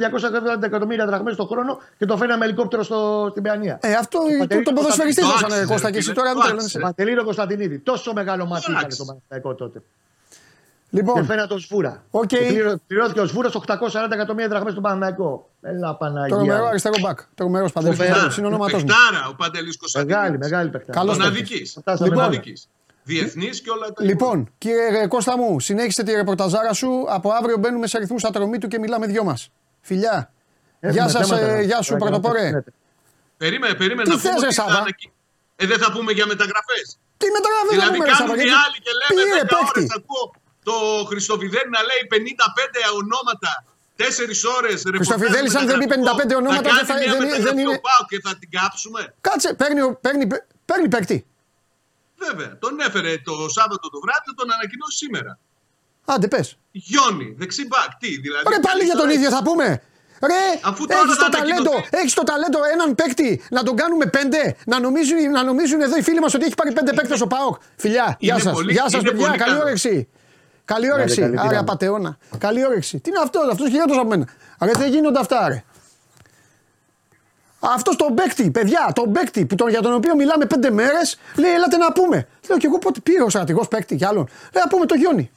K: 240 εκατομμύρια δραχμές το χρόνο και το φέρνει με ελικόπτερο στο, στην Παιανία.
A: Ε, αυτό το, το ποδοσφαιριστή δώσανε Κώστα και εσύ τώρα δεν
K: το Παντελή Κωνσταντινίδη. Τόσο μεγάλο μάτι ήταν το Παναθηναϊκό τότε.
A: Λοιπόν,
K: και φαίνεται ο Σφούρα.
A: Okay.
K: Πληρώθηκε ο Σφούρας 840 εκατομμύρια δραχμές στον Παναναϊκό. Έλα Παναγία. Το
A: μερό αριστερό μπακ. Το μερό παντελή.
I: Συνονόματο μου. Παιχτάρα ο Παντελής Κωνσταντίνος.
K: Μεγάλη, μεγάλη παιχτάρα.
A: Καλώ
I: Μοναδική.
A: Λοιπόν,
I: Διεθνής και όλα τα
A: Λοιπόν, κύριε Κώστα μου, συνέχισε τη ρεπορταζάρα σου. Από αύριο μπαίνουμε σε αριθμού ατρομή του και μιλάμε δυο μας. Φιλιά. Γεια σας, ε, γεια σου, πρωτοπόρε.
I: Περίμενε, περίμενε να πούμε. Ε, δεν θα πούμε για μεταγραφές.
A: Τι μεταγραφές
I: δηλαδή, θα κάνουν οι άλλοι και λέμε 10 ώρες ακούω το Χριστοφιδέλη να λέει 55 ονόματα Τέσσερις ώρες
A: Χριστοφιδέλη, αν δεν πει 55 ονόματα,
I: δεν θα δεν, δεν είναι. Πάω και θα την κάψουμε.
A: Κάτσε, παίρνει, παίρνει, παίρνει παίκτη.
I: Βέβαια. Τον έφερε το Σάββατο το βράδυ, τον ανακοινώσει σήμερα.
A: Άντε, πες.
I: Γιόνι, δεξί μπακ. Τι, δηλαδή.
A: Ρε, πάλι για τον ίδιο θα πούμε. Ρε, έχεις το, ταλέντο, έχεις το ταλέντο έναν παίκτη να τον κάνουμε πέντε, να νομίζουν, να νομίζουν εδώ οι φίλοι μας ότι έχει πάρει πέντε παίκτες ο ΠΑΟΚ. Φιλιά, γεια σας, γεια σας παιδιά, καλή όρεξη. Καλή όρεξη. Άρα απαταιώνα. Καλή όρεξη. Τι είναι αυτός, αυτός χειρότερο από μένα. Άρα δεν γίνονται αυτά, ρε. Αυτός τον παίκτη, παιδιά, τον παίκτη που τον, για τον οποίο μιλάμε πέντε μέρες, λέει: Ελάτε να πούμε. Λέω και εγώ πότε πήρε ο στρατηγός παίκτη κι άλλον. Λέει: Να πούμε το Γιόνι.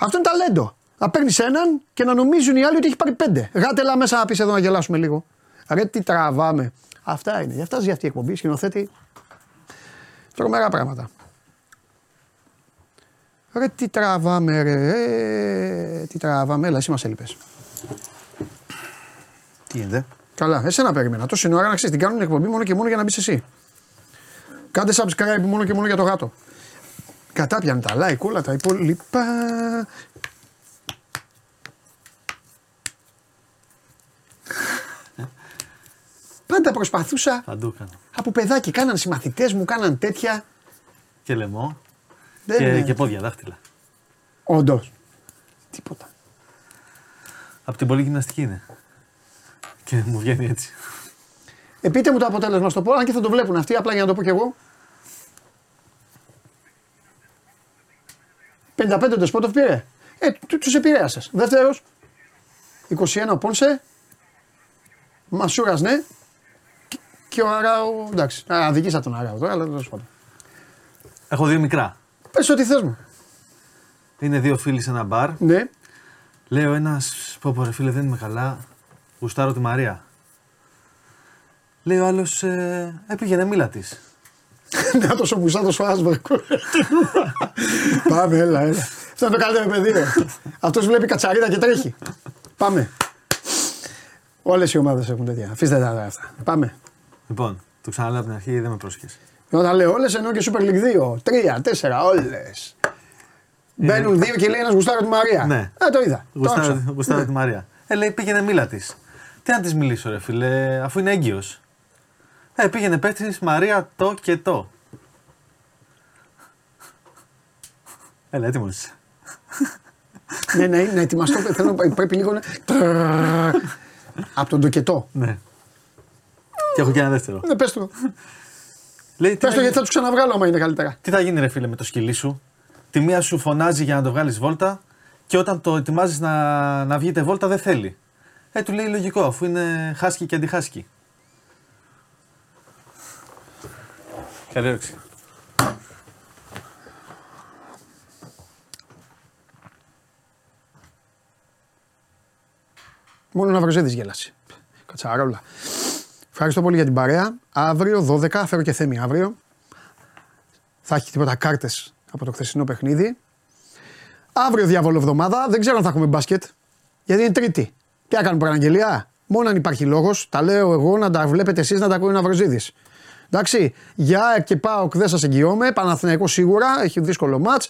A: Αυτό είναι ταλέντο. Να παίρνεις έναν και να νομίζουν οι άλλοι ότι έχει πάρει πέντε. Γάτε lá μέσα να πεις εδώ να γελάσουμε λίγο. Ρε τι τραβάμε. Αυτά είναι. Γι' αυτά για αυτή η εκπομπή. Σκηνοθέτη. Τρομερά πράγματα. Ρε τι τραβάμε ρε, ε, τι τραβάμε, έλα εσύ μας έλειπες.
H: Τι είναι.
A: Καλά, εσένα περίμενα. Τόση ώρα να ξέρεις, την κάνουν εκπομπή μόνο και μόνο για να μπεις εσύ. Κάντε subscribe μόνο και μόνο για το γάτο. Κατάπιανε τα like, όλα τα υπόλοιπα. Πάντα προσπαθούσα.
H: Θα
A: Από παιδάκι κάναν συμμαθητές μου, κάναν τέτοια.
H: Και λαιμό. Δεν και, και πόδια, δάχτυλα.
A: Όντως. Τίποτα.
H: Από την πολύ γυμναστική είναι. Και μου βγαίνει έτσι.
A: Ε, πείτε μου το αποτέλεσμα στο πω, αν και θα το βλέπουν αυτοί, απλά για να το πω κι εγώ. 55 το Σπότοφ πήρε. Ε, του τους επηρέασες. Δεύτερος. 21 ο Πόνσε. Μασούρας ναι. Και, και ο Αράου. Εντάξει. Αδικήσα τον Αράου τώρα, αλλά δεν το
H: Έχω δύο μικρά.
A: Πες ό,τι θες μου.
H: Είναι δύο φίλοι σε ένα μπαρ.
A: Ναι.
H: Λέω ένας, πω πω ρε φίλε δεν είμαι καλά, γουστάρω τη Μαρία. Λέει ο άλλος, ε, έπηγε μίλα της.
A: Να το σοπουσά το Άσβερκ. Πάμε, έλα, έλα. Αυτό είναι το καλύτερο παιδί. Αυτός βλέπει κατσαρίδα και τρέχει. Πάμε. Όλες οι ομάδες έχουν τέτοια. Αφήστε τα αυτά. Πάμε.
H: Λοιπόν, το ξαναλέω από την αρχή, δεν με πρόσχε.
A: Όταν λέω όλες εννοώ και Super League 2. Τρία, τέσσερα, όλες. Μπαίνουν δύο και λέει ένας γουστάρο τη Μαρία.
H: Ναι.
A: Ε, το είδα.
H: Γουστάρο τη Μαρία. Ε, λέει πήγαινε μίλα της. Τι να της μιλήσω, ρε φίλε, αφού είναι έγκυος. Ε, πήγαινε πέτρι Μαρία το και το. Έλα, έτοιμος.
A: ναι, ναι, ναι, ετοιμαστώ. Θέλω, πρέπει λίγο να. Από τον τοκετό.
H: Ναι. Και έχω και ένα δεύτερο.
A: Ναι, πες το. Λέει, πες το γιατί θα τους ξαναβγάλω άμα είναι καλύτερα.
H: Τι θα γίνει ρε φίλε με το σκυλί σου; Τη μία σου φωνάζει για να το βγάλεις βόλτα και όταν το ετοιμάζεις να, να βγείτε βόλτα δεν θέλει. Ε, του λέει λογικό αφού είναι χάσκι και αντιχάσκι. Καλή έρεξη.
A: Μόνο να Βροζέδης γέλασε. Κατσαρόλα. Ευχαριστώ πολύ για την παρέα. Αύριο 12, φέρω και θέμη αύριο. Θα έχει τίποτα κάρτες από το χθεσινό παιχνίδι. Αύριο διάβολο εβδομάδα. Δεν ξέρω αν θα έχουμε μπάσκετ. Γιατί είναι Τρίτη. Τι έκανε παραγγελία; Μόνο αν υπάρχει λόγος. Τα λέω εγώ να τα βλέπετε εσείς να τα ακούει ο Ναυροζίδης. Εντάξει. Για και πάω, δεν σας εγγυώμαι. Παναθηναϊκός σίγουρα. Έχει δύσκολο ματ.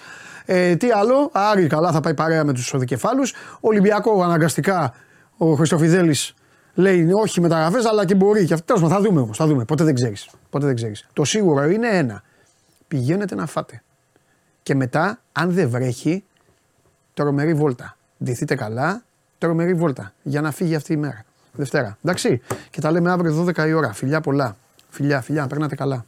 A: Ε, τι άλλο; Άρη καλά θα πάει παρέα με τους οδικεφάλους. Ολυμπιακό αναγκαστικά ο Χριστοφιδέλη λέει όχι μεταγραφές, αλλά και μπορεί. Και αυτό θα δούμε όμως. Θα δούμε. Ποτέ δεν ξέρεις. Ποτέ δεν ξέρεις. Το σίγουρο είναι ένα. Πηγαίνετε να φάτε. Και μετά, αν δεν βρέχει, τρομερή βόλτα. Ντυθείτε καλά, τρομερή βόλτα. Για να φύγει αυτή η μέρα. Δευτέρα. Εντάξει. Και τα λέμε αύριο 12 η ώρα. Φιλιά πολλά. Φιλιά, φιλιά. Περνάτε καλά.